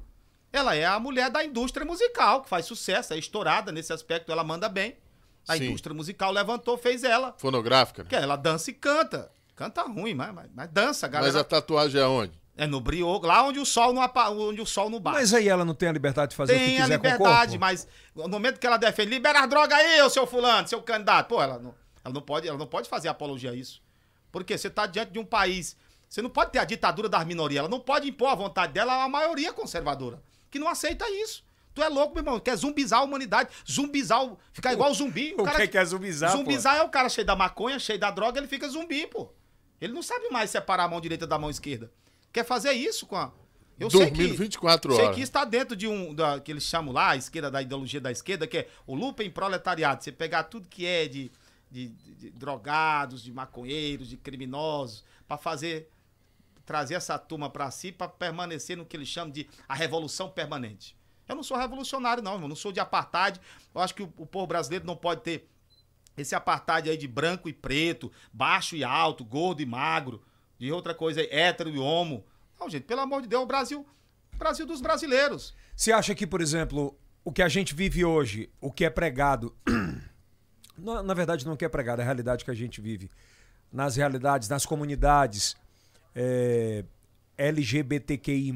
Ela é a mulher da indústria musical, que faz sucesso, é estourada nesse aspecto, ela manda bem. A Sim. indústria musical levantou, fez ela. Fonográfica? né? Porque ela dança e canta. Canta ruim, mas, mas, mas dança, galera. Mas a tatuagem é onde? É no brioco, lá onde o sol não, apa- onde o sol não bate. Mas aí ela não tem a liberdade de fazer o que Tem a quiser com o liberdade, mas no momento que ela defende, libera as drogas aí, ô seu fulano, seu candidato. Pô, ela não, ela não, pode, ela não pode fazer apologia a isso. Porque você tá diante de um país. Você não pode ter a ditadura das minorias. Ela não pode impor a vontade dela a maioria conservadora. Que não aceita isso. Tu é louco, meu irmão. Quer zumbizar a humanidade. Zumbizar, o- ficar igual o zumbi. o que que é zumbizar, pô? Zumbizar é o cara cheio da maconha, cheio da droga, ele fica zumbi, pô. Ele não sabe mais separar a mão direita da mão esquerda. Quer fazer isso com a. Eu sei Dormindo que, 24 Sei horas. que está dentro de um. Da, que eles chamam lá, a esquerda, da ideologia da esquerda, que é o lupen proletariado. Você pegar tudo que é de, de, de- de drogados, de maconheiros, de criminosos, para fazer. Trazer essa turma para si, para permanecer no que eles chamam de a revolução permanente. Eu não sou revolucionário, não, eu não sou de apartheid. Eu acho que o, o povo brasileiro não pode ter esse apartheid aí de branco e preto, baixo e alto, gordo e magro, de outra coisa, hétero e homo. Não, gente, pelo amor de Deus, o Brasil, Brasil dos brasileiros. Você acha que, por exemplo, o que a gente vive hoje, o que é pregado. *clears throat* na, na verdade, não o que é pregado, é a realidade que a gente vive. Nas realidades, nas comunidades é, LGBTQI.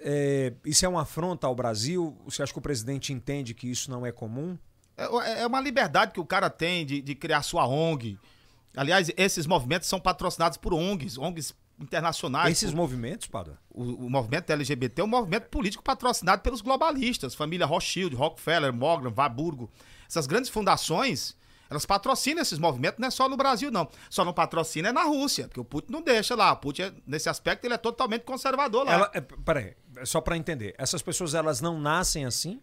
É, isso é uma afronta ao Brasil? Você acha que o presidente entende que isso não é comum? É, é uma liberdade que o cara tem de, de criar sua ONG. Aliás, esses movimentos são patrocinados por ONGs, ONGs internacionais. Esses movimentos, Padua? o, o movimento LGBT é um movimento político patrocinado pelos globalistas, família Rothschild, Rockefeller, Morgan, Warburgo. Essas grandes fundações, Elas patrocinam esses movimentos, não é só no Brasil, não. Só não patrocina é na Rússia, porque o Putin não deixa lá. O Putin, é- nesse aspecto, ele é totalmente conservador lá. Ela, é, peraí, só pra entender. Essas pessoas, elas não nascem assim?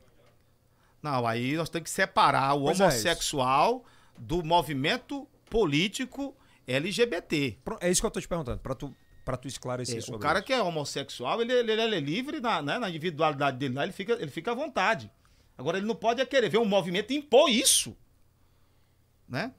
Não, aí nós temos que separar o Pois é, homossexual do movimento político LGBT. É isso que eu tô te perguntando, pra tu, pra tu esclarecer É, sobre o cara isso. que é homossexual, ele, ele- ele é livre na, né, na individualidade dele lá, ele fica, ele fica à vontade. Agora, ele não pode é querer ver um movimento impor isso. Né?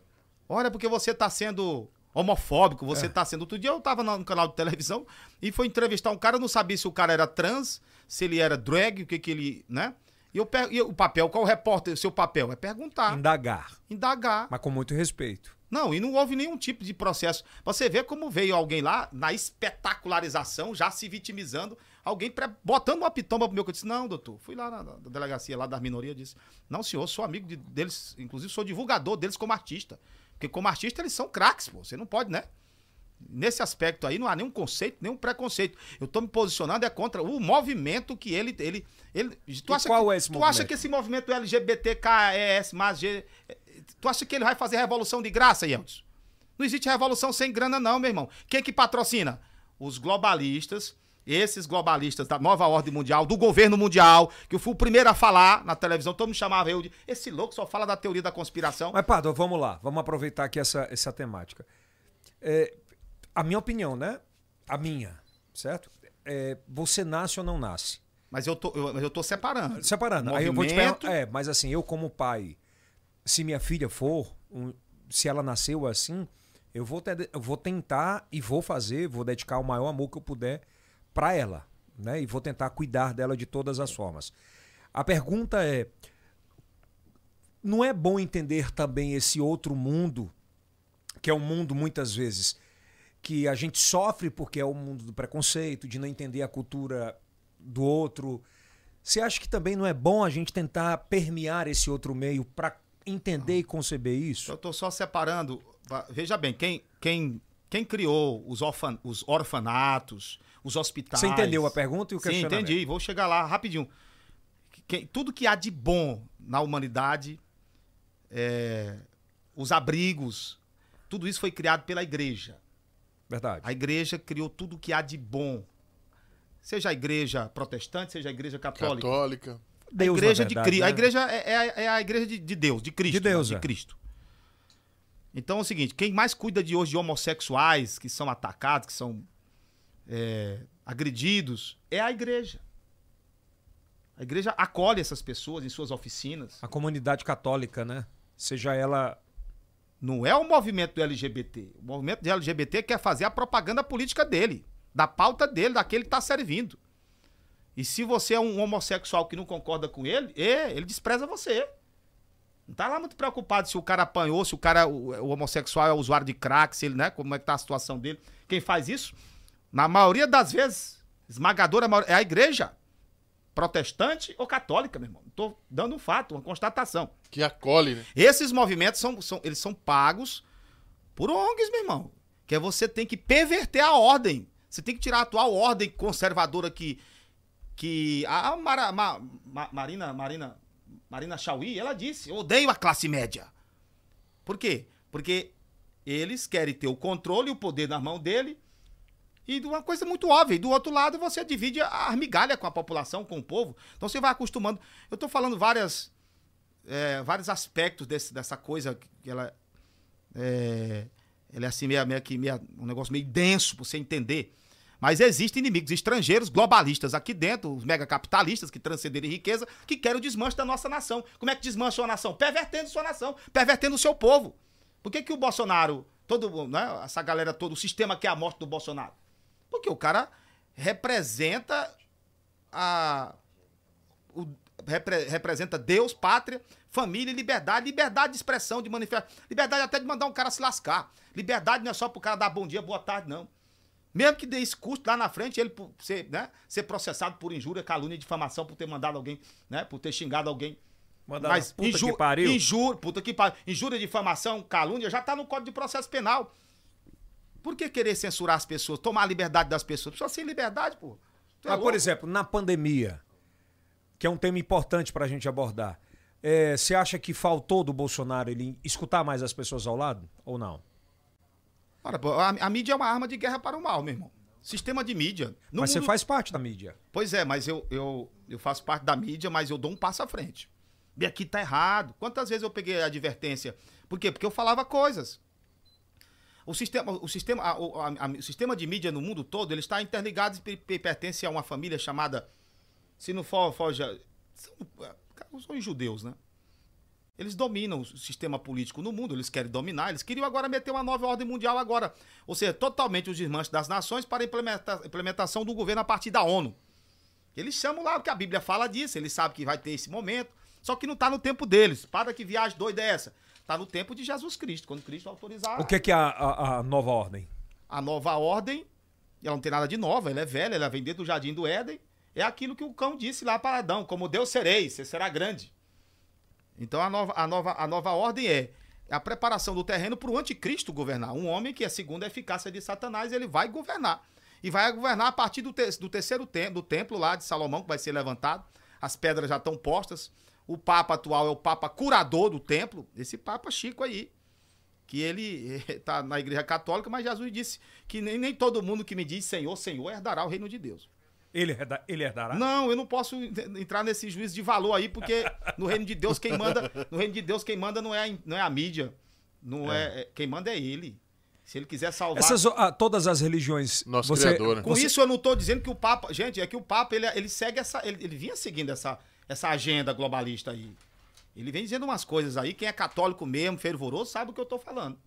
Olha, porque você tá sendo homofóbico, É. você tá sendo. Outro dia eu tava no canal de televisão e foi entrevistar um cara, eu não sabia se o cara era trans, se ele era drag, o que que ele. né? E, eu, per- e o papel, qual o repórter, o seu papel? É perguntar, Indagar, indagar. mas com muito respeito. Não, e não houve nenhum tipo de processo. Você vê como veio alguém lá, na espetacularização, já se vitimizando, alguém pré- botando uma pitomba pro meu. Eu disse, não, doutor, fui lá na, na delegacia lá da minoria, disse, não, senhor, sou amigo de- deles, inclusive sou divulgador deles como artista. Porque como artista eles são craques, pô, você não pode, né? Nesse aspecto aí não há nenhum conceito, nenhum preconceito. Eu tô me posicionando é contra o movimento que ele ele ele tu E qual que, é esse tu movimento? acha que esse movimento LGBTKES mais G tu acha que ele vai fazer revolução de graça, Yeltsin? Não existe revolução sem grana não, meu irmão. Quem que patrocina? Os globalistas, esses globalistas da nova ordem mundial, do governo mundial, que eu fui o primeiro a falar na televisão, todo mundo chamava eu de esse louco só fala da teoria da conspiração. Mas, Pado, vamos lá, vamos aproveitar aqui essa, essa temática. É, a minha opinião, né? A minha, certo? É, você nasce ou não nasce? Mas eu tô, eu, eu tô separando. Separando. Aí eu vou te Movimento- perguntar. É, mas assim, eu como pai, se minha filha for, um- se ela nasceu assim, eu vou, te- eu vou tentar e vou fazer, vou dedicar o maior amor que eu puder pra ela, né? E vou tentar cuidar dela de todas as formas. A pergunta é: não é bom entender também esse outro mundo, que é um mundo muitas vezes que a gente sofre porque é o mundo do preconceito, de não entender a cultura do outro. Você acha que também não é bom a gente tentar permear esse outro meio para entender e conceber isso? Eu tô só separando. Veja bem, quem, quem, quem criou os, orfan, os orfanatos, os hospitais. Você entendeu a pergunta e o Sim, questionamento? entendi. Vou chegar lá rapidinho. Quem- tudo que há de bom na humanidade, é, os abrigos, tudo isso foi criado pela igreja. Verdade. A igreja criou tudo que há de bom. Seja a igreja protestante, seja a igreja católica. Católica. Deus, a igreja de verdade, Cristo. A né? igreja é, é a- é a igreja de, de Deus, de Cristo. De Deus, né? é. de Cristo. Então é o seguinte: quem mais cuida de hoje de homossexuais que são atacados, que são é, agredidos, é a igreja. A igreja acolhe essas pessoas em suas oficinas. A comunidade católica, né? Seja ela. Não é o movimento do LGBT. O movimento do LGBT quer fazer a propaganda política dele, da pauta dele, daquele que está servindo. E se você é um homossexual que não concorda com ele, é, ele despreza você. Não tá lá muito preocupado se o cara apanhou, se o cara, o, o homossexual é usuário de crack, se ele, né, como é que tá a situação dele. Quem faz isso, na maioria das vezes, esmagadora é a igreja. Protestante ou católica, meu irmão. Tô dando um fato, uma constatação. Que acolhe, né? Esses movimentos são, são, eles são pagos por ONGs, meu irmão. Que é você tem que perverter a ordem. Você tem que tirar a atual ordem conservadora que. que a a Mara- Ma- Ma- Marina, Marina, Marina Chauí, ela disse: eu odeio a classe média. Por quê? Porque eles querem ter o controle e o poder na mão dele. E de uma coisa muito óbvia. E do outro lado, você divide a migalha com a população, com o povo. Então você vai acostumando. Eu tô falando várias é, vários aspectos desse- dessa coisa que ela é, ela é assim meio, meio meio, um negócio meio denso para você entender. Mas existem inimigos estrangeiros, globalistas aqui dentro, os megacapitalistas que transcenderem riqueza, que querem o desmanche da nossa nação. Como é que desmancha uma nação? Pervertendo sua nação, pervertendo o seu povo. Por que, que o Bolsonaro, todo, né, essa galera toda, o sistema quer a morte do Bolsonaro? Porque o cara representa a, o- repre- representa Deus, pátria, família e liberdade. Liberdade de expressão, de manifestação. Liberdade até de mandar um cara se lascar. Liberdade não é só pro cara dar bom dia, boa tarde, não. Mesmo que dê esse custo lá na frente, ele ser, né, ser processado por injúria, calúnia e difamação, por ter mandado alguém, né, por ter xingado alguém. Mandar Mas puta inju- que pariu. injúria, puta que pariu, injúria, difamação, calúnia, já tá no Código de Processo Penal. Por que querer censurar as pessoas, tomar a liberdade das pessoas? Pessoas sem liberdade, pô. É Mas, por exemplo, na pandemia, que é um tema importante para a gente abordar, É, você acha que faltou do Bolsonaro ele escutar mais as pessoas ao lado ou não? Ora, a, a mídia é uma arma de guerra para o mal, meu irmão. Sistema de mídia. No Mas você mundo- faz parte da mídia. Pois é, mas eu, eu, eu faço parte da mídia, mas eu dou um passo à frente. E aqui tá errado. Quantas vezes eu peguei a advertência? Por quê? Porque eu falava coisas. O sistema, o sistema, a- a- a- o sistema de mídia no mundo todo, ele está interligado e pe- pertence a uma família chamada, se não for, for já, são, são os judeus, né? Eles dominam o sistema político no mundo, eles querem dominar, eles queriam agora meter uma nova ordem mundial agora. Ou seja, totalmente os desmanches das nações para a implementa- implementação do governo a partir da ONU. Eles chamam lá, porque a Bíblia fala disso, eles sabem que vai ter esse momento, só que não está no tempo deles. Para que viagem doida é essa? Está no tempo de Jesus Cristo, quando Cristo autorizar O que é, que é a, a- a nova ordem? a nova ordem, ela não tem nada de nova, ela é velha, ela vem desde o jardim do Éden, é aquilo que o cão disse lá para Adão, como Deus sereis, você será grande. Então a nova, a nova, a nova ordem é a preparação do terreno para o anticristo governar. Um homem que é segundo a eficácia de Satanás, ele vai governar. E vai governar a partir do, te- do terceiro templo, do templo lá de Salomão, que vai ser levantado. As pedras já estão postas. O Papa atual é o Papa curador do templo. Esse Papa Chico aí que ele está na igreja católica, mas Jesus disse que nem, nem todo mundo que me diz Senhor, Senhor herdará o reino de Deus. Ele, herda- ele herdará? Não, eu não posso en- entrar nesse juízo de valor aí, porque no reino de Deus quem manda, no reino de Deus quem manda não é a, não é a mídia, não é. é- quem manda é ele. Se ele quiser salvar. Essas, ah, todas as religiões. Nosso você, Criador, né? Com você- isso eu não estou dizendo que o Papa, gente, é que o Papa ele, ele segue essa, ele, ele vinha seguindo essa, essa agenda globalista aí. Ele vem dizendo umas coisas aí, quem é católico mesmo, fervoroso, sabe o que eu estou falando.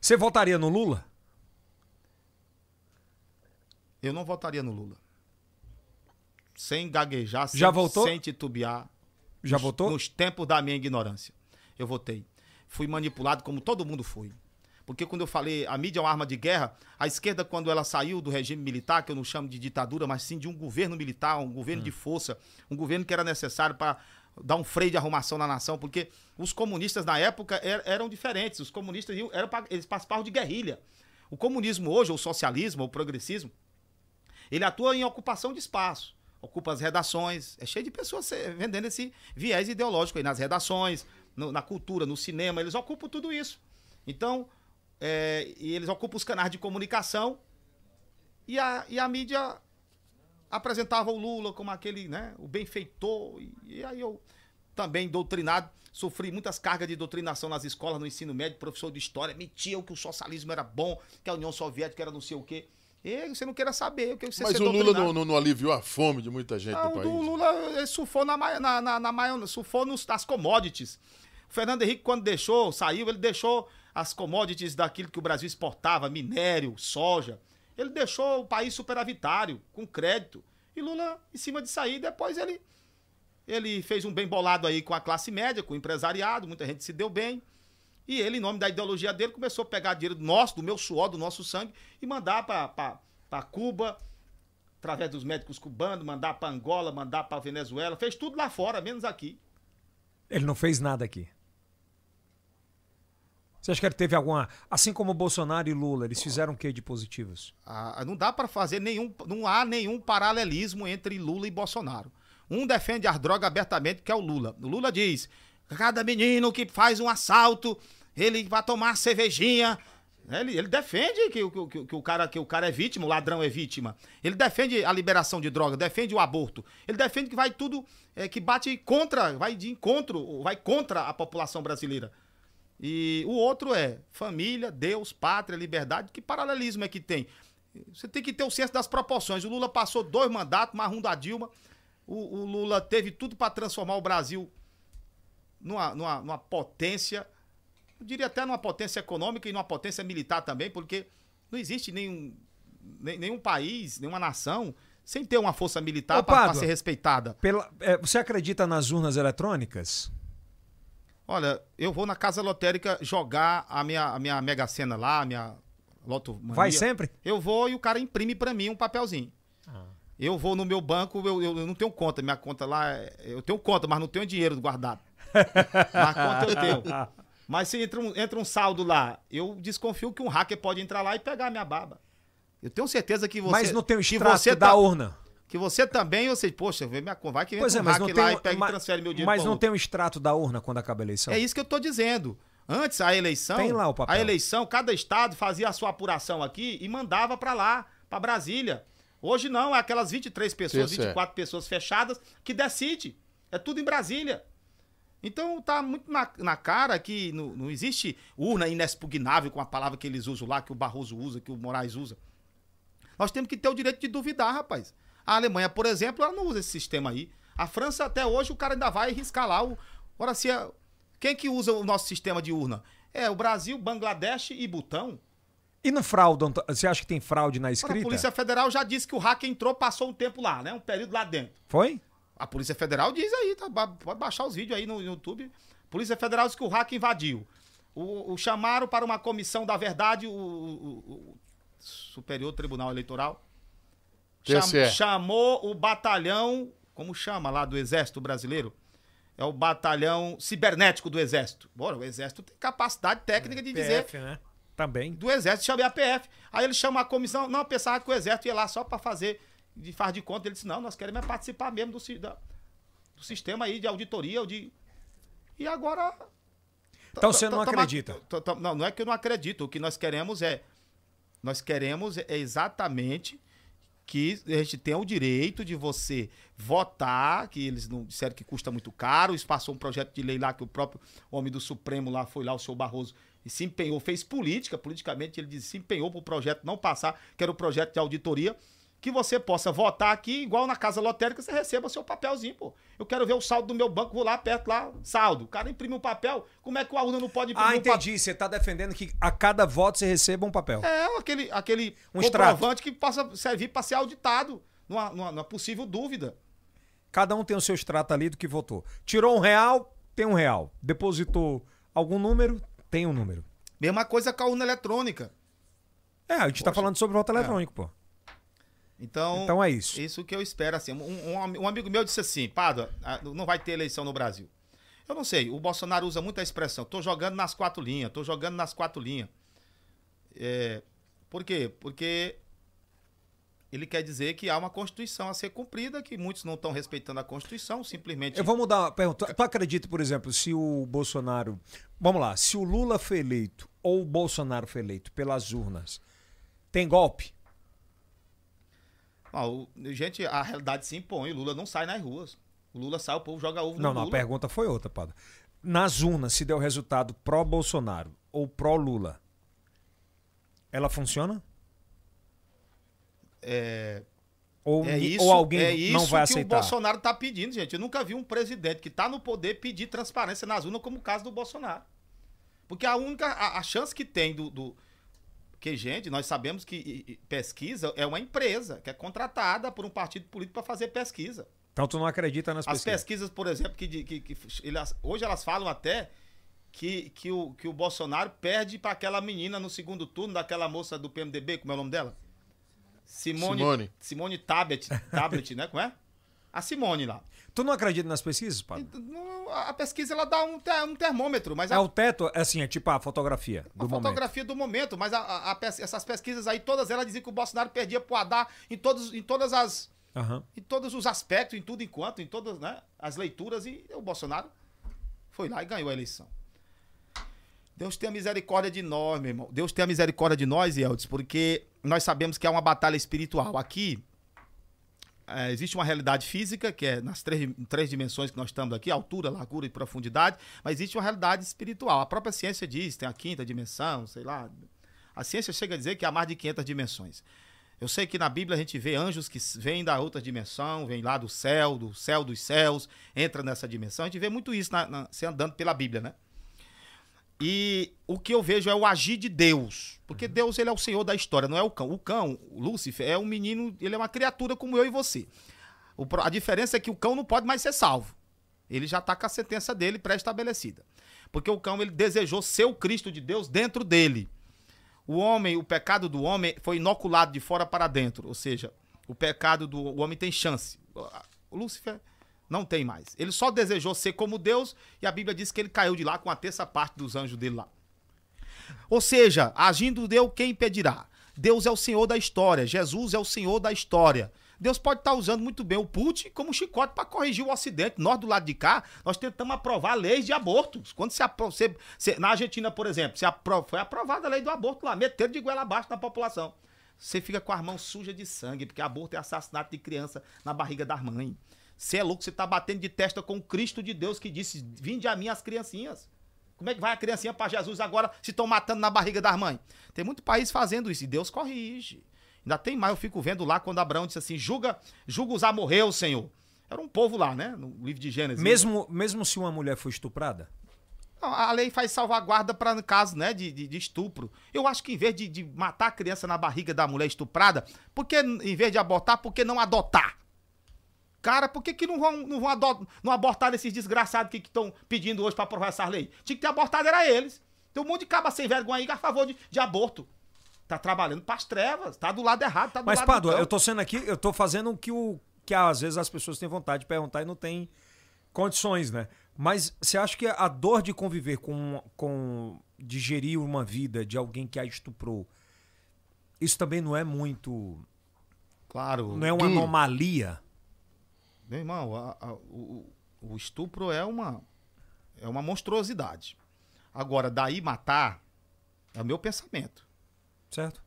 Você votaria no Lula? Eu não votaria no Lula. Sem gaguejar, sem, Já votou? sem titubear. Já nos, votou? Nos tempos da minha ignorância. Eu votei. Fui manipulado como todo mundo foi. Porque quando eu falei a mídia é uma arma de guerra, a esquerda, quando ela saiu do regime militar, que eu não chamo de ditadura, mas sim de um governo militar, um governo de Hum. força, um governo que era necessário para dar um freio de arrumação na nação, porque os comunistas na época er- eram diferentes. Os comunistas eram pra- eles participavam de guerrilha. O comunismo hoje, ou o socialismo, ou o progressismo, ele atua em ocupação de espaço. Ocupa as redações. É cheio de pessoas vendendo esse viés ideológico aí nas redações, no- na cultura, no cinema. Eles ocupam tudo isso. Então, eh, e eles ocupam os canais de comunicação. E a, e a mídia apresentava o Lula como aquele, né, o benfeitor. E, e aí eu também doutrinado, sofri muitas cargas de doutrinação nas escolas, no ensino médio, professor de história, mentiam que o socialismo era bom, que a União Soviética era não sei o quê. E você não queira saber o que você Mas o Lula não, não- não aliviou a fome de muita gente Ah, no o país. do Lula surfou na, na, na, na surfou nos, nas commodities. O Fernando Henrique, quando deixou, saiu, ele deixou as commodities daquilo que o Brasil exportava, minério, soja. Ele deixou o país superavitário, com crédito. E Lula, em cima de sair, depois ele, ele fez um bem bolado aí com a classe média, com o empresariado, muita gente se deu bem. E ele, em nome da ideologia dele, começou a pegar dinheiro nosso, do meu suor, do nosso sangue, e mandar para Cuba, através dos médicos cubanos, mandar para Angola, mandar para Venezuela, fez tudo lá fora, menos aqui. Ele não fez nada aqui. Você acha que ele teve alguma. Assim como Bolsonaro e Lula, eles fizeram o que de positivos? Ah, não dá para fazer nenhum, não há nenhum paralelismo entre Lula e Bolsonaro. Um defende as drogas abertamente, que é o Lula. O Lula diz: cada menino que faz um assalto, ele vai tomar cervejinha. Ele, ele defende que, o- que, que o cara, que o cara é vítima, o ladrão é vítima. Ele defende a liberação de droga, defende o aborto. Ele defende que vai tudo, é, que bate contra, vai de encontro, vai contra a população brasileira. E o outro é família, Deus, pátria, liberdade. Que paralelismo é que tem? Você tem que ter o senso das proporções. O Lula passou dois mandatos, mais um da Dilma. O, o Lula teve tudo para transformar o Brasil numa, numa, numa potência, eu diria até numa potência econômica e numa potência militar também, porque não existe nenhum, nem- nenhum país, nenhuma nação sem ter uma força militar para ser respeitada. Pela- é, você acredita nas urnas eletrônicas? Olha, eu vou na casa lotérica jogar a minha, a minha Mega Sena lá, a minha Loto Vai sempre? Eu vou e o cara imprime pra mim um papelzinho. Eu vou no meu banco, eu, eu- eu não tenho conta, minha conta lá, é- eu tenho conta, mas não tenho dinheiro guardado. Mas conta eu tenho. Mas se entra um, entra um saldo lá, eu desconfio que um hacker pode entrar lá e pegar a minha baba. Eu tenho certeza que você... Mas não tem o extrato você da tá- urna. que você também, você, poxa, vai que vem Pois é, um mas não tem, lá e pega ma- e transfere meu dinheiro mas não outro. tem um extrato da urna quando acaba a eleição. É isso que eu tô dizendo. Antes, a eleição. Tem lá o papel. A eleição, cada estado fazia a sua apuração aqui e mandava pra lá, pra Brasília. Hoje não, é aquelas 23 pessoas, Isso é. 24 pessoas fechadas que decide. É tudo em Brasília. Então tá muito na, na cara que não, não existe urna inexpugnável com a palavra que eles usam lá, que o Barroso usa, que o Moraes usa. Nós temos que ter o direito de duvidar, rapaz. A Alemanha, por exemplo, ela não usa esse sistema aí. A França, até hoje, o cara ainda vai riscar lá. O... Ora, se é- quem que usa o nosso sistema de urna? É o Brasil, Bangladesh e Butão. E no fraude, Anto- você acha que tem fraude na Ora, escrita? a Polícia Federal já disse que o hacker entrou, passou um tempo lá, né? Um período lá dentro. Foi? A Polícia Federal diz aí, tá? Pode baixar os vídeos aí no YouTube. Polícia Federal diz que o hacker invadiu. O, o chamaram para uma comissão da verdade, o, o- o Superior Tribunal Eleitoral. Cham- chamou o batalhão, como chama lá do Exército Brasileiro? É o batalhão cibernético do Exército. Bora, o Exército tem capacidade técnica de dizer PF, né? Também. do Exército, chamei a PF. Aí ele chama a comissão, não, pensava que o Exército ia lá só pra fazer, de faz de conta. Ele disse, não, nós queremos é participar mesmo do, da- do sistema aí de auditoria, ou de... E agora... Então você não acredita? Não, não é que eu não acredito. O que nós queremos é... Nós queremos é exatamente que a gente tenha o direito de você votar, que eles não disseram que custa muito caro, isso passou um projeto de lei lá que o próprio homem do Supremo lá foi lá, o senhor Barroso, e se empenhou, fez política, politicamente ele disse, se empenhou para o projeto não passar, que era o projeto de auditoria, que você possa votar aqui, igual na casa lotérica, você receba seu papelzinho, pô. Eu quero ver o saldo do meu banco, vou lá, aperto lá, saldo. O cara imprime um papel, como é que a urna não pode imprimir Ah, um entendi. Você tá defendendo que a cada voto você receba um papel. É, aquele, aquele Um extrato. comprovante que possa servir para ser auditado, numa, numa, numa possível dúvida. Cada um tem o seu extrato ali do que votou. Tirou um real, tem um real. Depositou algum número, tem um número. Mesma coisa com a urna eletrônica. É, a gente tá falando sobre voto eletrônico, pô. Então, Então é isso. isso que eu espero. Assim, um, um um amigo meu disse assim, Pado, não vai ter eleição no Brasil. Eu não sei, o Bolsonaro usa muita expressão, tô jogando nas quatro linhas, tô jogando nas quatro linhas. É, por quê? Porque ele quer dizer que há uma Constituição a ser cumprida, que muitos não estão respeitando a Constituição, simplesmente... Eu vou mudar a pergunta. Tu acredita, por exemplo, se o Bolsonaro. Vamos lá, se o Lula foi eleito ou o Bolsonaro foi eleito pelas urnas, tem golpe? Ah, o- gente, a realidade se impõe, o Lula não sai nas ruas. O Lula sai, o povo joga ovo Não, no não, a Lula. pergunta foi outra, Pada. Nas urnas, se deu resultado pró-Bolsonaro ou pró-Lula, ela funciona? É, Ou, É isso, ou alguém é isso não vai que aceitar? o Bolsonaro tá pedindo, gente. Eu nunca vi um presidente que tá no poder pedir transparência nas urnas, como o caso do Bolsonaro. Porque a única a, a chance que tem do, do- que gente, nós sabemos que pesquisa é uma empresa que é contratada por um partido político para fazer pesquisa. Então tu não acredita nas As pesquisas? pesquisas, por exemplo, que, que, que elas- hoje elas falam até que, que, o, que o Bolsonaro perde para aquela menina no segundo turno, daquela moça do PMDB, como é o nome dela? Simone. Simone. Simone Tablet, Tablet, né? Como é? A Simone lá. Tu não acredita nas pesquisas, Pada? Não, A pesquisa ela dá um, um termômetro, mas É a, o teto, é assim, é tipo a fotografia a do momento. fotografia do momento, mas a- a- a essas pesquisas aí, todas elas diziam que o Bolsonaro perdia pro Haddad em, todos, em todas as. Aham. em todos os aspectos, em tudo enquanto, em todas né, as leituras, e o Bolsonaro foi lá e ganhou a eleição. Deus tenha misericórdia de nós, meu irmão. Deus tenha misericórdia de nós, Yeldes, porque nós sabemos que é uma batalha espiritual. Aqui é, existe uma realidade física, que é nas três, três dimensões que nós estamos aqui, altura, largura e profundidade, mas existe uma realidade espiritual. A própria ciência diz, tem a quinta dimensão, sei lá. A ciência chega a dizer que há mais de 500 dimensões. Eu sei que na Bíblia a gente vê anjos que vêm da outra dimensão, vêm lá do céu, do céu dos céus, entra nessa dimensão. A gente vê muito isso na, na, andando pela Bíblia, né? E o que eu vejo é o agir de Deus. Porque Deus, ele é o Senhor da história, não é o cão. O cão, o Lúcifer, é um menino, ele é uma criatura como eu e você. O a diferença é que o cão não pode mais ser salvo. Ele já está com a sentença dele pré-estabelecida. Porque o cão, ele desejou ser o Cristo de Deus dentro dele. O homem, o pecado do homem foi inoculado de fora para dentro. Ou seja, o pecado do o homem tem chance. O Lúcifer não tem mais. Ele só desejou ser como Deus e a Bíblia diz que ele caiu de lá com a terça parte dos anjos dele lá. Ou seja, agindo Deus, quem impedirá? Deus é o Senhor da história. Jesus é o Senhor da história. Deus pode estar usando muito bem o Putin como chicote para corrigir o Ocidente. Nós, do lado de cá, nós tentamos aprovar leis de abortos. Quando se, apro se, se na Argentina, por exemplo, se apro foi aprovada a lei do aborto lá, meteram de goela abaixo na população. Você fica com as mãos sujas de sangue, porque aborto é assassinato de criança na barriga da mãe. Você é louco, você tá batendo de testa com o Cristo de Deus que disse: Vinde a mim as criancinhas. Como é que vai a criancinha para Jesus agora se estão matando na barriga das mães? Tem muito país fazendo isso e Deus corrige. Ainda tem mais, eu fico vendo lá quando Abraão disse assim: julga, julga os amorreus, Senhor. Era um povo lá, né? No livro de Gênesis. Mesmo, mesmo se uma mulher for estuprada? Não, a lei faz salvaguarda para caso né, de, de, de, estupro. Eu acho que em vez de, de, matar a criança na barriga da mulher estuprada, por que em vez de abortar, por que não adotar? Cara, por que, que não vão, não vão não abortar esses desgraçados que estão pedindo hoje para aprovar essa lei? Tinha que ter abortado, era eles. Tem um monte de caba sem vergonha aí é a favor de, de aborto. Tá trabalhando para as trevas, tá do lado errado, tá do Mas, lado Pado, eu tô sendo aqui, eu tô fazendo o que, o que às vezes as pessoas têm vontade de perguntar e não tem condições, né? Mas você acha que a dor de conviver com, com de gerir uma vida de alguém que a estuprou, isso também não é muito. Claro. Não é uma anomalia? Meu irmão, a, a, o, o estupro é uma, é uma monstruosidade. Agora, daí matar é o meu pensamento. Certo.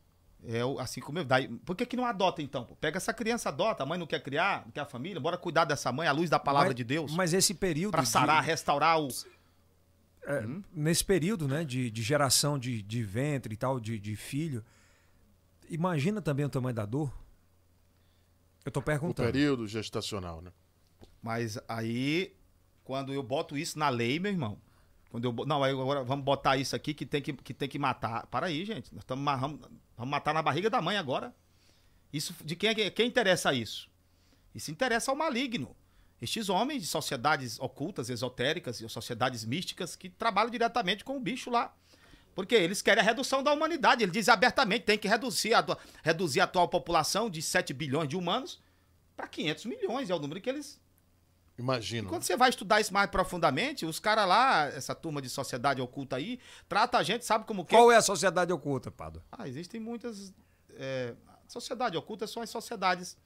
É assim como eu. Daí, por que, que não adota então? Pega essa criança, adota. A mãe não quer criar, não quer a família, bora cuidar dessa mãe à luz da palavra mas, de Deus. Mas esse período. Pra sarar, de... restaurar o. É, hum? Nesse período, né, de, de geração de, de ventre e tal, de, de filho, imagina também o tamanho da dor. Eu tô perguntando. O período gestacional, né? Mas aí, quando eu boto isso na lei, meu irmão. Quando eu, não, aí agora vamos botar isso aqui que tem que, que, tem que matar. Para aí, gente. Nós estamos vamos, vamos matar na barriga da mãe agora. Isso de quem é quem interessa isso? Isso interessa ao maligno. Estes homens de sociedades ocultas, esotéricas e sociedades místicas que trabalham diretamente com o bicho lá. Porque eles querem a redução da humanidade. Ele diz abertamente: tem que reduzir a, reduzir a atual população de 7 bilhões de humanos para 500 milhões. É o número que eles. Imagino. E quando você vai estudar isso mais profundamente, os caras lá, essa turma de sociedade oculta aí, trata a gente, sabe como que. Qual é a sociedade oculta, Pado? Ah, existem muitas. É, sociedade oculta são as sociedades.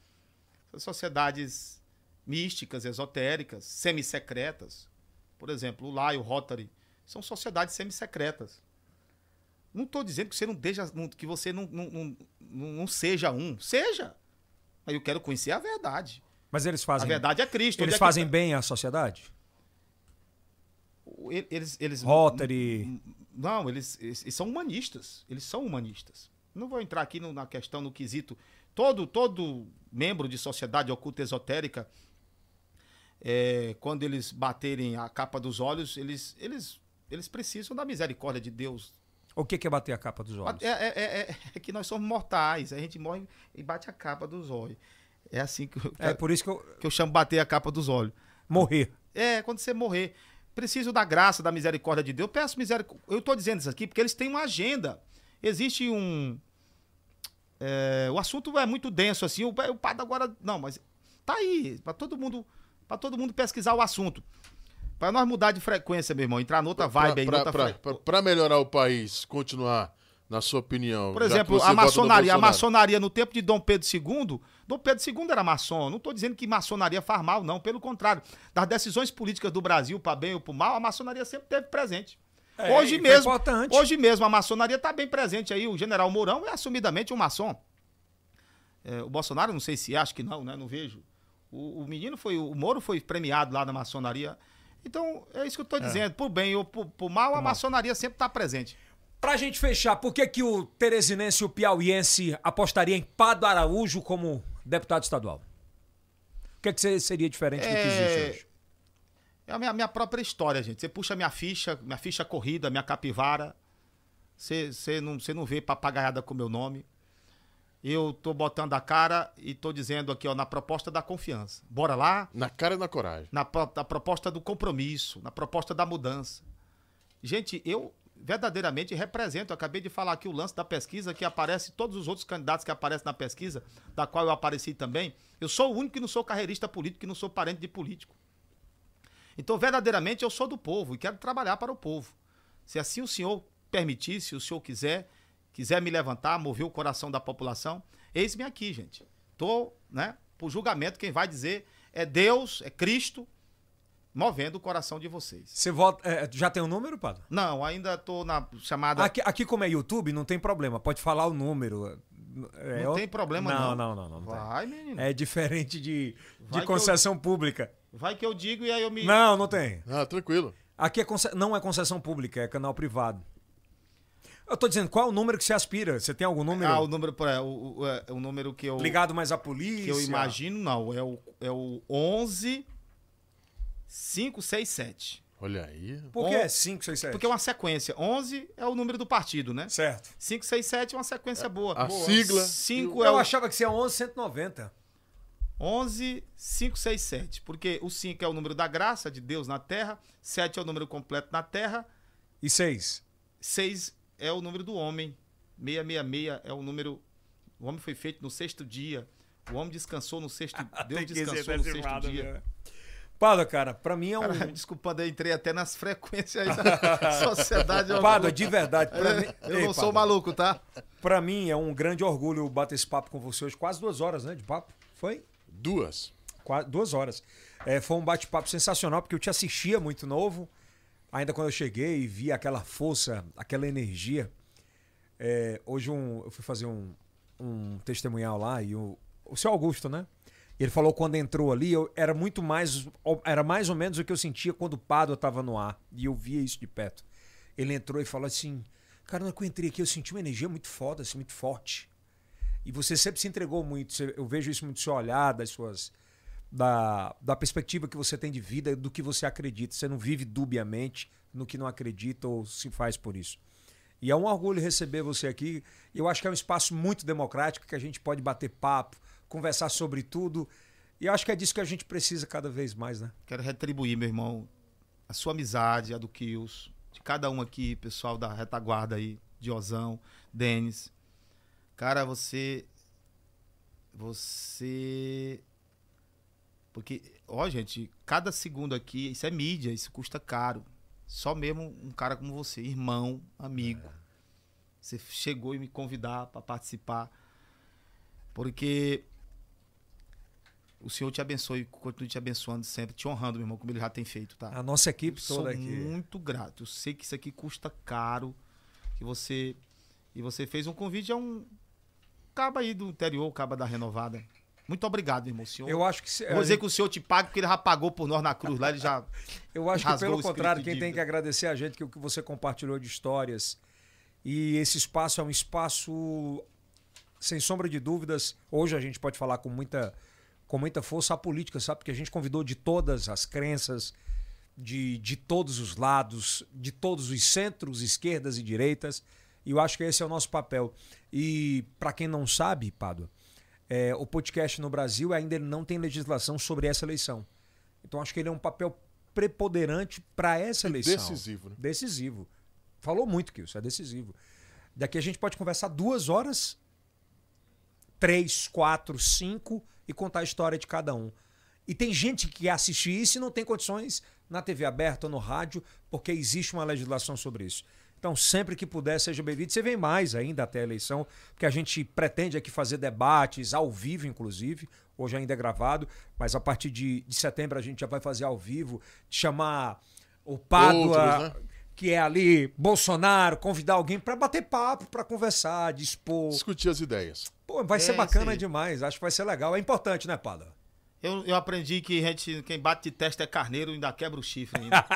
As sociedades místicas, esotéricas, semi-secretas. Por exemplo, o Lai, o Rotary, são sociedades semi-secretas. Não estou dizendo que você não deixa, que você não, não, não, não seja um. Seja. Mas eu quero conhecer a verdade. Mas eles fazem. A verdade é Cristo. Eles é fazem que... bem à sociedade? Eles. eles Rotary. Não, eles, eles, são humanistas. Eles são humanistas. Não vou entrar aqui no, na questão, no quesito. Todo, todo membro de sociedade oculta esotérica, é, quando eles baterem a capa dos olhos, eles, eles, eles precisam da misericórdia de Deus. O que é bater a capa dos olhos? É, é, é, é, que nós somos mortais. A gente morre e bate a capa dos olhos. É assim que eu, É por isso que eu, que eu chamo bater a capa dos olhos. Morrer. É, quando você morrer. Preciso da graça, da misericórdia de Deus. Eu peço misericórdia. Eu estou dizendo isso aqui porque eles têm uma agenda. Existe um. É, o assunto é muito denso assim. O, o padre agora. Não, mas tá aí. Para todo mundo. Para todo mundo pesquisar o assunto. Para nós mudar de frequência, meu irmão, entrar noutra vibe pra, aí, pra, pra, pra melhorar o país, continuar na sua opinião. Por exemplo, a maçonaria. A maçonaria no tempo de Dom Pedro II, Dom Pedro II era maçom. Não estou dizendo que maçonaria faz mal, não. Pelo contrário. Das decisões políticas do Brasil, para bem ou para mal, a maçonaria sempre esteve presente. É, hoje mesmo, hoje mesmo a maçonaria está bem presente aí. O general Mourão é assumidamente um maçom. É, o Bolsonaro, não sei se acha que não, né? Não vejo. O, o, menino foi, o Moro foi premiado lá na maçonaria. Então, é isso que eu estou é. dizendo. Por bem ou por, por mal, por a maçonaria sempre está presente. Pra gente fechar, por que, que o teresinense e o piauiense apostaria em Pado Araújo como deputado estadual? O que, que seria diferente é... do que existe hoje? É a minha, minha, própria história, gente. Você puxa minha ficha, minha ficha corrida, minha capivara. Você, você, não, você não vê papagaiada com meu nome. Eu tô botando a cara e tô dizendo aqui, ó, na proposta da confiança. Bora lá? Na cara e na coragem. Na, na proposta do compromisso, na proposta da mudança. Gente, eu verdadeiramente representam. Eu acabei de falar aqui o lance da pesquisa que aparece, todos os outros candidatos que aparecem na pesquisa, da qual eu apareci também. Eu sou o único que não sou carreirista político, que não sou parente de político. Então, verdadeiramente, eu sou do povo e quero trabalhar para o povo. Se assim o senhor permitir, se o senhor quiser, quiser me levantar, mover o coração da população, eis-me aqui, gente. Tô, né, pro julgamento. Quem vai dizer é Deus, é Cristo, movendo o coração de vocês. Você vota. é, já tem o um número, Padre? Não, ainda tô na chamada. Aqui, aqui, como é YouTube, não tem problema. Pode falar o número. É, não tem problema, não. Não, não, não. não vai, menino. É diferente de, de concessão eu, pública. Vai que eu digo e aí eu me. Não, não tem. Ah, tranquilo. Aqui é não é concessão pública, é canal privado. Eu tô dizendo, qual é o número que você aspira? Você tem algum número? Ah, o número, é, o, o, é, o número que eu. Ligado mais à polícia? Que eu imagino, não. É o, é o 11 567. Olha aí. Por que 567? Porque é uma sequência. 11 é o número do partido, né? Certo. 567 é uma sequência boa. A boa. sigla. 5 eu é o... achava que seria 11 190. 11 567. Porque o 5 é o número da graça de Deus na terra, 7 é o número completo na terra. E 6? 6 é o número do homem. 666 é o número. O homem foi feito no sexto dia. O homem descansou no sexto. *laughs* Deus descansou no sexto dia. Né? Pada, cara, pra mim é um. Cara, desculpa, eu entrei até nas frequências *laughs* da sociedade. Pada, de verdade. Pra mim... Eu Ei, não sou maluco, tá? Pra mim é um grande orgulho bater esse papo com você hoje. Quase duas horas, né? De papo. Foi? Duas. Quase duas horas. É, foi um bate-papo sensacional, porque eu te assistia muito novo. Ainda quando eu cheguei e vi aquela força, aquela energia. É, hoje um, eu fui fazer um, um testemunhal lá e o, o seu Augusto, né? Ele falou quando entrou ali, eu, era muito mais. Era mais ou menos o que eu sentia quando o Pado estava no ar. E eu via isso de perto. Ele entrou e falou assim: Cara, que eu entrei aqui, eu senti uma energia muito foda, assim, muito forte. E você sempre se entregou muito. Eu vejo isso muito no seu olhar, das suas. Da, da perspectiva que você tem de vida, do que você acredita. Você não vive dubiamente no que não acredita ou se faz por isso. E é um orgulho receber você aqui. Eu acho que é um espaço muito democrático que a gente pode bater papo, conversar sobre tudo. E acho que é disso que a gente precisa cada vez mais, né? Quero retribuir, meu irmão, a sua amizade, a do Kills, de cada um aqui, pessoal da retaguarda aí, Diozão, Denis. Cara, você. Você. Porque, ó, gente, cada segundo aqui, isso é mídia, isso custa caro. Só mesmo um cara como você, irmão, amigo. É. Você chegou e me convidar para participar. Porque o Senhor te abençoe e continue te abençoando sempre, te honrando, meu irmão, como ele já tem feito, tá? A nossa equipe eu toda aqui. muito grato. Eu sei que isso aqui custa caro, que você e você fez um convite a um caba aí do interior, caba da renovada. Muito obrigado, irmão. Senhor, eu acho que. Se, Vou dizer que o senhor te paga porque ele já pagou por nós na cruz lá, ele já. *laughs* eu acho que, pelo contrário, quem tem que agradecer a gente que o que você compartilhou de histórias. E esse espaço é um espaço, sem sombra de dúvidas, hoje a gente pode falar com muita com muita força a política, sabe? Porque a gente convidou de todas as crenças, de, de todos os lados, de todos os centros, esquerdas e direitas. E eu acho que esse é o nosso papel. E para quem não sabe, Pádua, é, o podcast no Brasil ainda não tem legislação sobre essa eleição. Então acho que ele é um papel preponderante para essa eleição. Decisivo. Né? Decisivo. Falou muito que isso é decisivo. Daqui a gente pode conversar duas horas, três, quatro, cinco e contar a história de cada um. E tem gente que assiste isso e não tem condições na TV aberta ou no rádio, porque existe uma legislação sobre isso. Então, sempre que puder, seja bem-vindo. Você vem mais ainda até a eleição, porque a gente pretende aqui fazer debates ao vivo, inclusive. Hoje ainda é gravado, mas a partir de, de setembro a gente já vai fazer ao vivo, chamar o Pádua, Outros, né? que é ali, Bolsonaro, convidar alguém para bater papo, para conversar, dispor. Discutir as ideias. Pô, vai é, ser bacana demais. Acho que vai ser legal. É importante, né, Pada? Eu, eu aprendi que gente, quem bate de testa é carneiro e ainda quebra o chifre ainda. *laughs*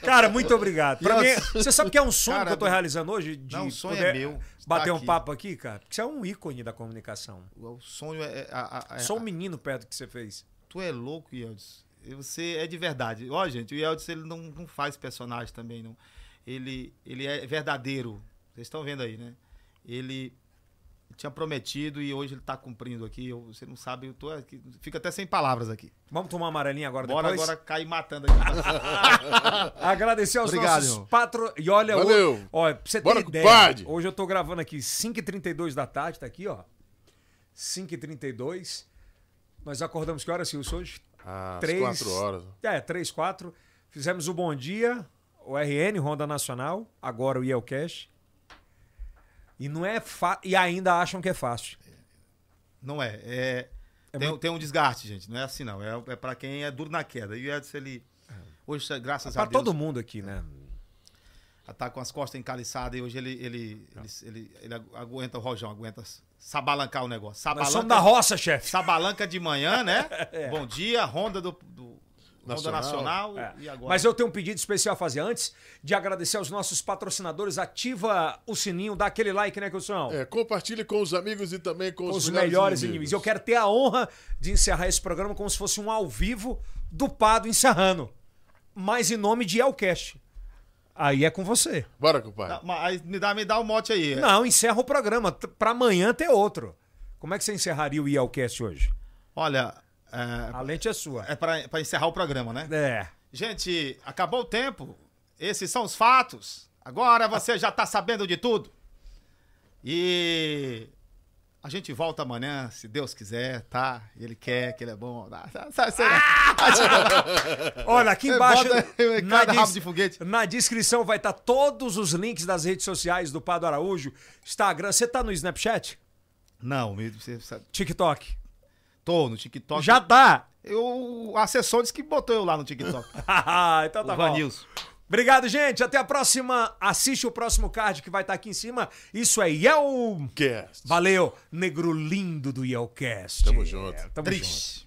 Cara, muito obrigado. Pra mim, você sabe que é um sonho cara, que eu tô realizando hoje? De não, o sonho é meu. Bater um papo aqui, cara? Porque você é um ícone da comunicação. O sonho é. é, é, é Só um menino perto que você fez. Tu é louco, Yeldes. Você é de verdade. Ó, gente, o Yeldes ele não, não faz personagem também, não. Ele, ele é verdadeiro. Vocês estão vendo aí, né? ele tinha prometido e hoje ele está cumprindo aqui. Eu, você não sabe, eu tô aqui, fica até sem palavras aqui. Vamos tomar uma amarelinha agora Bora depois? agora cair matando aqui. *laughs* Agradecer aos Obrigado, nossos patro... E olha, Valeu. O... Olha, pra você Bora, ter ideia, hoje eu tô gravando aqui 5h32 da tarde, tá aqui, ó. 5h32. Nós acordamos que horas, Silvio, hoje? Ah, 3... 4 horas. É, 3, 4. Fizemos o Bom Dia, o RN, Ronda Nacional, agora o IELCast. E não é fa... e ainda acham que é fácil. Não é. É, tem, tem um desgaste, gente. Não é assim, não. É, é pra quem é duro na queda. E o Edson, ele. Hoje, graças Pra a Deus. todo mundo aqui, né? tá com as costas encaliçadas e hoje ele, ele, ele, ele, ele agu- aguenta o rojão, aguenta sabalancar o negócio. Nós somos Sabalanca, da roça, chefe. sabalanca de manhã, né? *laughs* Bom dia, Honda do, do Honda Nacional. Nacional. É. E agora? Mas eu tenho um pedido especial a fazer antes de agradecer aos nossos patrocinadores. Ativa o sininho, dá aquele like, né, Kilson? É, compartilhe com os amigos e também com, Com os melhores, melhores inimigos. Eu quero ter a honra de encerrar esse programa como se fosse um ao vivo do Pado encerrando. Mas em nome de Elcast. Aí é com você. Bora, compadre. Mas me dá, me dá o mote aí. Não, encerra o programa. Pra amanhã ter outro. Como é que você encerraria o Ielcast hoje? Olha, A lente é sua. é pra, pra encerrar o programa, né? É. Gente, acabou o tempo. Esses são os fatos. Agora você já tá sabendo de tudo. E a gente volta amanhã, se Deus quiser, tá? Ele quer, que ele é bom. Tá, tá, tá, tá. Olha, aqui *laughs* embaixo. Foguete. na descrição vai estar todos os links das redes sociais do Pado Araújo. Instagram. Você tá no Snapchat? Não, me- você. TikTok? Tô no TikTok. Já tá. Eu, o assessor disse que botou eu lá no TikTok. *laughs* então tá o bom. Vanilson. Obrigado, gente. Até a próxima. Assiste o próximo card que vai estar aqui em cima. Isso é Yel. Cast. Valeu, negro lindo do Yelcast. Tamo junto. Tamo junto. Triste.